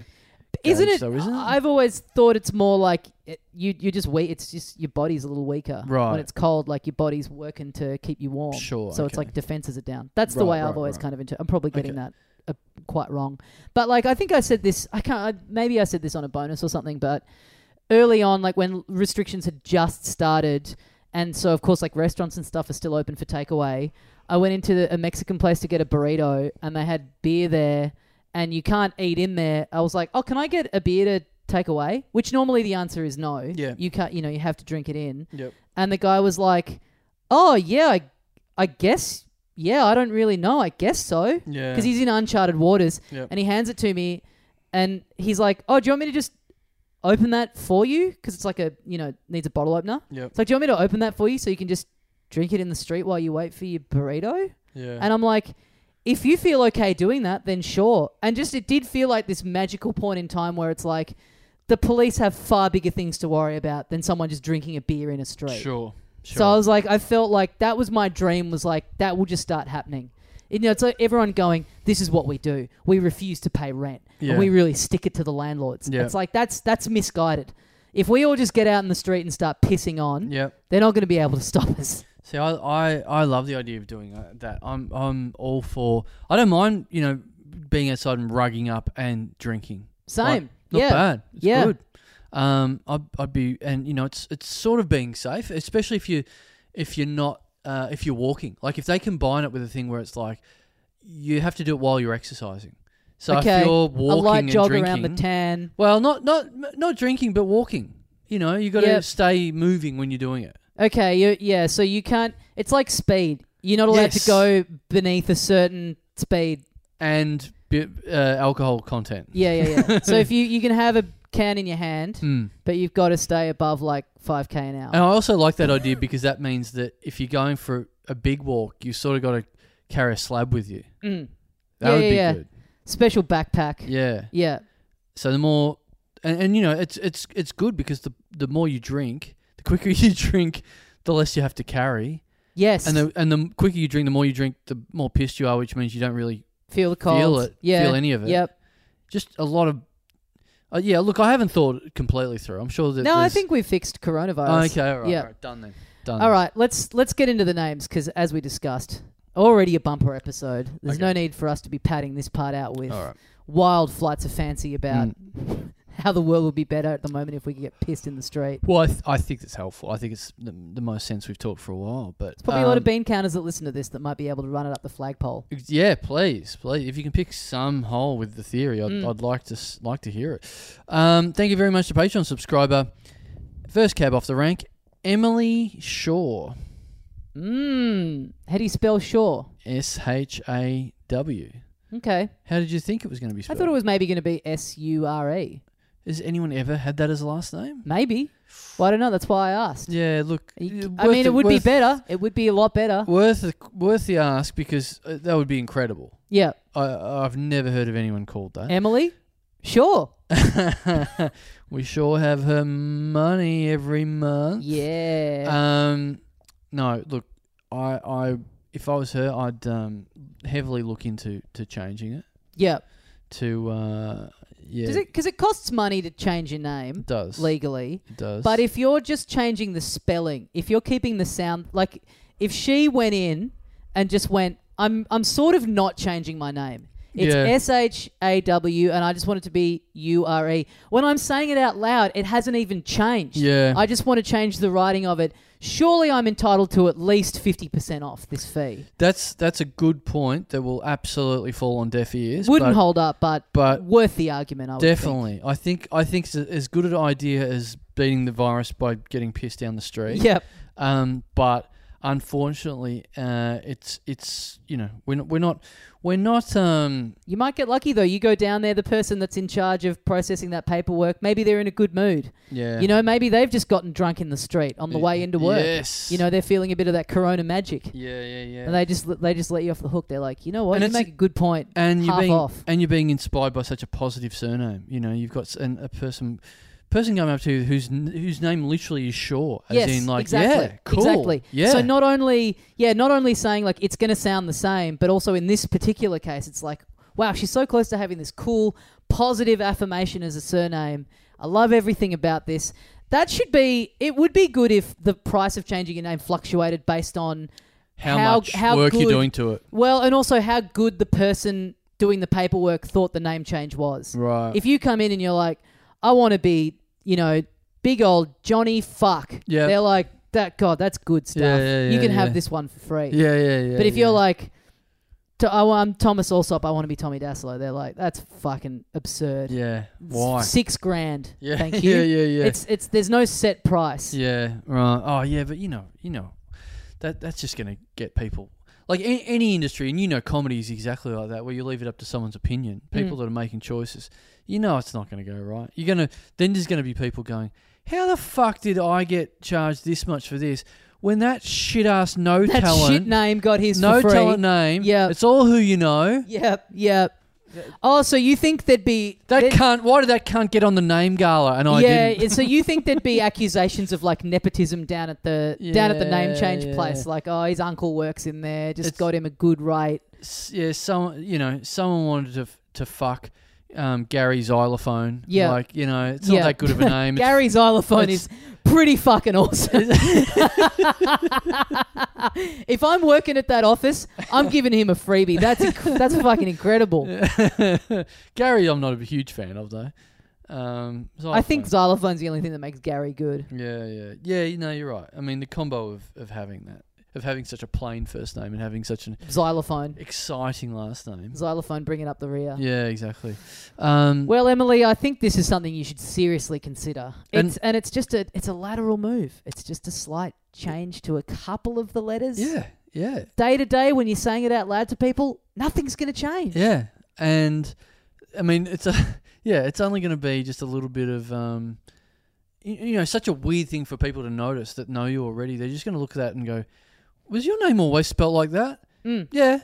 Isn't it? though, isn't it? I've always thought it's more like it, you you just wait. It's just your body's a little weaker Right. when it's cold. Like your body's working to keep you warm. Sure, So it's okay. like defenses are down. That's the Right, way I've right, always right. kind of. Inter- I'm probably getting Okay. that uh, quite wrong. But like I think I said this. I can't. I, maybe I said this on a bonus or something. But early on, like when restrictions had just started, and so of course like restaurants and stuff are still open for takeaway. I went into the, a Mexican place to get a burrito, and they had beer there, and you can't eat in there. I was like, oh, can I get a beer to take away? Which normally the answer is no. Yeah. You can't. You know, you have to drink it in. Yep. And the guy was like, "Oh yeah, I, I guess yeah, I don't really know. I guess so. Yeah. Because he's in uncharted waters, Yep. and he hands it to me, and he's like, "Oh, do you want me to just open that for you? Because it's like a you know needs a bottle opener. Yep. It's like, do you want me to open that for you so you can just drink it in the street while you wait for your burrito?" Yeah. And I'm like, if you feel okay doing that, then sure. And just it did feel like this magical point in time where it's like the police have far bigger things to worry about than someone just drinking a beer in a street. sure. Sure. So I was like, I felt like that was my dream. Was like that will just start happening. You know, it's like everyone going, "This is what we do. We refuse to pay rent, Yeah. and we really stick it to the landlords." Yeah. It's like that's that's misguided. If we all just get out in the street and start pissing on, Yep. they're not going to be able to stop us. See, I, I, I love the idea of doing uh, that. I'm I'm all for. I don't mind, you know, being outside and rugging up and drinking. Same, Like, not yeah, bad. It's Yeah. good. Um, I'd, I'd be, and you know, it's it's sort of being safe, especially if you if you're not uh, if you're walking. Like if they combine it with a thing where it's like you have to do it while you're exercising. So okay, if you're walking a light and jog drinking, around the tan. well, not not not drinking, but walking. You know, you got to Yep. stay moving when you're doing it. Okay, you, yeah. So you can't. It's like speed. You're not allowed Yes. to go beneath a certain speed. and bi- uh, alcohol content. Yeah, yeah, yeah. so if you you can have a can in your hand, Mm. but you've got to stay above like five k an hour. And I also like that idea because that means that if you're going for a big walk, you sort of got to carry a slab with you. Mm. That Yeah, would yeah, be yeah. good. Special backpack. Yeah. Yeah. So the more, and, and you know, it's it's it's good because the the more you drink, the quicker you drink, the less you have to carry, Yes. and the and the quicker you drink, the more you drink, the more pissed you are, which means you don't really feel the cold. feel it, Yeah. feel any of it. Yep. Just a lot of. Uh, yeah, look, I haven't thought completely through. I'm sure that. No, I think we've fixed Oh, coronavirus. okay, all right, Yeah. all right, done then. Done. All right, let's let's get into the names because as we discussed, already a bumper episode. There's Okay. no need for us to be padding this part out with right. wild flights of fancy about Mm. How the world would be better at the moment if we could get pissed in the street. Well, I, th- I think it's helpful. I think it's the, the most sense we've talked for a while. But There's probably a lot of um, bean counters that listen to this that might be able to run it up the flagpole. Yeah, please, please. If you can pick some hole with the theory, I'd, Mm. I'd like to like to hear it. Um, thank you very much to Patreon subscriber. First cab off the rank, Emily Shaw, Mmm. How do you spell Shaw? S H A W. Okay. How did you think it was going to be I thought it was maybe going to be S U R E. Has anyone ever had that as a last name? Maybe. Well, I don't know. That's why I asked. Yeah, look. You- uh, I mean, the- it would be better. It would be a lot better. Worth the, worth the ask because uh, that would be incredible. Yeah. I, I've never heard of anyone called that. Emily? Sure. we sure have her money every month. Yeah. Um, no, look, I, I, if I was her, I'd um heavily look into to changing it yeah. to uh yeah. Does it? Because it costs money to change your name It does. legally. It does. But if you're just changing the spelling, if you're keeping the sound, like if she went in and just went, I'm, I'm sort of not changing my name. It's Yeah. S H A W, and I just want it to be U R E. When I'm saying it out loud, it hasn't even changed. yeah, I just want to change the writing of it. Surely I'm entitled to at least 50% off this fee. that's that's a good point that will absolutely fall on deaf ears. Wouldn't but, hold up, but, but worth the argument, I would think. definitely, I think I think it's as good an idea as beating the virus by getting pissed down the street. Yep. Um, but unfortunately, uh, it's it's you know we're not, we're not we're not um You might get lucky though. You go down there, the person that's in charge of processing that paperwork, maybe they're in a good mood. yeah You know, maybe they've just gotten drunk in the street on the way into work. Yes. You know, they're feeling a bit of that corona magic. Yeah, yeah, yeah. And they just they just let you off the hook. They're like, you know what, And you make a good point. and you're being off. and you're being inspired by such a positive surname. You know, you've got s- an, a person person coming up to whose whose name literally is Shaw, as yes, in like exactly, yeah, cool, exactly. yeah. So not only yeah, not only saying like it's going to sound the same, but also in this particular case, it's like wow, she's so close to having this cool positive affirmation as a surname. I love everything about this. That should be. It would be good if the price of changing your name fluctuated based on how, how- much how work you're doing to it, well, and also how good the person doing the paperwork thought the name change was. right? If you come in and you're like, I want to be, you know, big old Johnny Fuck. Yeah. They're like, that God, that's good stuff. Yeah, yeah, you yeah, can have this one for free. yeah, yeah, yeah. but if you're like, to, oh, I'm Thomas Allsop, I want to be Tommy Dassalo. They're like, that's fucking absurd. yeah, why? Six grand. Yeah, Thank you. yeah, yeah, yeah. It's it's there's no set price. yeah, right. Oh, yeah, but you know, you know, that that's just gonna get people. Like a- any industry, and you know, comedy is exactly like that, where you leave it up to someone's opinion. People Mm. that are making choices, you know, it's not going to go right. You're gonna then there's going to be people going, "How the fuck did I get charged this much for this?" When that shit ass no That talent, shit name got his no for free. talent name, Yeah. it's all who you know. Yep, yep. Oh, so you think there'd be That there'd- can't. Why did that can't get on the name gala and I yeah, didn't? so you think there'd be accusations of like nepotism down at the down at the name Yeah, change yeah. place, like oh his uncle works in there, just It's- got him a good rate. S- yeah, someone you know, someone wanted to f- to fuck um, Gary Xylophone. Yeah. like you know, it's Yeah. not that good of a name. It's- Gary Xylophone is pretty fucking awesome. if I'm working at that office, I'm giving him a freebie. That's inc- that's fucking incredible. Gary, I'm not a huge fan of though. Um, I think xylophone's the only thing that makes Gary good. Yeah, yeah, yeah. You know, you're right. I mean, the combo of, of having that, of having such a plain first name and having such an Xylophone, exciting last name. xylophone, bringing up the rear. Yeah, exactly. Um, Well, Emily, I think this is something you should seriously consider. And- It's and it's just a it's a lateral move. It's just a slight change to a couple of the letters. yeah, yeah, Day to day, when you're saying it out loud to people, nothing's going to change. yeah. And I mean, it's a yeah. It's only going to be just a little bit of um, you, you know, such a weird thing for people to notice that know you already. They're just going to look at that and go, "Was your name always spelt like that?" Mm. Yeah.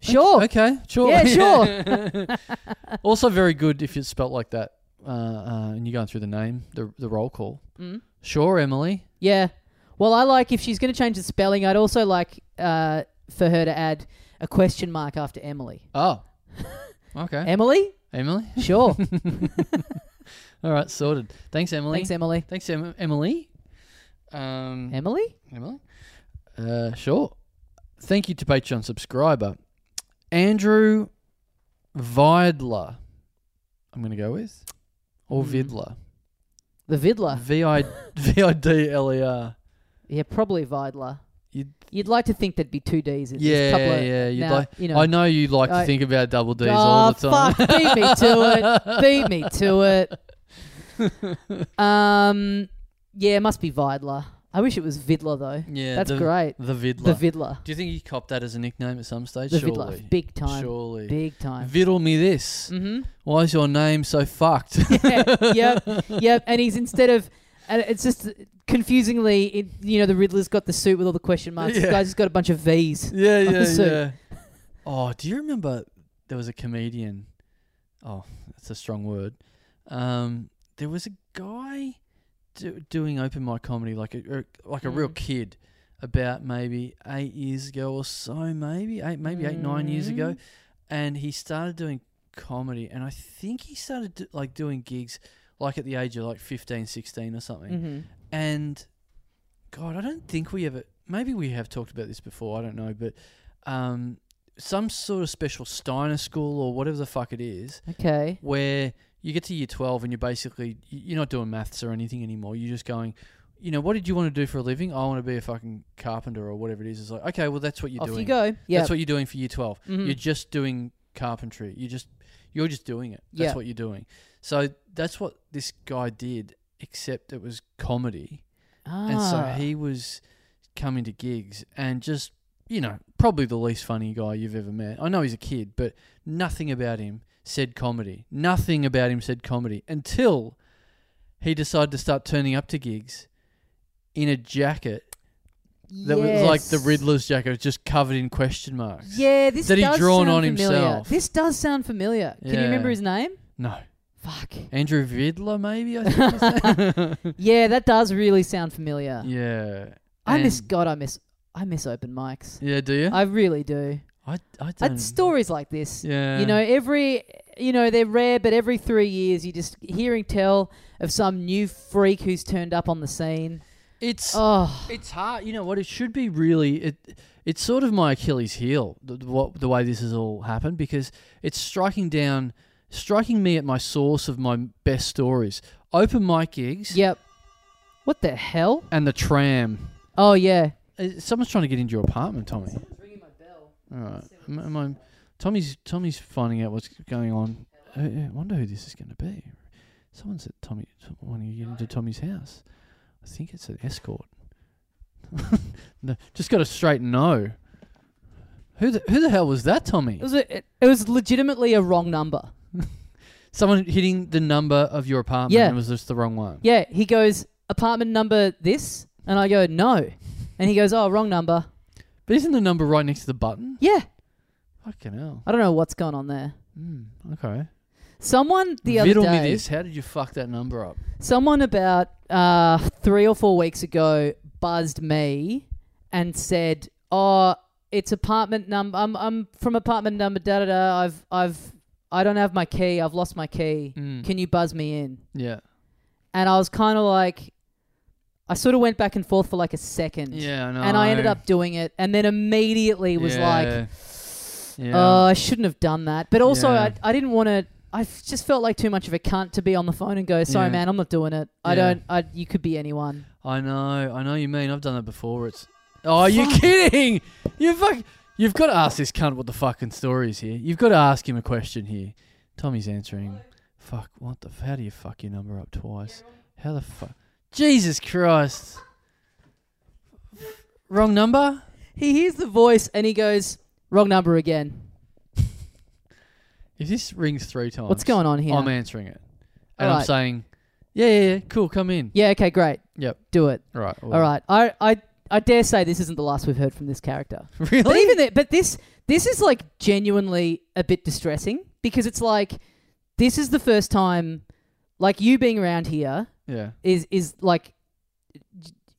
Sure. Okay. Sure. Yeah, sure. also, very good if it's spelt like that, uh, uh, and you're going through the name, the the roll call. Mm. Sure, Emily. Yeah. Well, I like if she's going to change the spelling. I'd also like uh, for her to add a question mark after Emily. Oh. Okay. Emily? Emily. Sure. All right, sorted. Thanks, Emily. Thanks, Emily. Thanks, em- Emily. Um, Emily? Emily. Uh, sure. Thank you to Patreon subscriber Andrew Vidler. I'm going to go with or Mm. Vidler. The Vidler. V I V I D L E R. Yeah, probably Vidler. You'd- You'd like to think there'd be two D's. in Yeah, this couple of, yeah. You'd now, like. you know. I know you like I- to think about double D's oh, all the time. fuck. Beat me to it. Beat me to it. Um, yeah, it must be Vidler. I wish it was Vidler, though. Yeah, That's the, great. The Vidler. The Vidler. Do you think he copped that as a nickname at some stage? The Surely. Vidler. Big time. Surely. Big time. Viddle me this. mm-hmm. Why is your name so fucked? yeah, yep, yep. And he's instead of, and it's just confusingly, it, you know, the Riddler's got the suit with all the question marks. Yeah. The guy's just got a bunch of V's. yeah, yeah, suit. yeah. Oh, do you remember there was a comedian? Oh, that's a strong word. Um, there was a guy do, doing open mic comedy, like a er, like a real Mm. kid, about maybe eight years ago or so, maybe eight, maybe eight nine years ago, Mm. and he started doing comedy, and I think he started do, like doing gigs like at the age of like 15, 16 or something. Mm-hmm. And God, I don't think we ever. Maybe we have talked about this before. I don't know, but um, some sort of special Steiner school or whatever the fuck it is, Okay. where you get to year twelve and you're basically you're not doing maths or anything anymore. You're just going. You know, what did you want to do for a living? I want to be a fucking carpenter or whatever it is. It's like, okay, well, that's what you're Off doing. you go. Yeah. That's what you're doing for year 12. Mhm. You're just doing carpentry. You just you're just doing it. That's Yeah. what you're doing. So that's what this guy did, except it was comedy. And so Ah. he was coming to gigs and just, you know, probably the least funny guy you've ever met. I know he's a kid, but nothing about him said comedy. Nothing about him said comedy until he decided to start turning up to gigs in a jacket that was like the Yes. Riddler's jacket, just covered in question marks. Yeah, this that he does drawn sound on familiar. himself. This does sound familiar. Can you remember his name? No. Fuck. Andrew Vidler, maybe? I think. his name? Yeah, that does really sound familiar. yeah. I miss God. I miss. I miss open mics. Yeah, do you? I really do. I, I don't. stories like this. Yeah. You know, every you know they're rare, but every three years you're just hearing tell of some new freak who's turned up on the scene. it's Oh, it's hard. You know what? It should be really. It it's sort of my Achilles heel. The, the, what, the way this has all happened because it's striking down, striking me at my source of my best stories. Open mic gigs yep. What the hell? and the tram. Oh yeah. Uh, Someone's trying to get into your apartment, Tommy. All right. Am, am I- Tommy's Tommy's finding out what's going on. I wonder who this is going to be. Someone's at Tommy wanting to get into Tommy's house. I think it's an escort. no, just got a straight no. Who the, who the hell was that, Tommy? It was a, it, it was legitimately a wrong number. Someone hitting the number of your apartment Yeah. and it was just the wrong one. Yeah, he goes apartment number this, and I go no, and he goes oh wrong number. But isn't the number right next to the button? Yeah, Fucking hell. I don't know what's going on there. Mm, okay. Someone the other Riddle day, me this. How did you fuck that number up? someone about uh, three or four weeks ago buzzed me and said, "Oh, it's apartment number. I'm I'm from apartment number da da da. I've I've I don't have my key. I've lost my key. Mm. Can you buzz me in?" Yeah. And I was kind of like, I sort of went back and forth for like a second. Yeah, I know. And I ended up doing it, and then immediately was like, yeah. yeah. "Oh, I shouldn't have done that." But also, Yeah. I, I didn't want to. I f- just felt like too much of a cunt to be on the phone and go, "Sorry, Yeah. man, I'm not doing it. I Yeah. don't. I you could be anyone." I know, I know you mean. I've done that before. It's oh, you Fuck. kidding? You fuck. You've got to ask this cunt what the fucking story is here. You've got to ask him a question here. Tommy's answering. Fuck. What the? f- How do you fuck your number up twice? How the fuck? Jesus Christ. Wrong number. He hears the voice and he goes, "Wrong number again." If this rings three times, What's going on here? I'm answering it, and I'm Alright. saying, yeah, yeah, yeah, cool, come in. yeah. Okay. Great. Yep. Do it. All right. All right. I I I dare say this isn't the last we've heard from this character. Really? But even that, but this this is like genuinely a bit distressing because it's like this is the first time, like you being around here yeah. is is like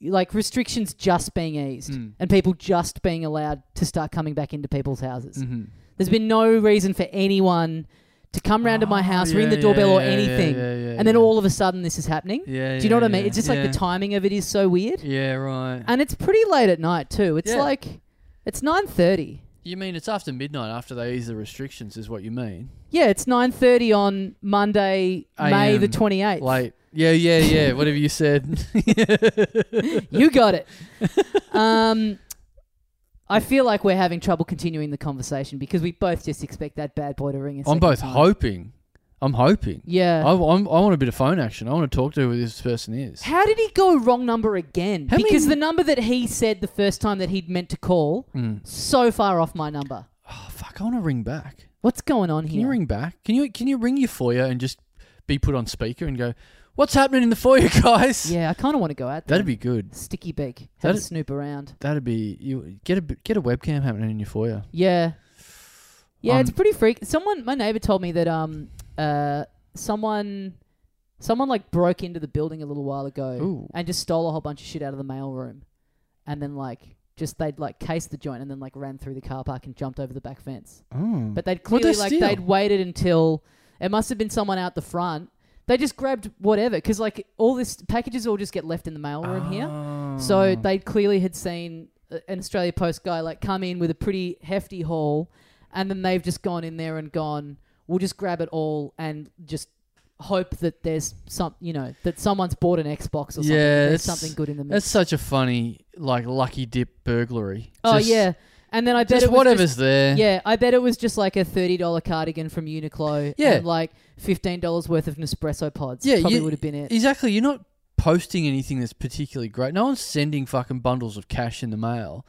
like restrictions just being eased Mm. and people just being allowed to start coming back into people's houses. Mm-hmm. There's been no reason for anyone to come round to my house, ring the doorbell or anything, and then all of a sudden this is happening. Yeah. Do you know what I mean? It's just yeah. like the timing of it is so weird, Yeah, right. and it's pretty late at night too. It's Yeah. like it's nine thirty. You mean it's after midnight after they ease the restrictions, is what you mean? Yeah, it's nine thirty on Monday, May the twenty eighth. Late. Yeah, yeah, yeah. Whatever you said. you got it. um, I feel like we're having trouble continuing the conversation because we both just expect that bad boy to ring us. I'm both hoping. I'm hoping. Yeah. I, I'm, I want a bit of phone action. I want to talk to who this person is. How did he go wrong number again? How because many- the number that he said the first time that he'd meant to call, Mm. so far off my number. Oh, fuck! I want to ring back. What's going on Can here? you ring back? Can you can you ring your foyer and just be put on speaker and go, "What's happening in the foyer, guys?" Yeah, I kind of want to go out there. That'd be good. sticky beak. Have That'd- a snoop around. That'd be you get a get a webcam happening in your foyer. Yeah. Yeah, it's Um, pretty freak. Someone, my neighbor told me that um, uh, someone, someone like broke into the building a little while ago Ooh. and just stole a whole bunch of shit out of the mail room, and then like just they'd like cased the joint and then like ran through the car park and jumped over the back fence. Oh. But they'd What'd clearly they like steal? they'd waited until it must have been someone out the front. They just grabbed whatever because like all this packages all just get left in the mail room here. Oh. So they clearly had seen an Australia Post guy like come in with a pretty hefty haul, and then they've just gone in there and gone, we'll just grab it all and just hope that there's some, you know, that someone's bought an Xbox or something. Yeah, there's that's- something good in the That's mix. such a funny, like, lucky dip burglary. Oh Just- yeah, and then I bet Just it was whatever's just- there. yeah, I bet it was just like a thirty dollar cardigan from Uniqlo. Yeah. and like fifteen dollars worth of Nespresso pods. Yeah, probably would have been it. Exactly. You're not posting anything that's particularly great. No one's sending fucking bundles of cash in the mail.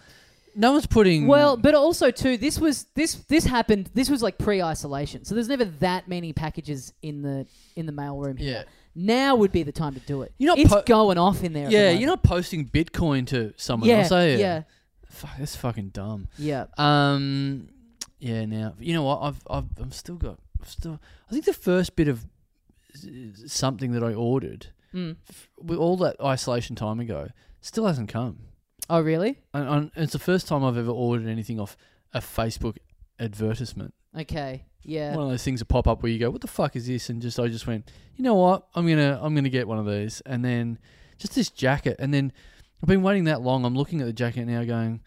No one's putting. Well, but also too, this was this this happened. This was like pre-isolation, so there's never that many packages in the in the mailroom. yeah, Now would be the time to do it. You're not it's po- going off in there. at the yeah. You're not posting Bitcoin to someone Yeah, else, are you? yeah, Fuck, that's fucking dumb. yeah. Um, yeah. Now you know what? I've I've I'm still got I've still. I think the first bit of something that I ordered Mm. f- with all that isolation time ago still hasn't come. Oh, really? And, and it's the first time I've ever ordered anything off a Facebook advertisement. Okay. Yeah. One of those things that pop up where you go, "What the fuck is this?" And just I just went, "You know what? I'm gonna I'm gonna get one of these." And then just this jacket, and then I've been waiting that long. I'm looking at the jacket now, going,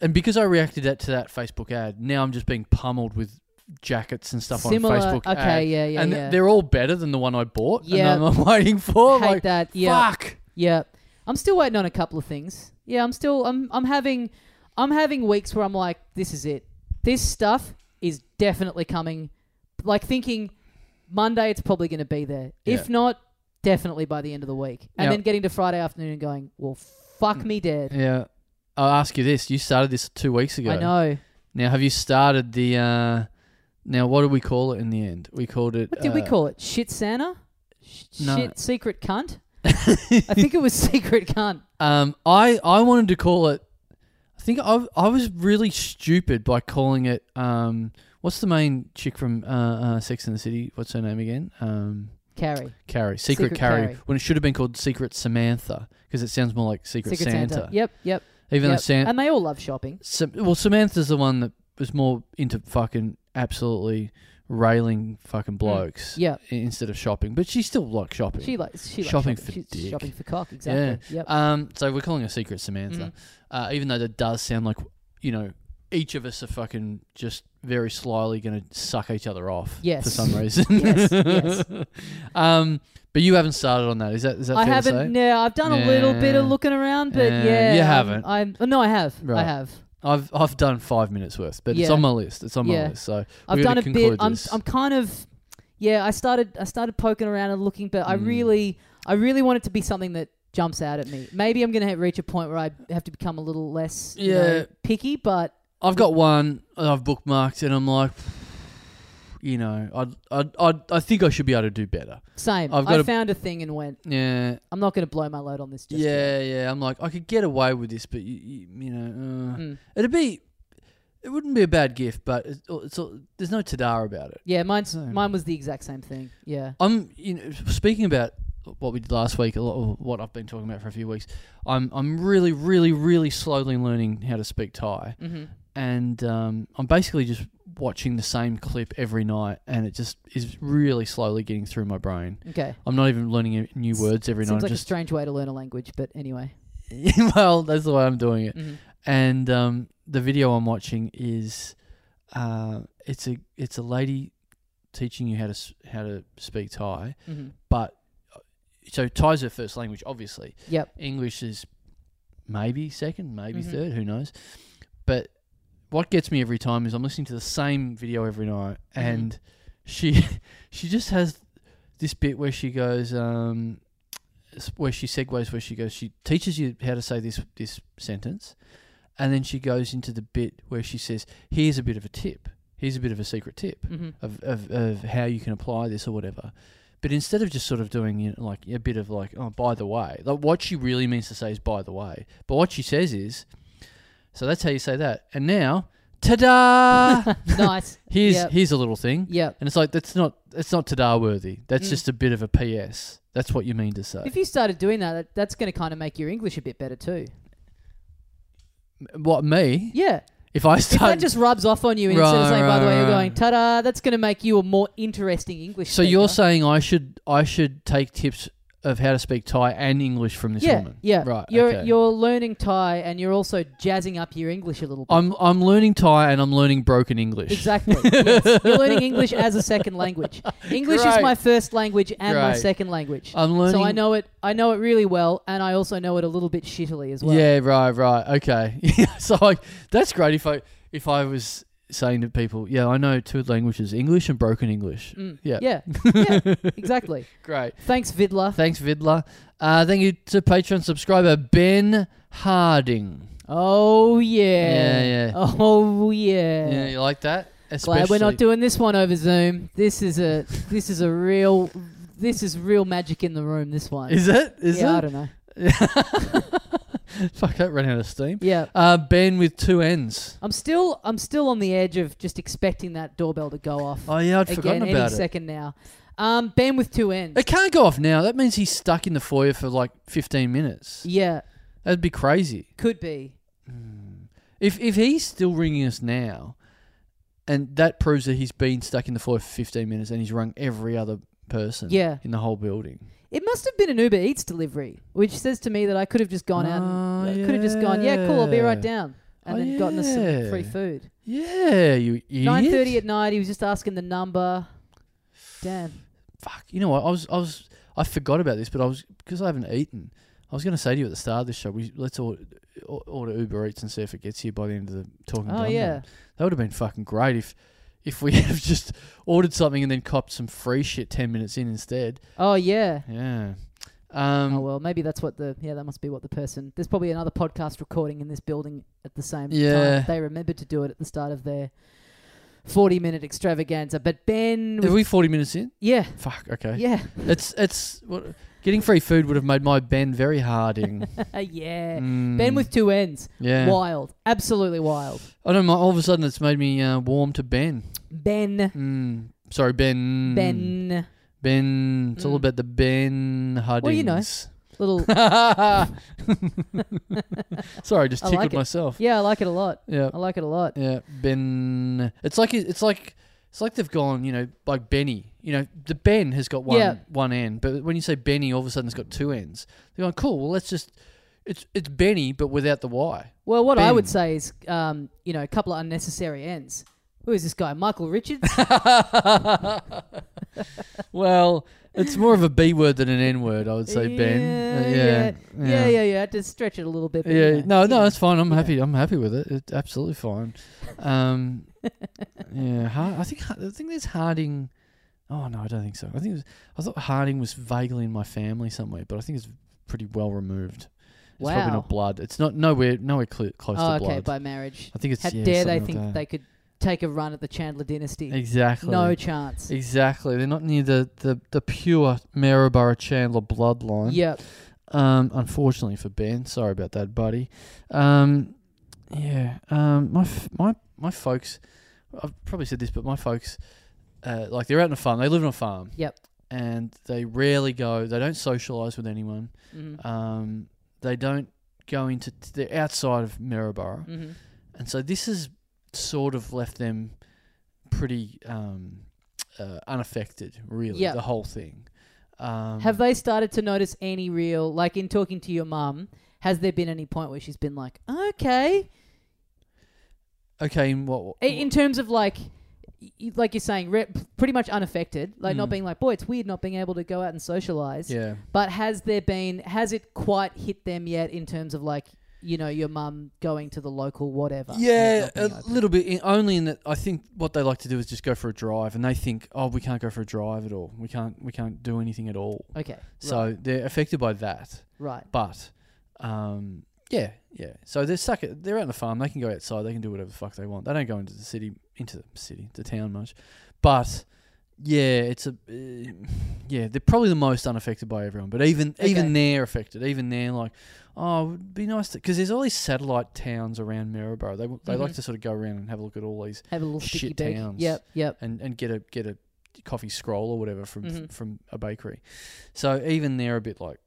and because I reacted that to that Facebook ad, now I'm just being pummeled with jackets and stuff Similar. on Facebook. okay. ad. Yeah. Yeah. and yeah. they're all better than the one I bought. Yeah. and I'm, I'm waiting for. Hate like, that. Yeah. fuck. Yeah. I'm still waiting on a couple of things. Yeah. I'm still. I'm. I'm having. I'm having weeks where I'm like, this is it. This stuff is definitely coming. Like thinking, Monday it's probably going to be there. If Yeah. not, definitely by the end of the week. And Yeah. then getting to Friday afternoon and going, well, fuck me dead. Yeah. I'll ask you this: You started this two weeks ago. I know. Now, have you started the? Uh, now, what did we call it in the end? We called it. What did we uh, call it? Shit Santa? Sh- No. Shit secret cunt? I think it was secret cunt. Um, I I wanted to call it. I think I I was really stupid by calling it. Um, what's the main chick from uh, uh, Sex and the City? What's her name again? Um, Carrie. Carrie, Secret, Secret Carrie, Carrie. when it should have been called Secret Samantha because it sounds more like Secret, Secret Santa. Yep, yep. Even yep. though Santa, And they all love shopping. Sam, well, Samantha's the one that was more into fucking absolutely railing fucking blokes Yeah. instead of shopping, but she still likes shopping. She likes she likes Shopping for She's dick. shopping for cock. Exactly. Yep. Um, so we're calling her Secret Samantha, Mhm. uh, even though that does sound like you know each of us are fucking just very slyly going to suck each other off Yes. for some reason. Yes, yes. um, but you haven't started on that. Is that is that I fair to say? haven't. No, I've done a little bit of looking around, but Yeah, yeah, you haven't. I'm. oh, no, I have. I have. I've I've done five minutes worth, but it's on my list. It's on my list. So I've done a bit. I'm. this. I'm kind of. Yeah, I started. I started poking around and looking, but I Mm. really, I really want it to be something that jumps out at me. Maybe I'm going to reach a point where I have to become a little less, you know, Yeah. picky. But I've got one that I've bookmarked, and I'm like, you know, I I I I think I should be able to do better. same. I've got a- found a thing and went. Yeah, I'm not going to blow my load on this. Just yeah, Yet. yeah. I'm like, I could get away with this, but you, you, you know, uh, Mm. it'd be, it wouldn't be a bad gift, but it's, it's there's no tada about it. Yeah, mine's mine was the exact same thing. Yeah. I'm, you know, speaking about what we did last week, a lot of what I've been talking about for a few weeks. I'm, I'm really, really, really slowly learning how to speak Thai, Mm-hmm. And um, I'm basically just watching the same clip every night, and it just is really slowly getting through my brain. Okay. I'm not even learning new words every Seems night. like I'm a strange way to learn a language, but anyway. well, that's the way I'm doing it. Mhm. And um, the video I'm watching is uh, it's a it's a lady teaching you how to how to speak Thai, Mhm. but uh, so Thai's her first language, obviously. Yep. English is maybe second, maybe Mhm. third, who knows? But what gets me every time is I'm listening to the same video every night, Mhm. and she she just has this bit where she goes, um, where she segues, where she goes, she teaches you how to say this this sentence, and then she goes into the bit where she says, "Here's a bit of a tip. Here's a bit of a secret tip." Mhm. of, of, of how you can apply this or whatever. But instead of just sort of doing you know, like a bit of like, oh, by the way, like what she really means to say is by the way. But what she says is, so that's how you say that. And now, ta-da! nice. here's Yep. here's a little thing, Yep. and it's like that's not that's not ta-da worthy. That's Mm. just a bit of a PS. That's what you mean to say. If you started doing that, that that's going to kind of make your English a bit better too. what me? Yeah. If I If that just rubs off on you, and instead of Right, saying, by the way, you're right. going, ta da, that's going to make you a more interesting English so speaker. you're saying I should I should take tips of how to speak Thai and English from this yeah, woman? yeah. Right. You're okay. you're learning Thai, and you're also jazzing up your English a little bit. I'm I'm learning Thai and I'm learning broken English. Exactly. yes. You're learning English as a second language. English is my first language and my second language. I'm learning. So I know it. I know it really well, and I also know it a little bit shittily as well. Yeah, right, right, okay. Yeah, so like that's great. If I if I was saying to people, yeah, I know two languages, English and broken English. Mm. Yeah. Yeah. Yeah. exactly. Great. Thanks, Vidla. Thanks, Vidla. Uh, thank you to Patreon subscriber Ben Harding. Oh yeah. Yeah, yeah. Oh yeah. Yeah, you like that? Glad we're not doing this one over Zoom. This is a this is a real this is real magic in the room. This one. Is it? Is yeah, I don't know. Fuck, that ran out of steam. Yeah. Uh, Ben with two ends. I'm still I'm still on the edge of just expecting that doorbell to go off. Oh yeah, I'd Again, forgotten any about it. second now. Um, Ben with two ends. It can't go off now. That means he's stuck in the foyer for like 15 minutes. Yeah, That'd be crazy. could be. If if he's still ringing us now, and that proves that he's been stuck in the foyer for 15 minutes and he's rung every other person Yeah. in the whole building. It must have been an Uber Eats delivery, which says to me that I could have just gone out and ah, I could have just gone, yeah, cool, I'll be right down, and Oh, then gotten us some yeah. free food. Yeah, you Nine thirty at night, he was just asking the number. Damn. Fuck. You know what? I was I was I forgot about this, but I was because I haven't eaten. I was going to say to you at the start of this show, we let's order, order Uber Eats and see if it gets here by the end of the talking. Oh yeah. that would have been fucking great if if we have just ordered something and then copped some free shit ten minutes in instead. Oh yeah. Yeah. Um, oh well, maybe that's what the yeah that must be what the person. There's probably another podcast recording in this building at the same Yeah. time. They remembered to do it at the start of their 40 minute extravaganza. But Ben, Are we 40 minutes in? yeah, Fuck, okay. yeah, It's it's what, getting free food would have made my Ben very harding. yeah. Mm, Ben with two ends, yeah. wild, absolutely wild. I don't know. All of a sudden, it's made me uh, warm to Ben. Ben, Mm, sorry, Ben. Ben, Ben. It's all Mm. about the Ben Huddings. Well, you know. little. sorry, just tickled like myself. Yeah, I like it a lot. Yeah. I like it a lot. Yeah, Ben. It's like it's like it's like they've gone. You know, like Benny. You know, the Ben has got one Yeah. one end, but when you say Benny, all of a sudden it's got two ends. They're going, cool. Well, let's just. It's it's Benny, but without the Y. Well, what I would say is, um, you know, a couple of unnecessary ends. Who is this guy? Michael Richards? well, it's more of a B word than an N word. I would say Ben. Uh, yeah, yeah, yeah, yeah, yeah. I had to stretch it a little bit. Yeah, you know, no, no, it's fine. I'm happy. I'm happy with it. It's absolutely fine. Um, yeah, I think I think there's Harding. Oh no, I don't think so. I think it was, I thought Harding was vaguely in my family somewhere, but I think it's pretty well removed. It's probably Wow. not blood. It's not nowhere nowhere cl- close Oh, to okay, blood. by marriage. I think it's How yeah, dare they something think that. they could take a run at the Chandler dynasty? exactly No chance. exactly. They're not near the the, the pure Maryborough Chandler bloodline. Yep. Um, unfortunately for Ben, sorry about that, buddy. Um, yeah. Um, my f- my my folks, I've probably said this, but my folks, uh, like they're out on a farm. They live on a farm. Yep. And they rarely go. They don't socialise with anyone. Mhm. Um, they don't go into. They're outside of Maryborough, Mhm. and so this has sort of left them pretty um, uh, unaffected. Really, Yep. the whole thing. Um, Have they started to notice any real, like in talking to your mum? Has there been any point where she's been like, okay, Okay, in what? I- in terms of like, y- like you're saying, re- pretty much unaffected, like not Mm. being like, boy, it's weird not being able to go out and socialize. Yeah. But has there been, has it quite hit them yet in terms of like, you know, your mum going to the local whatever? and it Yeah, not a open? little bit. In, only in that I think what they like to do is just go for a drive, and they think, oh, we can't go for a drive at all. We can't. We can't do anything at all. Okay. So right, they're affected by that. right. But, um, yeah, yeah. So they're stuck. At, they're out on the farm. They can go outside. They can do whatever the fuck they want. They don't go into the city, into the city, the town much. But yeah, it's a uh, yeah. They're probably the most unaffected by everyone. But even Okay. even they're affected. Even they're like, oh, it would be nice to because there's all these satellite towns around Maryborough. They they like Mhm. to sort of go around and have a look at all these Have a little shit towns. Yep. Yep. and and get a get a coffee scroll or whatever from Mhm. from a bakery. So even they're a bit like.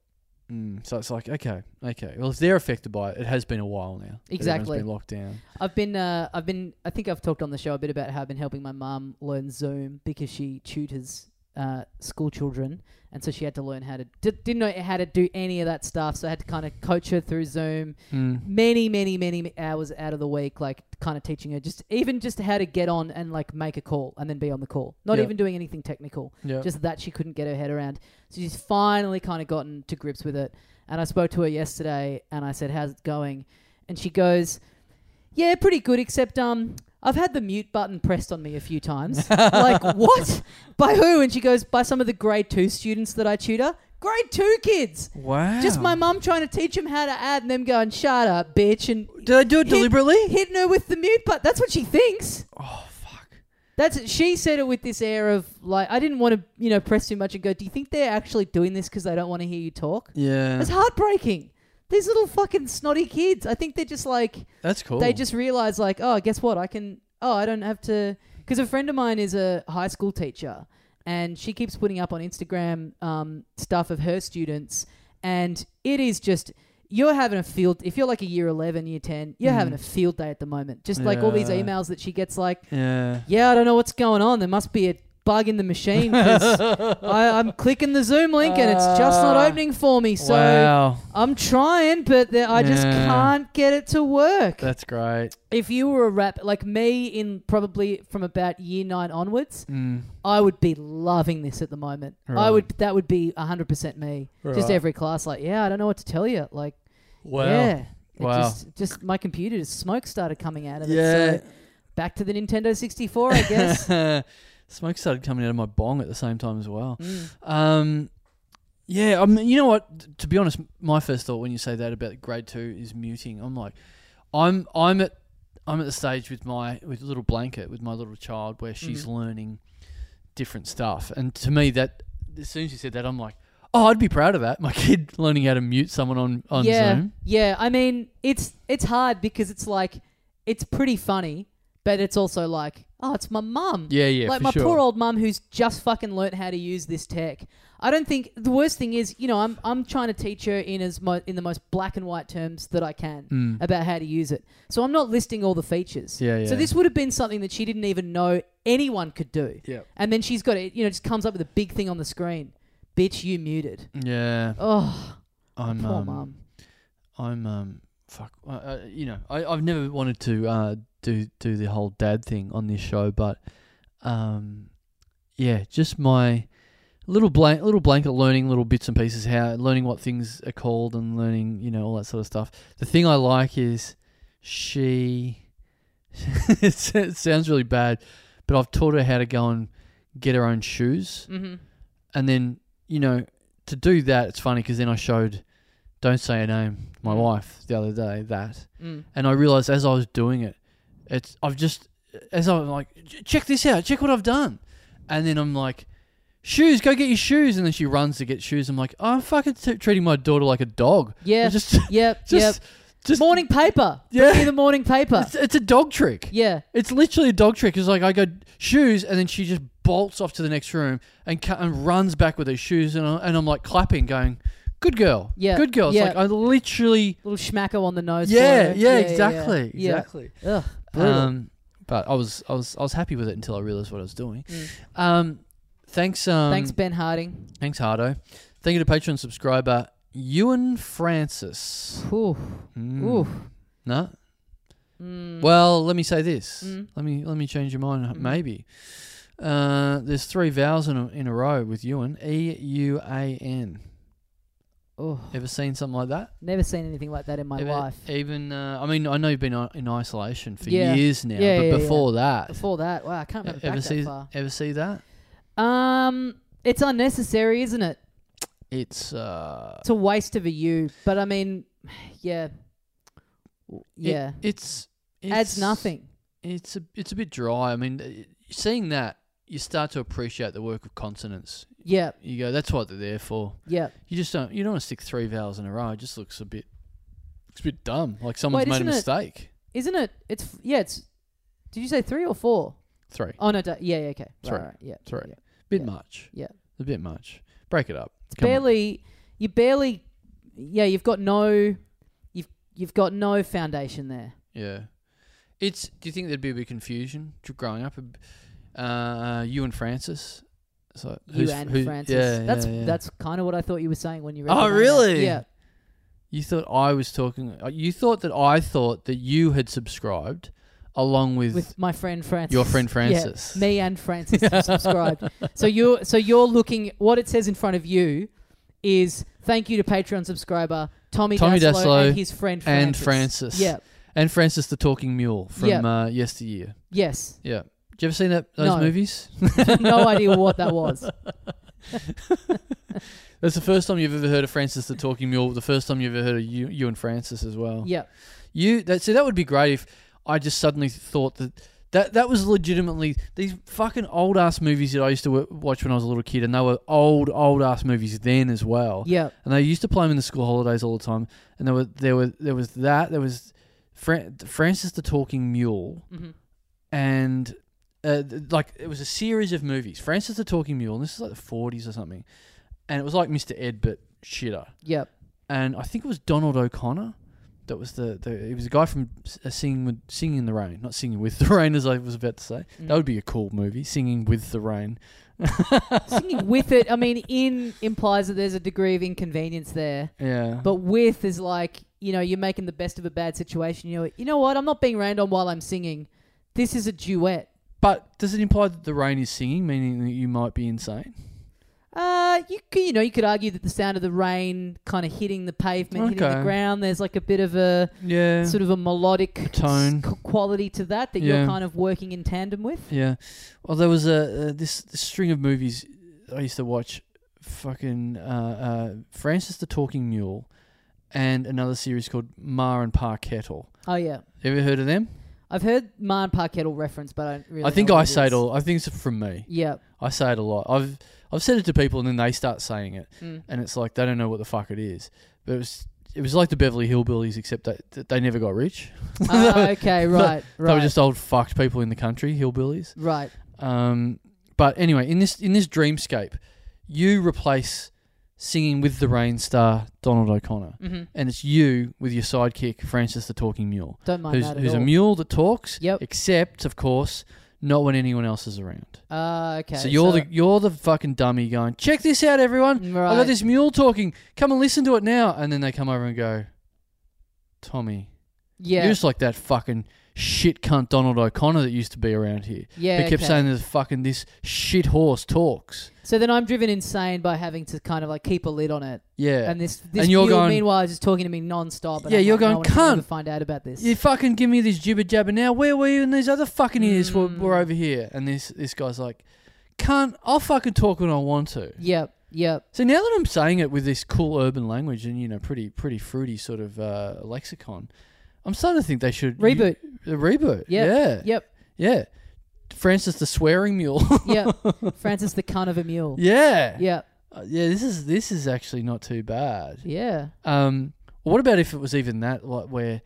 Mm, so it's like okay, okay. Well, if they're affected by it, it has been a while now. Exactly. been locked down. I've been, uh, I've been, I think I've talked on the show a bit about how I've been helping my mum learn Zoom because she tutors uh, school children, and so she had to learn how to d- didn't know how to do any of that stuff, so I had to kind of coach her through Zoom. Mm. Many, many, many hours out of the week, like kind of teaching her just even just how to get on and like make a call and then be on the call, not Yeah. even doing anything technical Yeah. just that she couldn't get her head around. So she's finally kind of gotten to grips with it. And I spoke to her yesterday and I said, How's it going? And she goes, Yeah, pretty good, except um I've had the mute button pressed on me a few times. like, what? By who? And she goes, By some of the grade two students that I tutor. Grade two kids. wow. Just my mum trying to teach them how to add and them going, Shut up, bitch. And Did I do it hit- deliberately? hitting her with the mute button. That's what she thinks. Oh fuck. That's she said it with this air of like I didn't want to you know press too much and go. Do you think they're actually doing this because they don't want to hear you talk? Yeah. It's heartbreaking. These little fucking snotty kids. I think they're just like That's cool. they just realize like oh guess what I can oh I don't have to because a friend of mine is a high school teacher and she keeps putting up on Instagram um, stuff of her students and it is just you're having a field if you're like a year 11 year 10 you're Mm. having a field day at the moment just like all these Yeah. emails that she gets like Yeah. yeah, I don't know what's going on. There must be a bug in the machine 'cause I, I'm clicking the Zoom link and it's just not Ah. opening for me. So wow. I'm trying, but the, I just Yeah. can't get it to work. That's great. if you were a rap like me, in probably from about year nine onwards, Mm. I would be loving this at the moment. I Right. would. That would be hundred percent me. Just Right. every class, like, yeah, I don't know what to tell you. Like, Wow. yeah. It Wow. Just, just my computer, just smoke started coming out of it. Yeah. So back to the Nintendo 64, I guess. Smoke started coming out of my bong at the same time as well. Mm. Um, Yeah, I mean, you know what? To be honest, my first thought when you say that about grade two is muting. I'm like, I'm I'm at I'm at the stage with my with little blanket with my little child where she's Mhm. learning different stuff, and to me that as soon as you said that, I'm like, oh, I'd be proud of that. My kid learning how to mute someone on on yeah, Zoom. yeah. I mean, it's it's hard because it's like it's pretty funny, but it's also like, oh, it's my mum. Yeah, yeah, like for my sure. poor old mum who's just fucking learnt how to use this tech. I don't think the worst thing is, you know, I'm I'm trying to teach her in as mo- in the most black and white terms that I can Mm. about how to use it. So I'm not listing all the features. Yeah, yeah. So this would have been something that she didn't even know anyone could do. Yeah. And then she's got it, you know, just comes up with a big thing on the screen. Bitch, you muted. Yeah, Oh, I'm poor um, mum. I'm um fuck uh, uh, you know I I've never wanted to uh do do the whole dad thing on this show but um yeah just my little blank little blanket learning little bits and pieces how learning what things are called and learning you know all that sort of stuff the thing I like is she it sounds really bad but I've taught her how to go and get her own shoes Mm-hmm. and then you know to do that it's funny because then I showed don't say a name my Mm. wife the other day that Mm. and I realized as I was doing it it's I've just as I'm like check this out check what I've done and then I'm like shoes go get your shoes and then she runs to get shoes I'm like oh, I'm fucking t- treating my daughter like a dog Yeah. Just Yep. yep. just just morning paper. Yeah. Bring me the morning paper. it's, it's a dog trick yeah. it's literally a dog trick. It's like I go shoes, and then she just bolts off to the next room and cu- and runs back with her shoes, and, I, and I'm like clapping, going, "Good girl, Yeah, good girl." It's yeah. like I literally, Little schmacko on the nose. yeah, her. yeah, exactly, Yeah. exactly. Ugh. Um, but I was, I was, I was happy with it until I realized what I was doing. Mm. Um, thanks, um, Thanks, Ben Harding. thanks, Hardo. Thank you to Patreon subscriber Ewan Francis. Ooh. Mm. Ooh. No. Mm. Well, let me say this. Mm. Let me let me change your mind. Mm. Maybe uh, there's three vowels in a, in a row with Ewan. E U A N. Oh. Ever seen something like that? Never seen anything like that in my Ever- life. Even uh, I mean, I know you've been i- in isolation for Yeah. years now, Yeah, but yeah, yeah. before that, Before that, wow, I can't remember ever back see that far. ever see that? Um, it's unnecessary, isn't it? It's uh, It's a waste of a a U. But I mean, yeah, W- it- yeah, it's, it's adds nothing. It's a it's a bit dry. I mean, uh, seeing that you start to appreciate the work of consonants. Yeah, You go, that's what they're there for. yeah. You just don't. You don't want to stick three vowels in a row. It just looks a bit. Looks a bit dumb. Like someone's Wait, made a isn't it- mistake. Isn't it? It's yeah. It's. Did you say three or four? Three. Oh no, da- yeah, yeah, okay, Three. Right, yeah, Three. yeah. Bit yeah. much. Yeah. A bit much. Break it up. It's Come on. barely. You barely. Yeah, you've got no. You've you've got no foundation there. Yeah. It's. Do you think there'd be a bit of confusion growing up? Uh, you and Francis. So You and who- Francis. Yeah, that's yeah, yeah. that's kind of what I thought you were saying when you read. Oh, the name out. really? Yeah. You thought I was talking. uh, You thought that I thought that you had subscribed, along with, With my friend Francis. your friend Yeah, Francis. me and Francis have subscribed. So you're so you're looking. What it says in front of you is thank you to Patreon subscriber Tommy, Tommy Dassalo, Dassalo and his friend Francis. and Francis. Yeah. and Francis the Talking Mule from Yeah. uh, yesteryear. Yes. Yeah. Did you ever seen that those No. movies? no idea what that was. That's the first time you've ever heard of Francis the Talking Mule. The first time you've ever heard of you, you and Francis as well. Yeah. You that see that would be great if I just suddenly thought that that that was legitimately these fucking old ass movies that I used to w- watch when I was a little kid, and they were old old ass movies then as well. Yeah. And they used to play them in the school holidays all the time. And there were there were there was that there was Fran- Francis the Talking Mule, hmm and uh, like it was a series of movies. Francis the Talking Mule. And this is like the forties or something, and it was like Mr. Ed but shitter. Yep. And I think it was Donald O'Connor. That was the, the he was a guy from uh, singing with singing in the rain, not singing with the rain, as I was about to say. Mm. That would be a cool movie, singing with the rain. Singing with it, I mean, in implies that there's a degree of inconvenience there. Yeah, But with is like, you know, you're making the best of a bad situation. You know, you know what? I'm not being rained on while I'm singing. This is a duet. But does it imply that the rain is singing, meaning that you might be insane? Uh, you could, you know, you could argue that the sound of the rain kind of hitting the pavement, hitting the ground, there's like a bit of a Yeah, sort of a melodic tone. quality to that that Yeah. you're kind of working in tandem with. Yeah. Well, there was a uh, this, this string of movies I used to watch fucking uh, uh, Francis the Talking Mule, and another series called Ma and Pa Kettle. Oh yeah, Ever heard of them? I've heard Ma and Pa Kettle reference, but I don't really. I think I say it all. I think it's from me. Yeah. I say it a lot. I've I've said it to people, and then they start saying it, Mm. and it's like they don't know what the fuck it is. But it was it was like the Beverly Hillbillies, except that, they never got rich. Ah, okay, right, right. They were just old fucked people in the country, hillbillies. right. Um, but anyway, in this in this dreamscape, you replace singing with the rain star Donald O'Connor, hmm and it's you with your sidekick Francis the Talking Mule, Don't mind who's that at who's all. a mule that talks. Yep. Except, of course, not when anyone else is around. Ah, okay. so you're the you're the fucking dummy going. Check this out, everyone. right. I got this mule talking. Come and listen to it now. And then they come over and go, Tommy, Yeah. you're just like that fucking shit cunt Donald O'Connor that used to be around here. yeah. Who kept okay. saying this fucking this shit horse talks. So then I'm driven insane by having to kind of like keep a lid on it, Yeah. and this this And you're going- meanwhile is just talking to me non-stop. And Yeah, I'm you're like, going, ever "Cunt." Find out about this. you fucking give me this jibber jabber now. Where were you? And these other fucking were, Mm. were over here. And this this guy's like, cunt, I'll fucking talk when I want to. Yep. Yep. So now that I'm saying it with this cool urban language and you know pretty pretty fruity sort of uh, lexicon, I'm starting to think they should Reboot. a reboot. Yep. Yeah, Yep. yeah. Francis the swearing mule. Yep. Francis the cunt of a mule. yeah, Yep. Uh, yeah. This is this is actually not too bad. Yeah. Um, what about if it was even that like where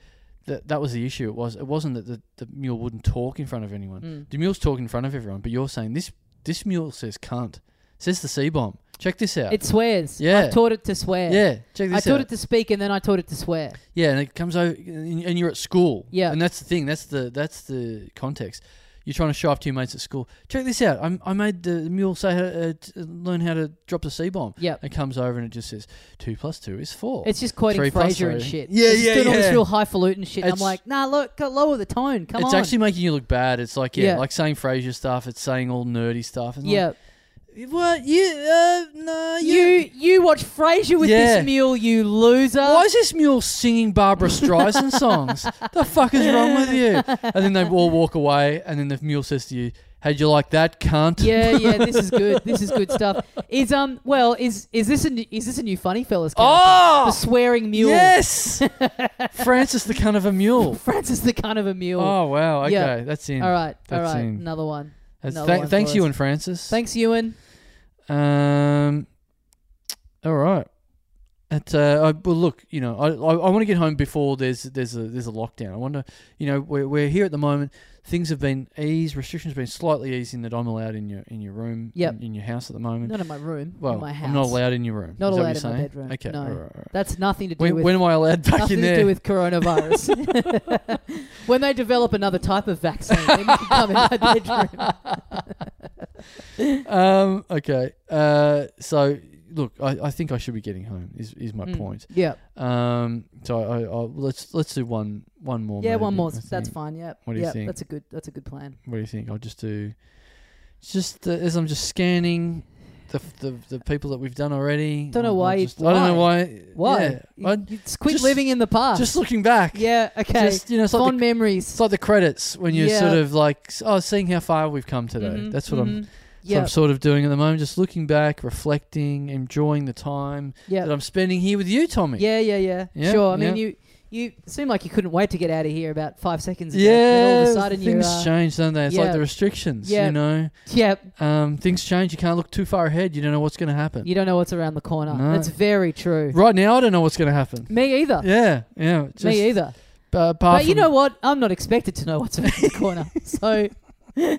that that was the issue? It was it wasn't that the, the mule wouldn't talk in front of anyone. Mm. The mule's talking in front of everyone, but you're saying this this mule says cunt. Says the C bomb. Check this out. It swears. Yeah. I taught it to swear. yeah, check this I this taught it to speak, and then I taught it to swear. Yeah, and it comes over, and you're at school. Yeah. and that's the thing. That's the that's the context. You're trying to show off to your mates at school. Check this out. I'm, I made the mule say how to, uh, t- learn how to drop the C bomb. Yeah. It comes over and it just says two plus two is four. It's just quoting Three plus Frasier and three. shit. Yeah, it's yeah, doing all this yeah. real highfalutin shit. and I'm It's- like, nah, look, go lower the tone. Come on. it's on. actually making you look bad. It's like yeah, Yeah. like saying Frasier stuff. It's saying all nerdy stuff. It's yeah. What you? Uh, no. You you watch Frasier with Yeah. this mule, you loser. Why is this mule singing Barbra Streisand songs? the fuck is wrong with you? And then they all walk away, and then the mule says to you, "How'd you like that, cunt?" Yeah, yeah, this is good. This is good stuff. Is um, well, is is this a new, is this a new funny fellas? character? Oh, the swearing mule. yes, Francis the cunt of a mule. Francis the kind of a mule. Oh wow, okay, Yeah. that's in. all right, all That's right, in. another one. That's Another one thanks you and Francis. Thanks, Ewan. Um, all right. At, uh, I, well, look, you know, I, I, I want to get home before there's there's a there's a lockdown. I wonder, you know, we're, we're here at the moment. Things have been eased, restrictions have been slightly eased in that I'm allowed in your in your room, Yep. in, in your house at the moment. Not in my room. well, in my house. I'm not allowed in your room. Not allowed in my bedroom. Okay, No. all right, all right. That's nothing to do When, with when am I allowed back nothing in to do with coronavirus. when they develop another type of vaccine, then you can come in my bedroom. um, okay. Uh, so look, I, I think I should be getting home. Is is my Mm. point. Yeah, Um, so I, I let's let's do one one more. yeah, one more. That's fine. Yeah, What do you think? That's a good. That's a good plan. What do you think? I'll just do. Just uh, as I'm just scanning the, the the people that we've done already. Don't know I'll- I'll why I don't know why. Why? Yeah, You, you just quit just- living in the past. just looking back. yeah. Okay. Just you know, it's like, Fond the, memories. it's like the credits when you're Yeah. sort of like, oh, seeing how far we've come today. Mhm, That's what I'm. Yeah. I'm sort of doing at the moment. Just looking back, reflecting, enjoying the time that I'm spending here with you, Tommy. Yeah. Yeah. Yeah. Yeah, Sure. I mean, you you seemed like you couldn't wait to get out of here about five seconds ago. Then all Yeah, of a sudden things you're. Uh, change, don't they? It's yeah. like the restrictions, Yeah. you know. yeah. Um, things change. You can't look too far ahead. You don't know what's going to happen. You don't know what's around the corner. No. That's very true. Right now, I don't know what's going to happen. Me either. Yeah, yeah. Me either. Uh, But you know what? I'm not expected to know what's around the corner. So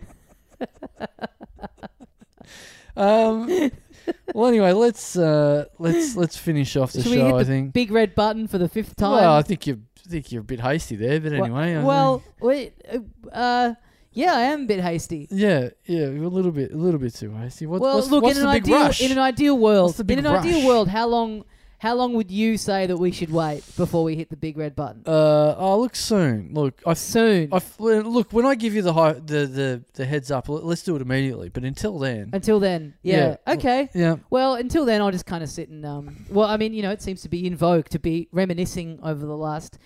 Um, well, anyway, let's uh, let's let's finish off the Should we hit show. I the think. big red button for the fifth time. Well, I think you think you're a bit hasty there, but anyway. I well, think- wait, uh, uh, yeah, I am a bit hasty. yeah, yeah, a little bit, a little bit too hasty. What, well, what's, look, what's in an the big ideal rush? in an ideal world, What's the big in an ideal world, how long how long would you say that we should wait before we hit the big red button? uh, oh, look soon. Look, I, Soon. I, look when I give you the high, the the the heads up. let- Let's do it immediately. But until then, Until then, yeah. Yeah. Okay. yeah, Well, until then, I'll just kind of sit and um. Well, I mean, you know, it seems to be in vogue to be reminiscing over the last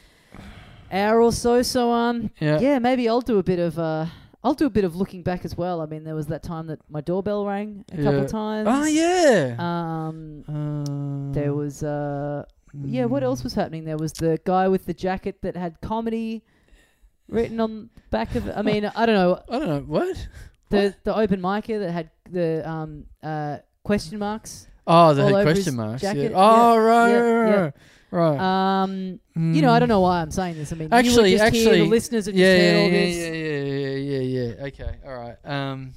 hour or so. So um, yeah, yeah, maybe I'll do a bit of uh, I'll do a bit of looking back as well. I mean, there was that time that my doorbell rang a couple Yeah. times. Oh yeah. Um, Uh, there was uh, yeah. What else was happening? There was the guy with the jacket that had comedy written on the back of it. I mean, I don't know I don't know what. the the open micer that had the um uh question marks. Oh, the All over question marks. jacket. Yeah. Oh, Yeah, right, yeah, right, yeah. right, right. Um, you know, I don't know why I'm saying this. I mean, Actually- just here, actually- the listeners have yeah, just heard yeah, all yeah, this. yeah, yeah, yeah, yeah, yeah. Okay, all right. Um,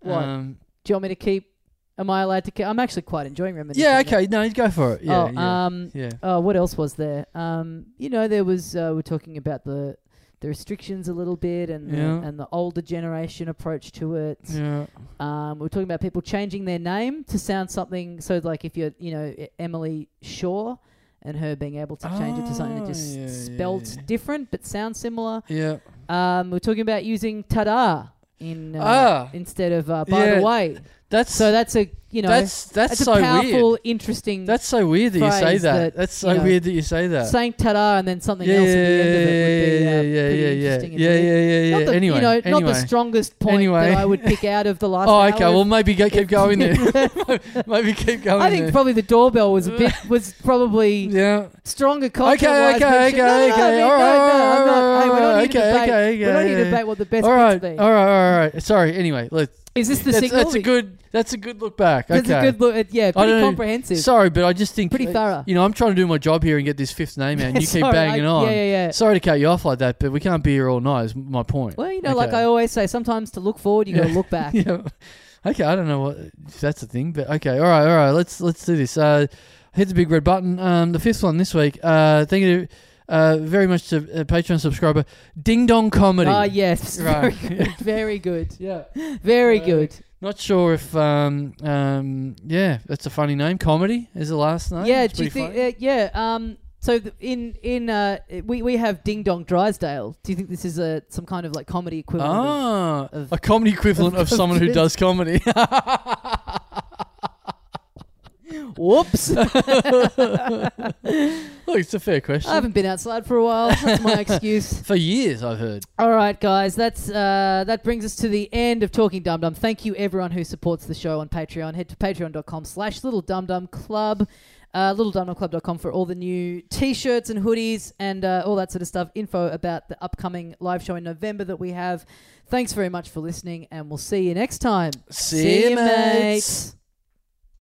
What? Um, Do you want me to keep? Am I allowed to keep? I'm actually quite enjoying reminiscing. yeah, okay. No, you go for it. Yeah, oh, yeah, um, yeah. oh, what else was there? Um, you know, there was. Uh, we're talking about the the restrictions a little bit, and Yeah. the, and the older generation approach to it. Yeah. Um, we're talking about people changing their name to sound something. So, like, if you're, you know, Emily Shaw, and her being able to change it to something that Oh, just yeah, yeah, spelt yeah. different but sounds similar. Yeah. Um, we're talking about using "tada" in uh, Ah. instead of uh, "by Yeah. the way." That's So that's a you know that's that's, that's so a powerful, weird. interesting. That's so weird that you say that. that, That's so you know, weird that you say that. saying "tada" and then something yeah, else yeah, at the end of it would be uh, yeah, yeah, yeah, interesting. yeah, yeah, yeah, yeah. Not the, anyway, you know, anyway. not the strongest point Anyway. that I would pick out of the last. Oh, okay. Well, maybe go, keep going then. maybe keep going. I think then. probably the doorbell was a bit was probably Yeah. stronger Okay, culture. okay, okay, okay. All right, all right, I'm not, all hey, we're not right, okay, okay, we're not okay, here to debate what the best All right, all right, all right. Sorry. Anyway, let's. Is this the That's, signal? that's a good. That's a good look back. That's okay. a good look. At, yeah, I pretty comprehensive. Sorry, but I just think Pretty uh, thorough. You know, I'm trying to do my job here and get this fifth name out, and you keep Sorry, banging I- on. Yeah, yeah, yeah. Sorry to cut you off like that, but we can't be here all night. Is my point. Well, you know, like I always say, sometimes to look forward, you got to look back. yeah. Okay, I don't know what if that's a thing, but okay, all right, all right. Let's let's do this. Uh, hit the big red button. Um, the fifth one this week. Uh, thank you uh, very much to uh, Patreon subscriber Ding Dong Comedy. Ah, yes. Right. Very good. Very good. yeah. Very Uh, good. Not sure if um um yeah that's a funny name. Comedy is the last name. yeah, It's do you pretty think? funny. Uh, yeah. Um. So th- in in uh we we have Ding Dong Drysdale. Do you think this is a some kind of like comedy equivalent? of- Ah, of- a comedy equivalent of- of, someone who does comedy. Whoops! Look, it's a fair question. I haven't been outside for a while. That's my excuse. For years, I've heard. All right, guys, that's uh, that brings us to the end of Talking Dum Dum. Thank you, everyone who supports the show on Patreon. Head to patreon.com slash Little Dum Dum Club. Uh, littledumdumclub.com for all the new t-shirts and hoodies and uh, all that sort of stuff. Info about the upcoming live show in November that we have. Thanks very much for listening, and we'll see you next time. See you, mates.